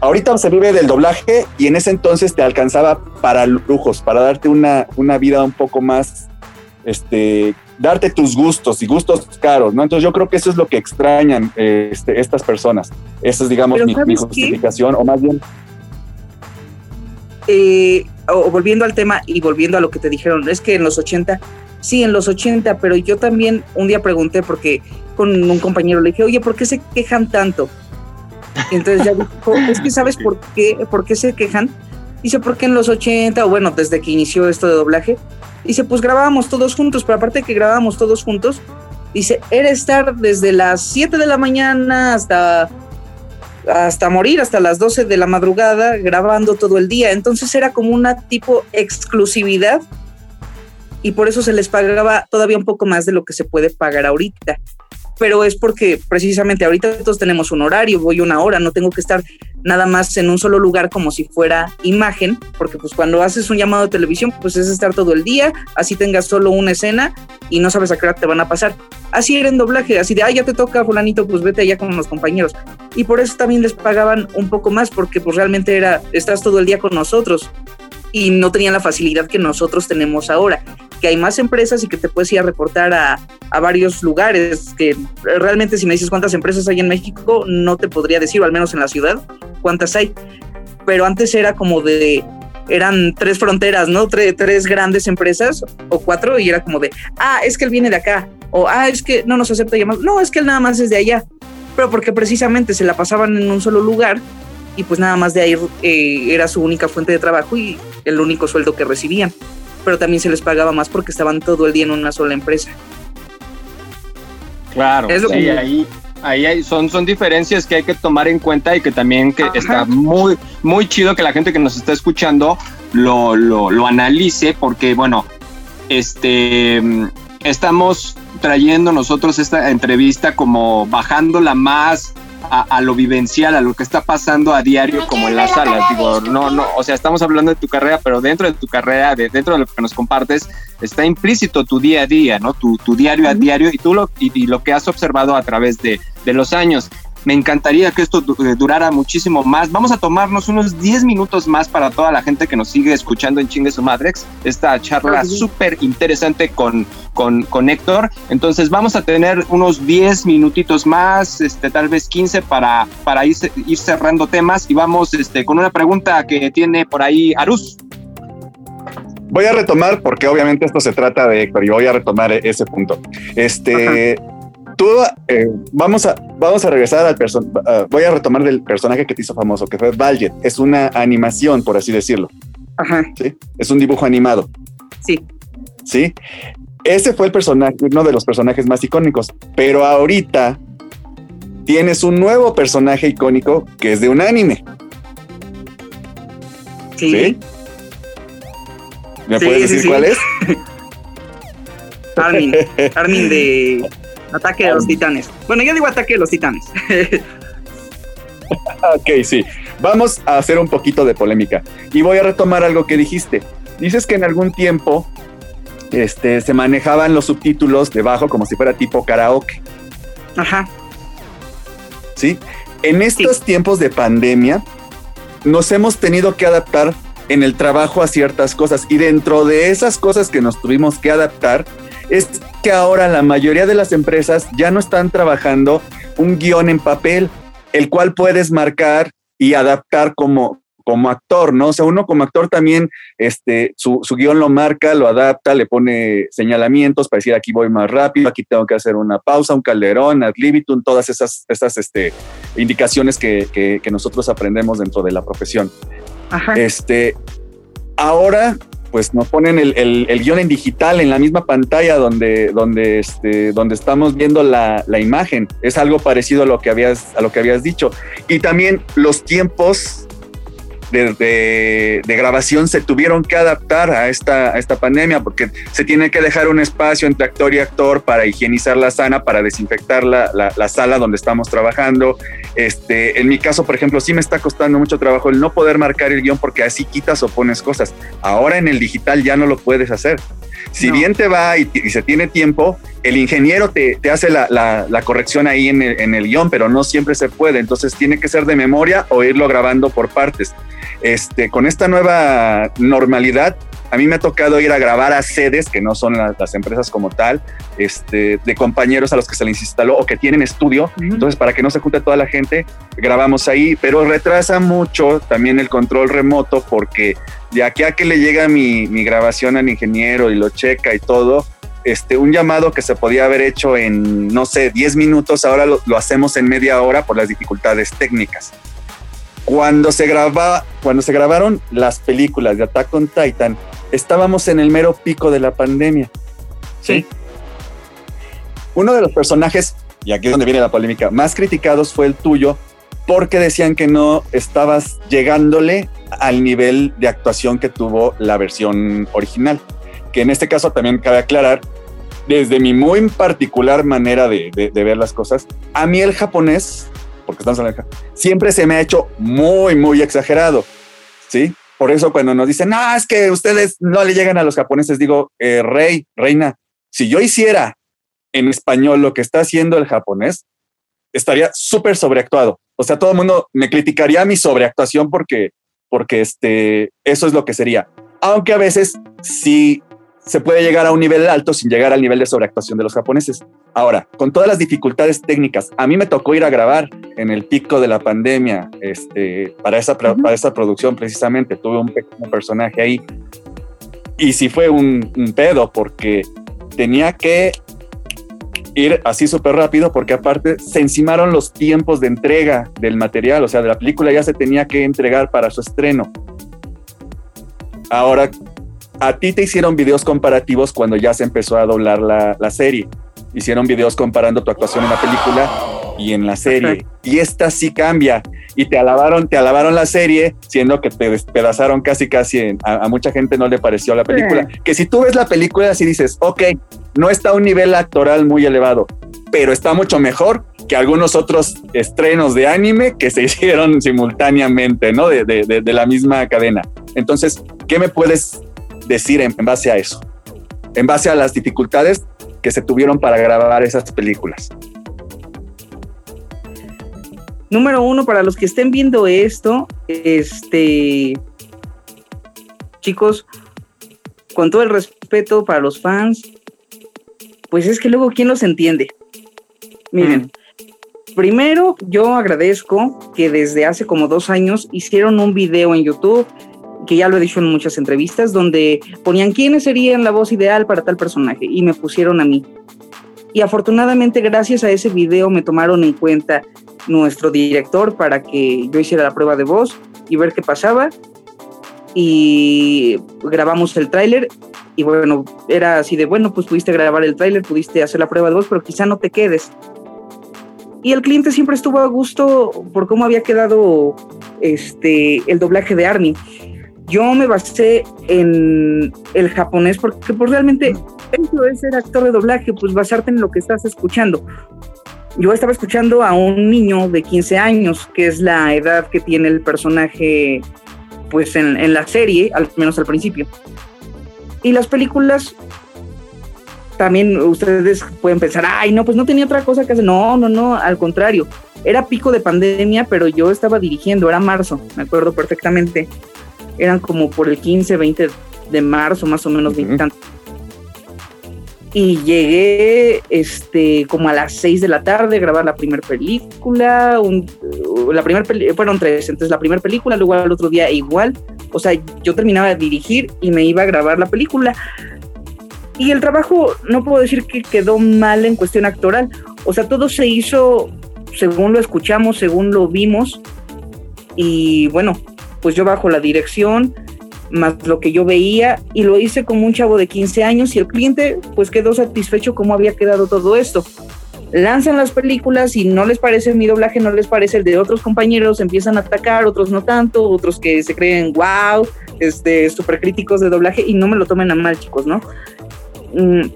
Speaker 5: ahorita se vive del doblaje y en ese entonces te alcanzaba para lujos, para darte una, una vida un poco más, este, darte tus gustos y gustos caros, ¿no? Entonces yo creo que eso es lo que extrañan este, estas personas. Esa es, digamos, mi, mi
Speaker 6: ¿sabes qué?
Speaker 5: justificación, o más bien,
Speaker 6: eh, o volviendo al tema y volviendo a lo que te dijeron, es que en los 80, sí, en los 80, pero yo también un día pregunté porque con un compañero le dije, oye, ¿por qué se quejan tanto? Y entonces ya dijo, es que sabes por qué, por qué se quejan. Dice, porque en los 80, o bueno, desde que inició esto de doblaje, dice, pues grabábamos todos juntos, pero aparte de que grabábamos todos juntos, dice, era estar desde las 7 de la mañana hasta hasta morir, hasta las 12 de la madrugada, grabando todo el día. Entonces era como una tipo exclusividad y por eso se les pagaba todavía un poco más de lo que se puede pagar ahorita. Pero es porque precisamente ahorita todos tenemos un horario, voy una hora, no tengo que estar nada más en un solo lugar como si fuera imagen, porque pues cuando haces un llamado de televisión, pues es estar todo el día, así tengas solo una escena y no sabes a qué hora te van a pasar. Así era en doblaje, así de, ah, ya te toca fulanito, pues vete allá con los compañeros. Y por eso también les pagaban un poco más, porque pues realmente era, estás todo el día con nosotros y no tenían la facilidad que nosotros tenemos ahora, que hay más empresas y que te puedes ir a reportar a, a varios lugares, que realmente si me dices cuántas empresas hay en México, no te podría decir, o al menos en la ciudad, cuántas hay. Pero antes era como de, eran tres fronteras, ¿no? Tre- tres grandes empresas o cuatro y era como de, ah, es que él viene de acá, o ah, es que no nos acepta llamadas, no, es que él nada más es de allá, pero porque precisamente se la pasaban en un solo lugar y pues nada más de ahí eh, era su única fuente de trabajo y el único sueldo que recibían, pero también se les pagaba más porque estaban todo el día en una sola empresa.
Speaker 4: Claro,
Speaker 6: Es lo
Speaker 4: sí,
Speaker 6: que-
Speaker 4: ahí, ahí hay- son, son diferencias que hay que tomar en cuenta y que también que
Speaker 6: Ajá.
Speaker 4: está muy, muy chido que la gente que nos está escuchando lo, lo, lo analice, porque bueno, este estamos trayendo nosotros esta entrevista como bajándola más a, lo vivencial, a lo que está pasando a diario como en las salas. Digo, no, no, o sea, estamos hablando de tu carrera, pero dentro de tu carrera, de, dentro de lo que nos compartes, está implícito tu día a día, ¿no? Tu, tu diario a diario y tú lo, y, lo que has observado a través de, de los años. Me encantaría que esto eh, durara muchísimo más. Vamos a tomarnos unos 10 minutos más para toda la gente que nos sigue escuchando en Chingue su Madrex. Esta charla súper interesante con, con, con, Héctor. Entonces vamos a tener unos 10 minutitos más, este, tal vez 15 para, para ir, ir cerrando temas. Y vamos este, con una pregunta que tiene por ahí Arus.
Speaker 5: Voy a retomar, porque obviamente esto se trata de Héctor, y voy a retomar ese punto. Este tú, eh, vamos, a, vamos a regresar al personaje, voy a retomar del personaje que te hizo famoso, que fue Valjet. Es una animación, por así decirlo.
Speaker 6: Ajá.
Speaker 5: ¿Sí? Es un dibujo animado.
Speaker 6: Sí.
Speaker 5: Sí. Ese fue el personaje, uno de los personajes más icónicos, pero ahorita tienes un nuevo personaje icónico que es de un anime.
Speaker 6: Sí.
Speaker 5: ¿Me puedes decir cuál es?
Speaker 6: Armin. Armin de Ataque de los titanes. Bueno, yo digo ataque de los titanes.
Speaker 5: ok, sí. Vamos a hacer un poquito de polémica. Y voy a retomar algo que dijiste. Dices que en algún tiempo este, se manejaban los subtítulos debajo como si fuera tipo karaoke.
Speaker 6: Ajá.
Speaker 5: Sí. En estos tiempos de pandemia, nos hemos tenido que adaptar en el trabajo a ciertas cosas. Y dentro de esas cosas que nos tuvimos que adaptar, es que ahora la mayoría de las empresas ya no están trabajando un guion en papel, el cual puedes marcar y adaptar como, como actor, ¿no? O sea, uno como actor también, este, su, su guion lo marca, lo adapta, le pone señalamientos para decir aquí voy más rápido, aquí tengo que hacer una pausa, un calderón, ad libitum, todas esas, esas este, indicaciones que, que, que nosotros aprendemos dentro de la profesión.
Speaker 6: Ajá.
Speaker 5: Este, ahora pues nos ponen el, el, guion en digital en la misma pantalla donde, donde, este, donde estamos viendo la, la, imagen. Es algo parecido a lo, que habías, a lo que habías dicho. Y también los tiempos de, grabación se tuvieron que adaptar a esta, esta pandemia porque se tiene que dejar un espacio entre actor y actor para higienizar la sana, para desinfectar la, la, sala donde estamos trabajando. Este, en mi caso, por ejemplo, sí me está costando mucho trabajo el no poder marcar el guion porque así quitas o pones cosas. Ahora en el digital ya no lo puedes hacer. Si bien te va y, se tiene tiempo, el ingeniero te, te hace la, la, corrección ahí en el, en el, guion, pero no siempre se puede. Entonces tiene que ser de memoria o irlo grabando por partes. Este, con esta nueva normalidad, a mí me ha tocado ir a grabar a sedes que no son las, empresas como tal, este, de compañeros a los que se les instaló o que tienen estudio. Entonces, para que no se junte toda la gente, grabamos ahí, pero retrasa mucho también el control remoto porque de aquí a que le llega mi, grabación al ingeniero y lo checa y todo, este, un llamado que se podía haber hecho en, no sé, 10 minutos, ahora lo, lo hacemos en media hora por las dificultades técnicas. Cuando se, graba, cuando se grabaron las películas de Attack on Titan, estábamos en el mero pico de la pandemia.
Speaker 6: Sí.
Speaker 5: Uno de los personajes, y aquí es donde viene la polémica, más criticados fue el tuyo, porque decían que no estabas llegándole al nivel de actuación que tuvo la versión original. Que en este caso también cabe aclarar, desde mi muy particular manera de, de ver las cosas, a mí el japonés porque estamos en siempre se me ha hecho muy, muy exagerado. ¿Sí? Por eso cuando nos dicen, no, es que ustedes no le llegan a los japoneses, digo, eh, rey, reina, si yo hiciera en español lo que está haciendo el japonés, estaría súper sobreactuado. O sea, todo el mundo me criticaría mi sobreactuación porque, porque este, eso es lo que sería. Aunque a veces sí se puede llegar a un nivel alto sin llegar al nivel de sobreactuación de los japoneses. Ahora, con todas las dificultades técnicas, a mí me tocó ir a grabar en el pico de la pandemia este, para, esa, para esa producción precisamente. Tuve un pequeño personaje ahí. Y sí fue un, un pedo porque tenía que ir así súper rápido porque aparte se encimaron los tiempos de entrega del material, o sea, de la película ya se tenía que entregar para su estreno. Ahora a ti te hicieron videos comparativos cuando ya se empezó a doblar la, la, serie. Hicieron videos comparando tu actuación en la película y en la serie. Y esta sí cambia. Y te alabaron, te alabaron la serie, siendo que te despedazaron casi, casi. a, mucha gente no le pareció la película. Que si tú ves la película, así dices, ok, no está a un nivel actoral muy elevado, pero está mucho mejor que algunos otros estrenos de anime que se hicieron simultáneamente, ¿no? De, de, de la misma cadena. Entonces, ¿qué me puedes decir en, base a eso? En base a las dificultades que se tuvieron para grabar esas películas.
Speaker 6: Número uno, para los que estén viendo esto, este, chicos, con todo el respeto para los fans, pues es que luego, ¿quién los entiende? Miren, primero yo agradezco que desde hace como dos años hicieron un video en YouTube que ya lo he dicho en muchas entrevistas, donde ponían quiénes serían la voz ideal para tal personaje y me pusieron a mí. Y afortunadamente gracias a ese video me tomaron en cuenta nuestro director para que yo hiciera la prueba de voz y ver qué pasaba. Y grabamos el tráiler y bueno, era así de, bueno, pues pudiste grabar el tráiler, pudiste hacer la prueba de voz, pero quizá no te quedes. Y el cliente siempre estuvo a gusto por cómo había quedado este, el doblaje de Armin yo me basé en el japonés porque pues realmente eso es ser actor de doblaje, pues basarte en lo que estás escuchando. Yo estaba escuchando a un niño de 15 años, que es la edad que tiene el personaje pues en, en la serie, al menos al principio. Y las películas también ustedes pueden pensar, ay, no, pues no tenía otra cosa que hacer. No, no, no, al contrario. Era pico de pandemia, pero yo estaba dirigiendo, era marzo, me acuerdo perfectamente eran como por el 15, 20 de marzo, más o menos, Y llegué este, como a las 6 de la tarde a grabar la primera película. la primer fueron tres, entonces la primera película, luego al otro día igual. O sea, yo terminaba de dirigir y me iba a grabar la película. Y el trabajo, no puedo decir que quedó mal en cuestión actoral. O sea, todo se hizo según lo escuchamos, según lo vimos. Y bueno, pues yo bajo la dirección, más lo que yo veía, y lo hice como un chavo de 15 años y el cliente pues quedó satisfecho cómo había quedado todo esto. Lanzan las películas y no les parece mi doblaje, no les parece el de otros compañeros, empiezan a atacar, otros no tanto, otros que se creen wow, este, súper críticos de doblaje y no me lo tomen a mal, chicos, ¿no? Mm,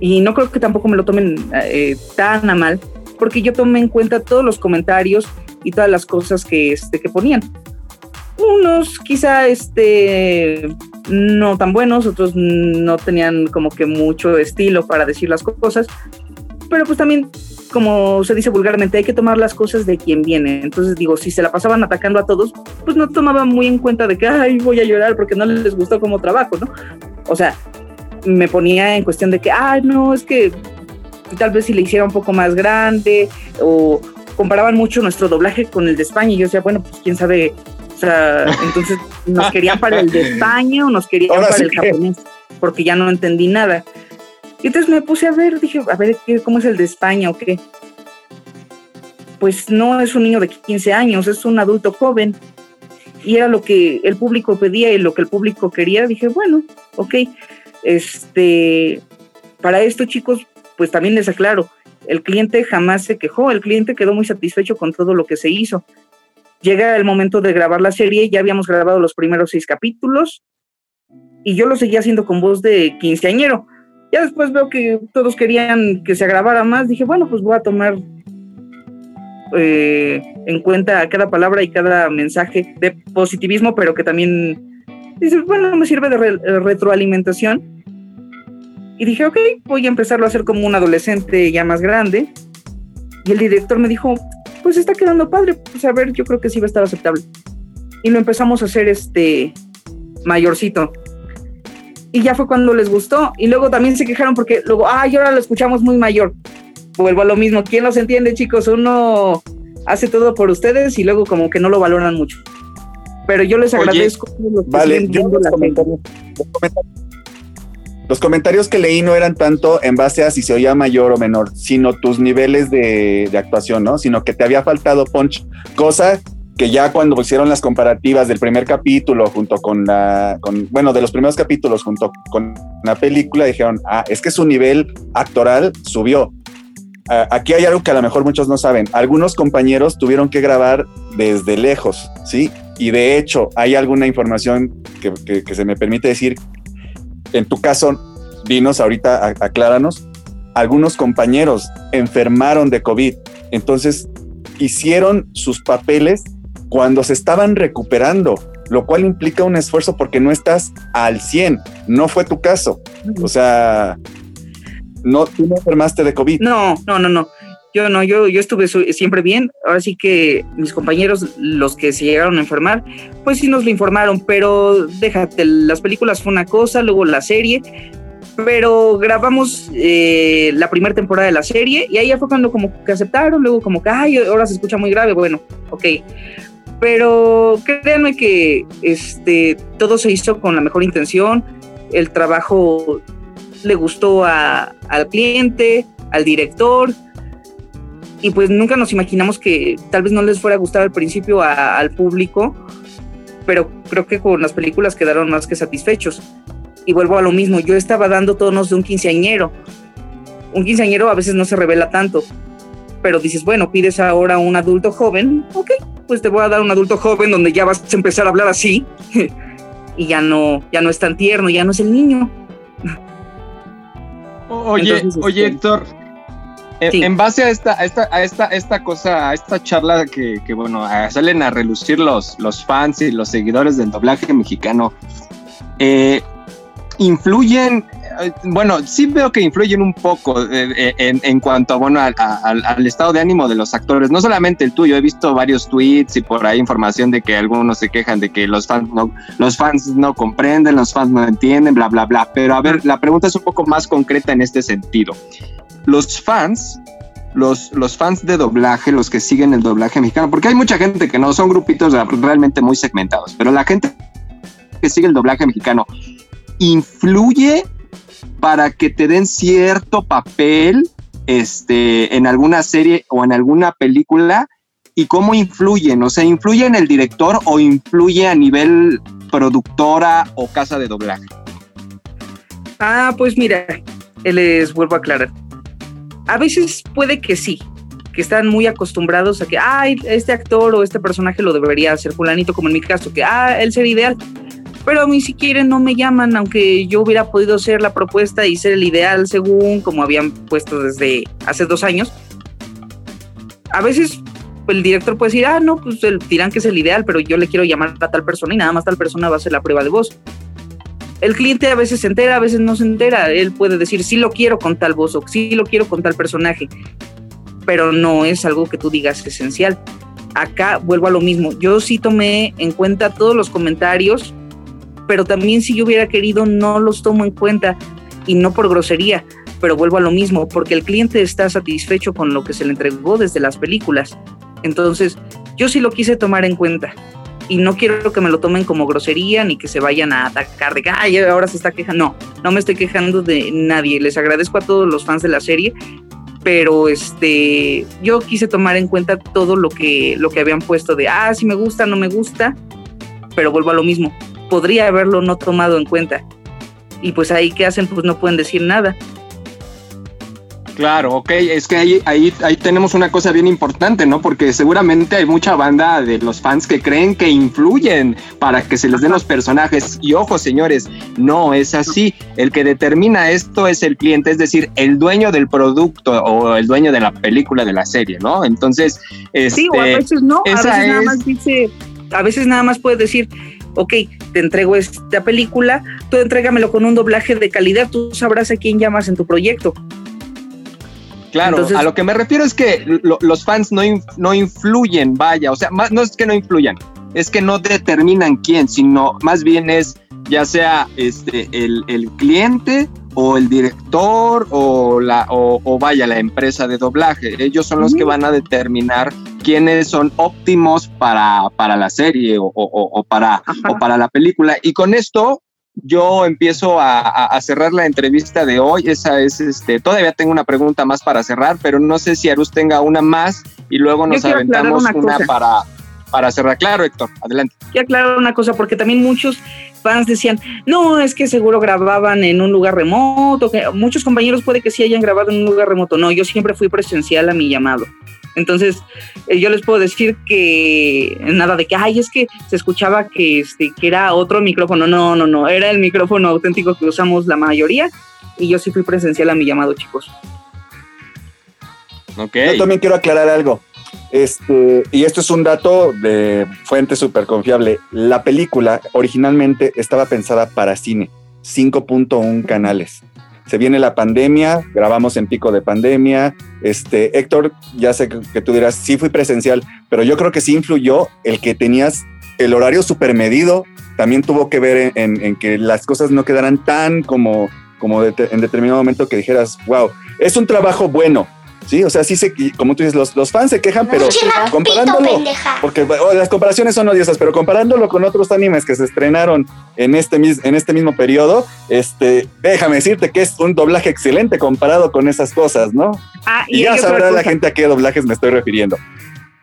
Speaker 6: y no creo que tampoco me lo tomen eh, tan a mal, porque yo tomé en cuenta todos los comentarios y todas las cosas que, este, que ponían unos quizá este no tan buenos, otros no tenían como que mucho estilo para decir las cosas, pero pues también como se dice vulgarmente, hay que tomar las cosas de quien viene. Entonces digo, si se la pasaban atacando a todos, pues no tomaban muy en cuenta de que, ay, voy a llorar porque no les gustó como trabajo, ¿no? O sea, me ponía en cuestión de que, ah, no, es que tal vez si le hiciera un poco más grande o comparaban mucho nuestro doblaje con el de España y yo decía, bueno, pues quién sabe sea, entonces nos querían para el de España o nos querían para el japonés, porque ya no entendí nada. Y entonces me puse a ver, dije, a ver, ¿cómo es el de España o qué? Pues no es un niño de 15 años, es un adulto joven. Y era lo que el público pedía y lo que el público quería. Dije, bueno, ok. Este, para esto, chicos, pues también les aclaro, el cliente jamás se quejó, el cliente quedó muy satisfecho con todo lo que se hizo llega el momento de grabar la serie, ya habíamos grabado los primeros seis capítulos y yo lo seguía haciendo con voz de quinceañero. Ya después veo que todos querían que se grabara más, dije, bueno, pues voy a tomar eh, en cuenta cada palabra y cada mensaje de positivismo, pero que también dice, bueno, me sirve de retroalimentación. Y dije, ok, voy a empezarlo a hacer como un adolescente ya más grande. Y el director me dijo, pues está quedando padre, pues a ver, yo creo que sí va a estar aceptable. Y lo empezamos a hacer este mayorcito. Y ya fue cuando les gustó. Y luego también se quejaron porque luego, ay, ahora lo escuchamos muy mayor. Vuelvo a lo mismo. ¿Quién los entiende, chicos? Uno hace todo por ustedes y luego como que no lo valoran mucho. Pero yo les agradezco.
Speaker 5: vale, yo los comentarios, los comentarios que leí no eran tanto en base a si se oía mayor o menor, sino tus niveles de, actuación, ¿no? Sino que te había faltado punch, cosa que ya cuando hicieron las comparativas del primer capítulo junto con la, con, bueno, de los primeros capítulos junto con la película, dijeron, ah, es que su nivel actoral subió. Ah, aquí hay algo que a lo mejor muchos no saben. Algunos compañeros tuvieron que grabar desde lejos, ¿sí? Y de hecho, hay alguna información que, que se me permite decir en tu caso, dinos ahorita, acláranos, algunos compañeros enfermaron de COVID Entonces, hicieron sus papeles cuando se estaban recuperando, lo cual implica un esfuerzo porque no estás al 100. No fue tu caso. O sea, no, tú no enfermaste de COVID.
Speaker 6: No, no, no, no. Yo no, yo, yo estuve siempre bien. Ahora sí que mis compañeros, los que se llegaron a enfermar, pues sí nos lo informaron, pero déjate, las películas fue una cosa, luego la serie, pero grabamos eh, la primera temporada de la serie y ahí ya fue cuando como que aceptaron, luego como que, ay, ahora se escucha muy grave, bueno, ok. Pero créanme que este, todo se hizo con la mejor intención, el trabajo le gustó al cliente, al director, y pues nunca nos imaginamos que tal vez no les fuera a gustar al principio al público, pero creo que con las películas quedaron más que satisfechos. Y vuelvo a lo mismo, yo estaba dando tonos de un quinceañero. Un quinceañero a veces no se revela tanto, pero dices, bueno, pides ahora un adulto joven, ok, pues te voy a dar un adulto joven donde ya vas a empezar a hablar así y ya no, ya no es tan tierno, ya no es el niño.
Speaker 4: Oye, oye este, Héctor, en, base a esta, a esta, a esta, esta cosa, a esta charla que, que, bueno, salen a relucir los, los fans y los seguidores del doblaje mexicano, eh, influyen, eh, bueno, sí veo que influyen un poco eh, en, en, cuanto bueno, al, estado de ánimo de los actores, no solamente el tuyo, he visto varios tweets y por ahí información de que algunos se quejan de que los fans no, los fans no comprenden, los fans no entienden, bla, bla, bla, pero a ver, la pregunta es un poco más concreta en este sentido los fans, los, los fans de doblaje, los que siguen el doblaje mexicano, porque hay mucha gente que no son grupitos realmente muy segmentados, pero la gente que sigue el doblaje mexicano influye para que te den cierto papel este, en alguna serie o en alguna película y cómo influyen, o sea, influye en el director o influye a nivel productora o casa de doblaje.
Speaker 6: Ah, pues mira, les vuelvo a aclarar a veces puede que sí, que están muy acostumbrados a que, ay, este actor o este personaje lo debería hacer fulanito, como en mi caso, que, ah, él sería ideal. Pero a mí si quieren no me llaman, aunque yo hubiera podido hacer la propuesta y ser el ideal según como habían puesto desde hace dos años. A veces el director puede decir, ah, no, pues dirán que es el ideal, pero yo le quiero llamar a tal persona y nada más tal persona va a hacer la prueba de voz el cliente a veces se entera, a veces no se entera. Él puede decir, sí lo quiero con tal voz o sí lo quiero con tal personaje, pero no es algo que tú digas esencial. Acá vuelvo a lo mismo. Yo sí tomé en cuenta todos los comentarios, pero también si yo hubiera querido no los tomo en cuenta y no por grosería, pero vuelvo a lo mismo, porque el cliente está satisfecho con lo que se le entregó desde las películas. Entonces, yo sí lo quise tomar en cuenta y no quiero que me lo tomen como grosería ni que se vayan a atacar de que ay, ahora se está quejando. No, no me estoy quejando de nadie. Les agradezco a todos los fans de la serie, pero este yo quise tomar en cuenta todo lo que lo que habían puesto de ah, si me gusta, no me gusta, pero vuelvo a lo mismo. Podría haberlo no tomado en cuenta. Y pues ahí qué hacen, pues no pueden decir nada.
Speaker 4: Claro, ok, es que ahí, ahí, ahí tenemos una cosa bien importante, ¿no? Porque seguramente hay mucha banda de los fans que creen que influyen para que se les den los personajes. Y ojo, señores, no es así. El que determina esto es el cliente, es decir, el dueño del producto o el dueño de la película, de la serie, ¿no? Entonces,
Speaker 6: sí, o a este, veces no, a veces nada más dice, a veces nada más puede decir, ok, te entrego esta película, tú entrégamelo con un doblaje de calidad, tú sabrás a quién llamas en tu proyecto.
Speaker 4: Claro, a lo que me refiero es que los fans no, no influyen, vaya, o sea, no es que no influyan, es que no determinan quién, sino más bien es ya sea este el, cliente o el director o la o, vaya la empresa de doblaje. Ellos son los que van a determinar quiénes son óptimos para, para la serie o, o para, o para la película. Y con esto yo empiezo a, cerrar la entrevista de hoy. Esa es, este, todavía tengo una pregunta más para cerrar, pero no sé si Arus tenga una más y luego nos aventamos una, para, para cerrar. Claro, Héctor, adelante.
Speaker 6: Quiero aclarar una cosa, porque también muchos fans decían, no, es que seguro grababan en un lugar remoto, que muchos compañeros puede que sí hayan grabado en un lugar remoto. No, yo siempre fui presencial a mi llamado. Entonces, eh, yo les puedo decir que nada de que, ay, es que se escuchaba que, este, que era otro micrófono. No, no, no, era el micrófono auténtico que usamos la mayoría y yo sí fui presencial a mi llamado, chicos.
Speaker 5: Yo también quiero aclarar algo. Este, y esto es un dato de fuente súper confiable. La película originalmente estaba pensada para cine, 5.1 canales. Se viene la pandemia, grabamos en pico de pandemia. Este, Héctor, ya sé que, tú dirás, sí fui presencial, pero yo creo que sí influyó el que tenías el horario súper medido. También tuvo que ver en, que las cosas no quedaran tan como, como en determinado momento que dijeras, wow, es un trabajo bueno, Sí, o sea, sí se, como tú dices, los, los fans se quejan, pero comparándolo, porque las comparaciones son odiosas, pero comparándolo con otros animes que se estrenaron en este, en este mismo periodo, este, déjame decirte que es un doblaje excelente comparado con esas cosas, ¿no? Ah, y, ya sabrá la gente a qué doblajes me estoy refiriendo.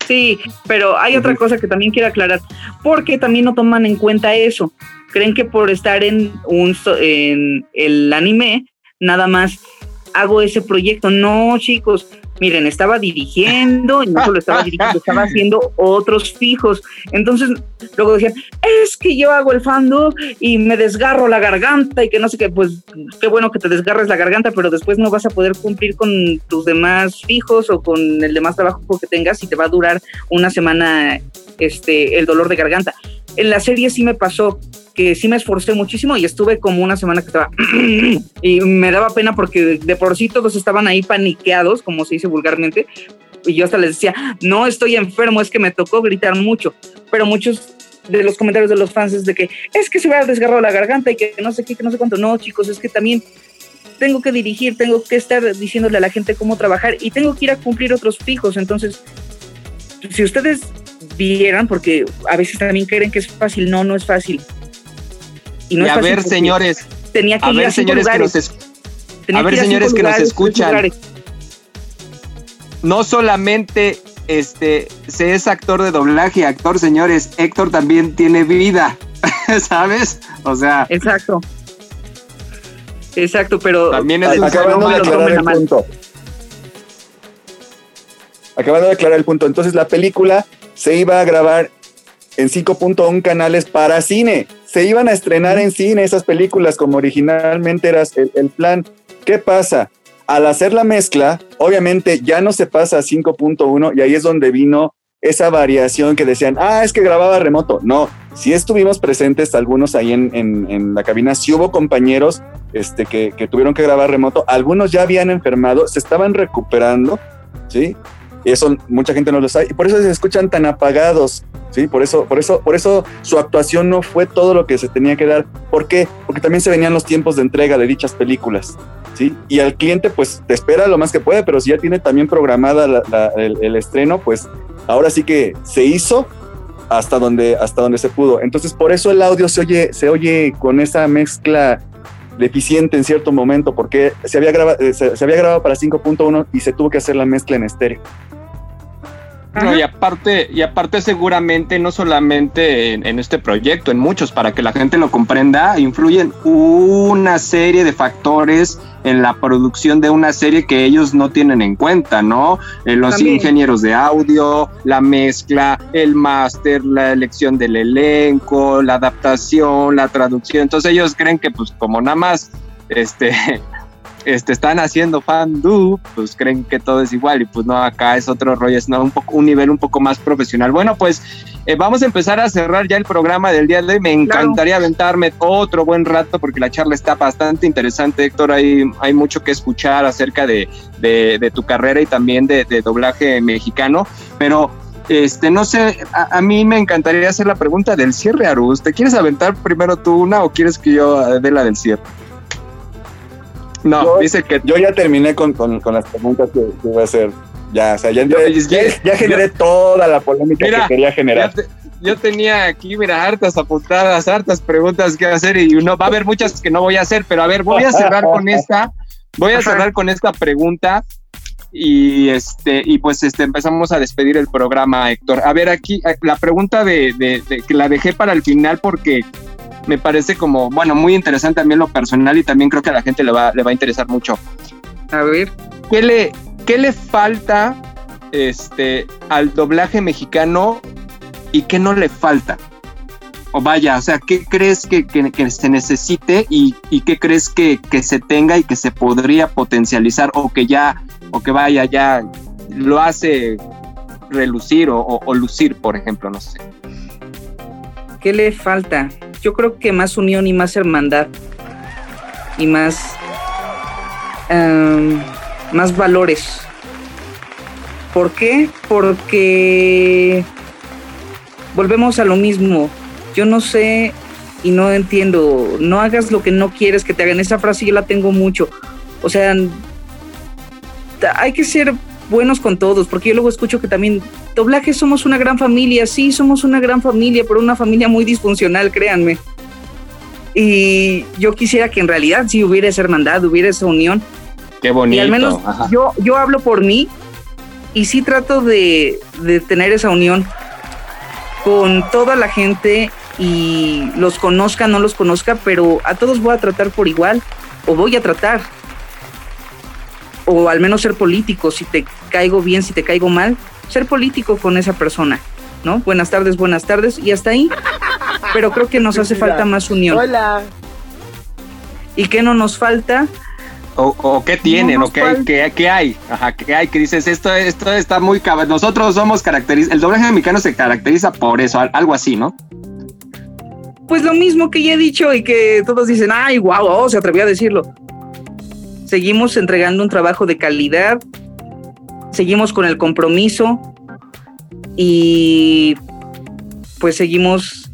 Speaker 6: Sí, pero hay otra cosa que también quiero aclarar, porque también no toman en cuenta eso. Creen que por estar en un en el anime, nada más hago ese proyecto. No, chicos, miren, estaba dirigiendo y no solo estaba dirigiendo, estaba haciendo otros fijos. Entonces, luego decían, es que yo hago el fandom y me desgarro la garganta y que no sé qué, pues qué bueno que te desgarres la garganta, pero después no vas a poder cumplir con tus demás fijos o con el demás trabajo que tengas y te va a durar una semana este, el dolor de garganta. En la serie sí me pasó que sí me esforcé muchísimo y estuve como una semana que estaba y me daba pena porque de por sí todos estaban ahí paniqueados, como se dice vulgarmente, y yo hasta les decía, no estoy enfermo, es que me tocó gritar mucho, pero muchos de los comentarios de los fans es de que es que se ha desgarrado la garganta y que no sé qué, que no sé cuánto, no chicos, es que también tengo que dirigir, tengo que estar diciéndole a la gente cómo trabajar y tengo que ir a cumplir otros fijos, entonces si ustedes vieran, porque a veces también creen que es fácil, no, no es fácil
Speaker 4: y, a ver, señores. Tenía que a ver, señores que nos a ver, señores que nos escuchan. No solamente este se es actor de doblaje, actor, señores, Héctor también tiene vida, ¿sabes? O sea.
Speaker 6: Exacto. Exacto, pero
Speaker 4: también es un acabando
Speaker 5: de aclarar el punto. Acabando de aclarar el punto. Entonces la película se iba a grabar en 5.1 canales para cine se iban a estrenar en cine esas películas como originalmente era el, plan. ¿Qué pasa? Al hacer la mezcla, obviamente ya no se pasa a 5.1 y ahí es donde vino esa variación que decían, ah, es que grababa remoto. No, sí estuvimos presentes algunos ahí en, la cabina, sí hubo compañeros este, que, que, tuvieron que grabar remoto, algunos ya habían enfermado, se estaban recuperando, ¿sí? Y eso mucha gente no lo sabe. Y por eso se escuchan tan apagados. ¿sí? Por eso, por eso, por eso su actuación no fue todo lo que se tenía que dar. ¿Por qué? Porque también se venían los tiempos de entrega de dichas películas. ¿sí? Y al cliente, pues, te espera lo más que puede, pero si ya tiene también programada el, estreno, pues ahora sí que se hizo hasta donde, hasta donde se pudo. Entonces, por eso el audio se oye, se oye con esa mezcla deficiente en cierto momento, porque se había, grabado, eh, se había grabado para 5.1 y se tuvo que hacer la mezcla en estéreo.
Speaker 4: No, y aparte, y aparte seguramente no solamente en, este proyecto, en muchos, para que la gente lo comprenda, influyen una serie de factores en la producción de una serie que ellos no tienen en cuenta, ¿no? Eh, los ingenieros de audio, la mezcla, el máster, la elección del elenco, la adaptación, la traducción. Entonces ellos creen que pues como nada más este este, están haciendo fan do, pues creen que todo es igual y pues no, acá es otro rollo, es un, poco, un nivel un poco más profesional. Bueno, pues eh, vamos a empezar a cerrar ya el programa del día de hoy. Me encantaría aventarme otro buen rato porque la charla está bastante interesante, Héctor. Hay, hay mucho que escuchar acerca de, de, tu carrera y también de, doblaje mexicano, pero este, no sé, a, mí me encantaría hacer la pregunta del cierre, Arus. ¿Te quieres aventar primero tú una o quieres que yo dé la del cierre?
Speaker 5: No, dice que. Yo ya terminé con, las preguntas que, iba a hacer. Ya, o sea, ya, ya, generé toda la polémica que quería generar.
Speaker 4: yo tenía aquí, mira, hartas apuntadas, hartas preguntas que hacer y uno va a haber muchas que no voy a hacer, pero a ver, voy a cerrar con esta. Voy a cerrar con esta pregunta y este y pues este empezamos a despedir el programa Héctor a ver aquí la pregunta de, de, de, que la dejé para el final porque me parece como, bueno, muy interesante también lo personal y también creo que a la gente le va, le va a interesar mucho.
Speaker 6: A ver.
Speaker 4: ¿Qué le, qué le falta este, al doblaje mexicano y qué no le falta? O vaya, o sea, ¿qué crees que, se necesite y, y qué crees que, que, se tenga y que se podría potencializar o que ya, o que vaya, ya, lo hace relucir o, lucir, por ejemplo, no sé.
Speaker 6: ¿Qué le falta? Yo creo que más unión y más hermandad y más, em, más valores. ¿Por qué? Porque volvemos a lo mismo. Yo no sé y no entiendo. No hagas lo que no quieres que te hagan. Esa frase yo la tengo mucho. O sea, hay que ser buenos con todos, porque yo luego escucho que también doblaje somos una gran familia, sí, somos una gran familia, pero una familia muy disfuncional, créanme. Y yo quisiera que en realidad sí hubiera esa hermandad, hubiera esa unión.
Speaker 4: Qué bonito.
Speaker 6: Y al menos yo, yo hablo por mí y sí trato de, de tener esa unión con toda la gente y los conozca, no los conozca, pero a todos voy a tratar por igual o voy a tratar o al menos ser político, si te caigo bien, si te caigo mal, ser político con esa persona, ¿no? Buenas tardes, buenas tardes, y hasta ahí. Pero creo que nos hace falta más unión.
Speaker 7: Hola.
Speaker 6: ¿Y qué no nos falta?
Speaker 4: O, qué tienen, o qué hay, qué, hay, ajá, qué hay, que dices, esto, esto está muy cabrón. Nosotros somos caracterizados, el doblaje mexicano se caracteriza por eso, algo así, ¿no?
Speaker 6: Pues lo mismo que ya he dicho y que todos dicen, ay, guau, oh, se atrevió a decirlo seguimos entregando un trabajo de calidad, seguimos con el compromiso y pues seguimos,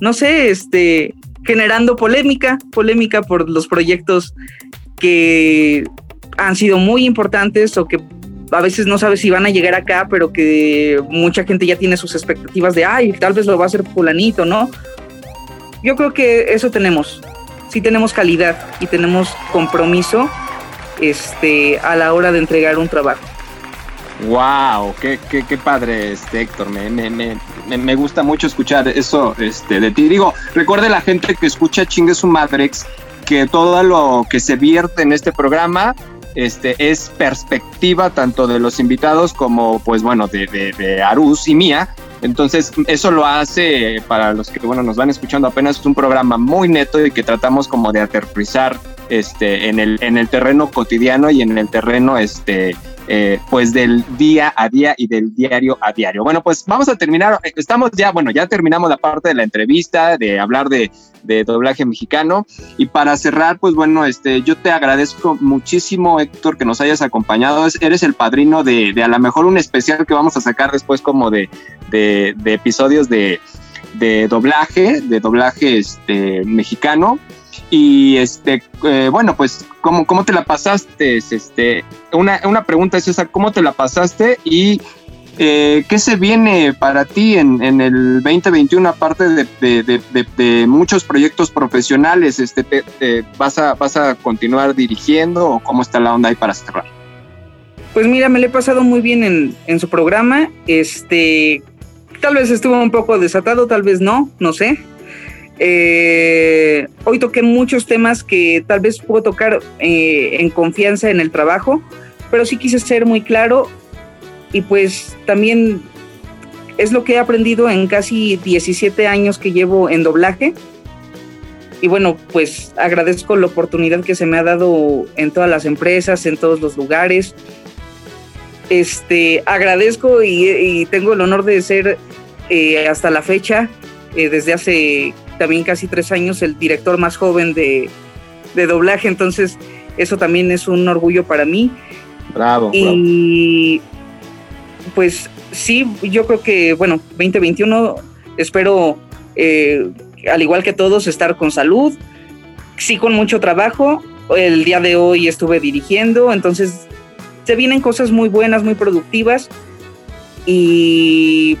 Speaker 6: no sé, este, generando polémica, polémica por los proyectos que han sido muy importantes o que a veces no sabes si van a llegar acá, pero que mucha gente ya tiene sus expectativas de, ay, tal vez lo va a hacer fulanito, ¿no? Yo creo que eso tenemos, sí tenemos calidad y tenemos compromiso este, a la hora de entregar un trabajo.
Speaker 4: Wow, qué, qué, qué padre, este, Héctor. Me, me, me, me, gusta mucho escuchar eso este, de ti. Digo, recuerde la gente que escucha Chingue su Madrex que todo lo que se vierte en este programa este, es perspectiva tanto de los invitados como, pues bueno, de, de, de Arús y mía. Entonces, eso lo hace para los que, bueno, nos van escuchando apenas, un programa muy neto y que tratamos como de aterrizar este, en, el, en el terreno cotidiano y en el terreno este, eh, pues del día a día y del diario a diario. Bueno, pues vamos a terminar, estamos ya, bueno, ya terminamos la parte de la entrevista, de hablar de, de doblaje mexicano y para cerrar, pues bueno, este, yo te agradezco muchísimo, Héctor, que nos hayas acompañado, eres el padrino de, de a lo mejor un especial que vamos a sacar después como de, de, de episodios de, de doblaje, de doblaje este, mexicano. Y este, eh, bueno, pues, ¿cómo, ¿cómo te la pasaste? Este, una, una pregunta es esa, ¿cómo te la pasaste? Y eh, ¿qué se viene para ti en, en el 2021 aparte de, de, de, muchos proyectos profesionales? Este, te, vas, a, ¿Vas a continuar dirigiendo o cómo está la onda ahí para cerrar?
Speaker 6: Pues mira, me lo he pasado muy bien en, en su programa. Este, tal vez estuvo un poco desatado, tal vez no, no sé. Eh, hoy toqué muchos temas que tal vez puedo tocar eh, en confianza en el trabajo, pero sí quise ser muy claro y pues también es lo que he aprendido en casi 17 años que llevo en doblaje. Y bueno, pues agradezco la oportunidad que se me ha dado en todas las empresas, en todos los lugares. Este, agradezco y, tengo el honor de ser eh, hasta la fecha, desde hace también casi tres años el director más joven de, doblaje, entonces eso también es un orgullo para mí.
Speaker 4: Bravo.
Speaker 6: Y pues sí, yo creo que, bueno, 2021 espero, eh, al igual que todos, estar con salud, sí con mucho trabajo. El día de hoy estuve dirigiendo, entonces se vienen cosas muy buenas, muy productivas. Y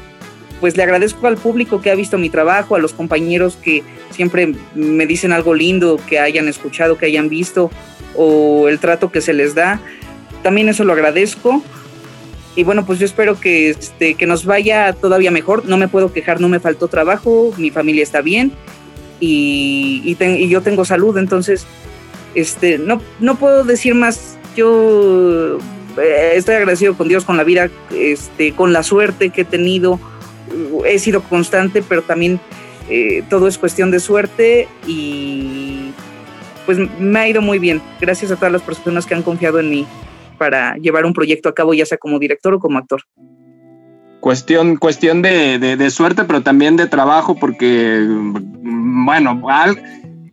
Speaker 6: pues le agradezco al público que ha visto mi trabajo, a los compañeros que siempre me dicen algo lindo, que hayan escuchado, que hayan visto, o el trato que se les da. También eso lo agradezco. Y bueno, pues yo espero que, este, que nos vaya todavía mejor. No me puedo quejar, no me faltó trabajo, mi familia está bien y, y, yo tengo salud. Entonces, este, no, no puedo decir más. Yo eh, estoy agradecido con Dios, con la vida, este, con la suerte que he tenido he sido constante, pero también eh, todo es cuestión de suerte y pues me ha ido muy bien. Gracias a todas las personas que han confiado en mí. para llevar un proyecto a cabo, ya sea como director o como actor.
Speaker 4: Cuestión, cuestión de, de suerte, pero también de trabajo, porque, bueno, al,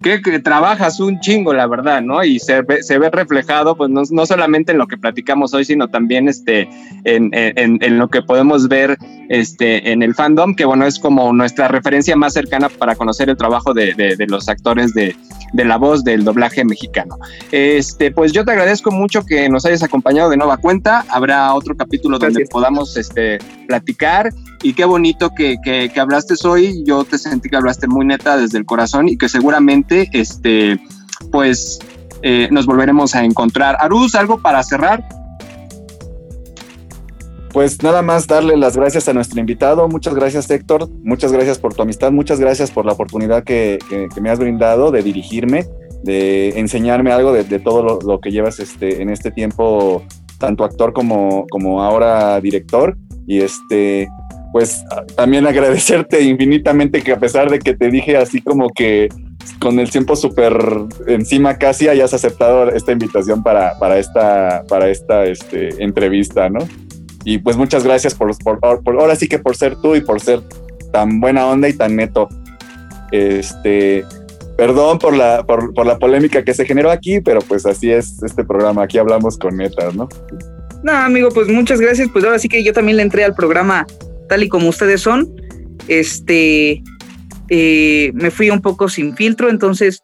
Speaker 4: que, trabajas un chingo, la verdad, ¿no? Y se ve, se ve reflejado, pues no, no, solamente en lo que platicamos hoy, sino también este, en, en, lo que podemos ver este, en el fandom, que bueno, es como nuestra referencia más cercana para conocer el trabajo de, de los actores de, de, la voz del doblaje mexicano. Este, pues yo te agradezco mucho que nos hayas acompañado de nueva cuenta. Habrá otro capítulo donde podamos este, platicar y qué bonito que, que, que hablaste hoy. Yo te sentí que hablaste muy neta desde el corazón y que seguramente este, pues eh, nos volveremos a encontrar. Aruz, ¿algo para cerrar?
Speaker 5: Pues nada más darle las gracias a nuestro invitado. Muchas gracias, Héctor. Muchas gracias por tu amistad. Muchas gracias por la oportunidad que, me has brindado de dirigirme, de enseñarme algo de, todo lo, que llevas este, en este tiempo, tanto actor como, ahora director. Y este, pues también agradecerte infinitamente que a pesar de que te dije así como que con el tiempo súper encima casi hayas aceptado esta invitación para, para esta, para esta este, entrevista, ¿no? Y pues muchas gracias por, por, por, ahora sí que por ser tú y por ser tan buena onda y tan neto. Este, perdón por la, por, la polémica que se generó aquí, pero pues así es este programa, aquí hablamos con netas, ¿no?
Speaker 6: No, amigo, pues muchas gracias. Pues ahora sí que yo también le entré al programa tal y como ustedes son. Este, eh, me fui un poco sin filtro, entonces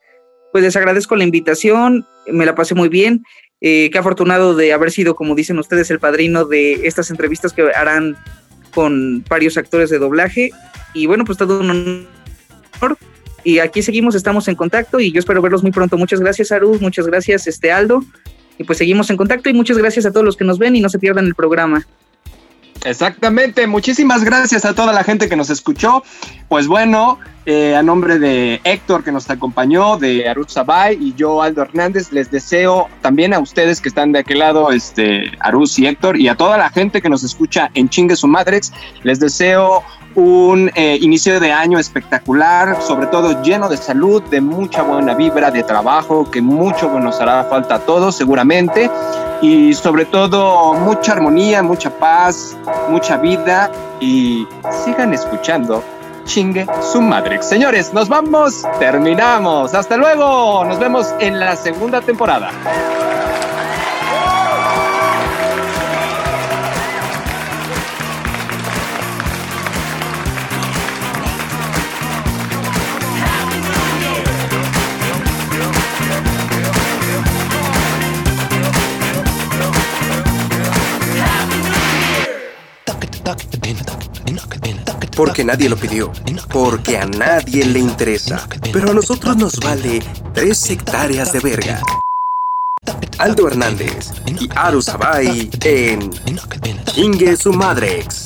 Speaker 6: pues les agradezco la invitación, me la pasé muy bien, eh, qué afortunado de haber sido, como dicen ustedes, el padrino de estas entrevistas que harán con varios actores de doblaje y bueno, pues todo un honor y aquí seguimos, estamos en contacto y yo espero verlos muy pronto. Muchas gracias, Aruz, muchas gracias, este Aldo. Y pues seguimos en contacto y muchas gracias a todos los que nos ven y no se pierdan el programa.
Speaker 4: Exactamente, muchísimas gracias a toda la gente que nos escuchó. Pues bueno, eh, a nombre de Héctor que nos acompañó, de Arut Sabay y yo, Aldo Hernández, les deseo también a ustedes que están de aquel lado, este, Aruz y Héctor, y a toda la gente que nos escucha en Chingue su Madrex, les deseo un eh, inicio de año espectacular, sobre todo lleno de salud, de mucha buena vibra, de trabajo, que mucho nos hará falta a todos seguramente, y sobre todo mucha armonía, mucha paz, mucha vida, y sigan escuchando. Chingue su madre. Señores, nos vamos, terminamos. Hasta luego. Nos vemos en la segunda temporada.
Speaker 1: Porque nadie lo pidió. Porque a nadie le interesa. Pero a nosotros nos vale tres hectáreas de verga. Aldo Hernández y Aru Sabay en Inge su Madrex.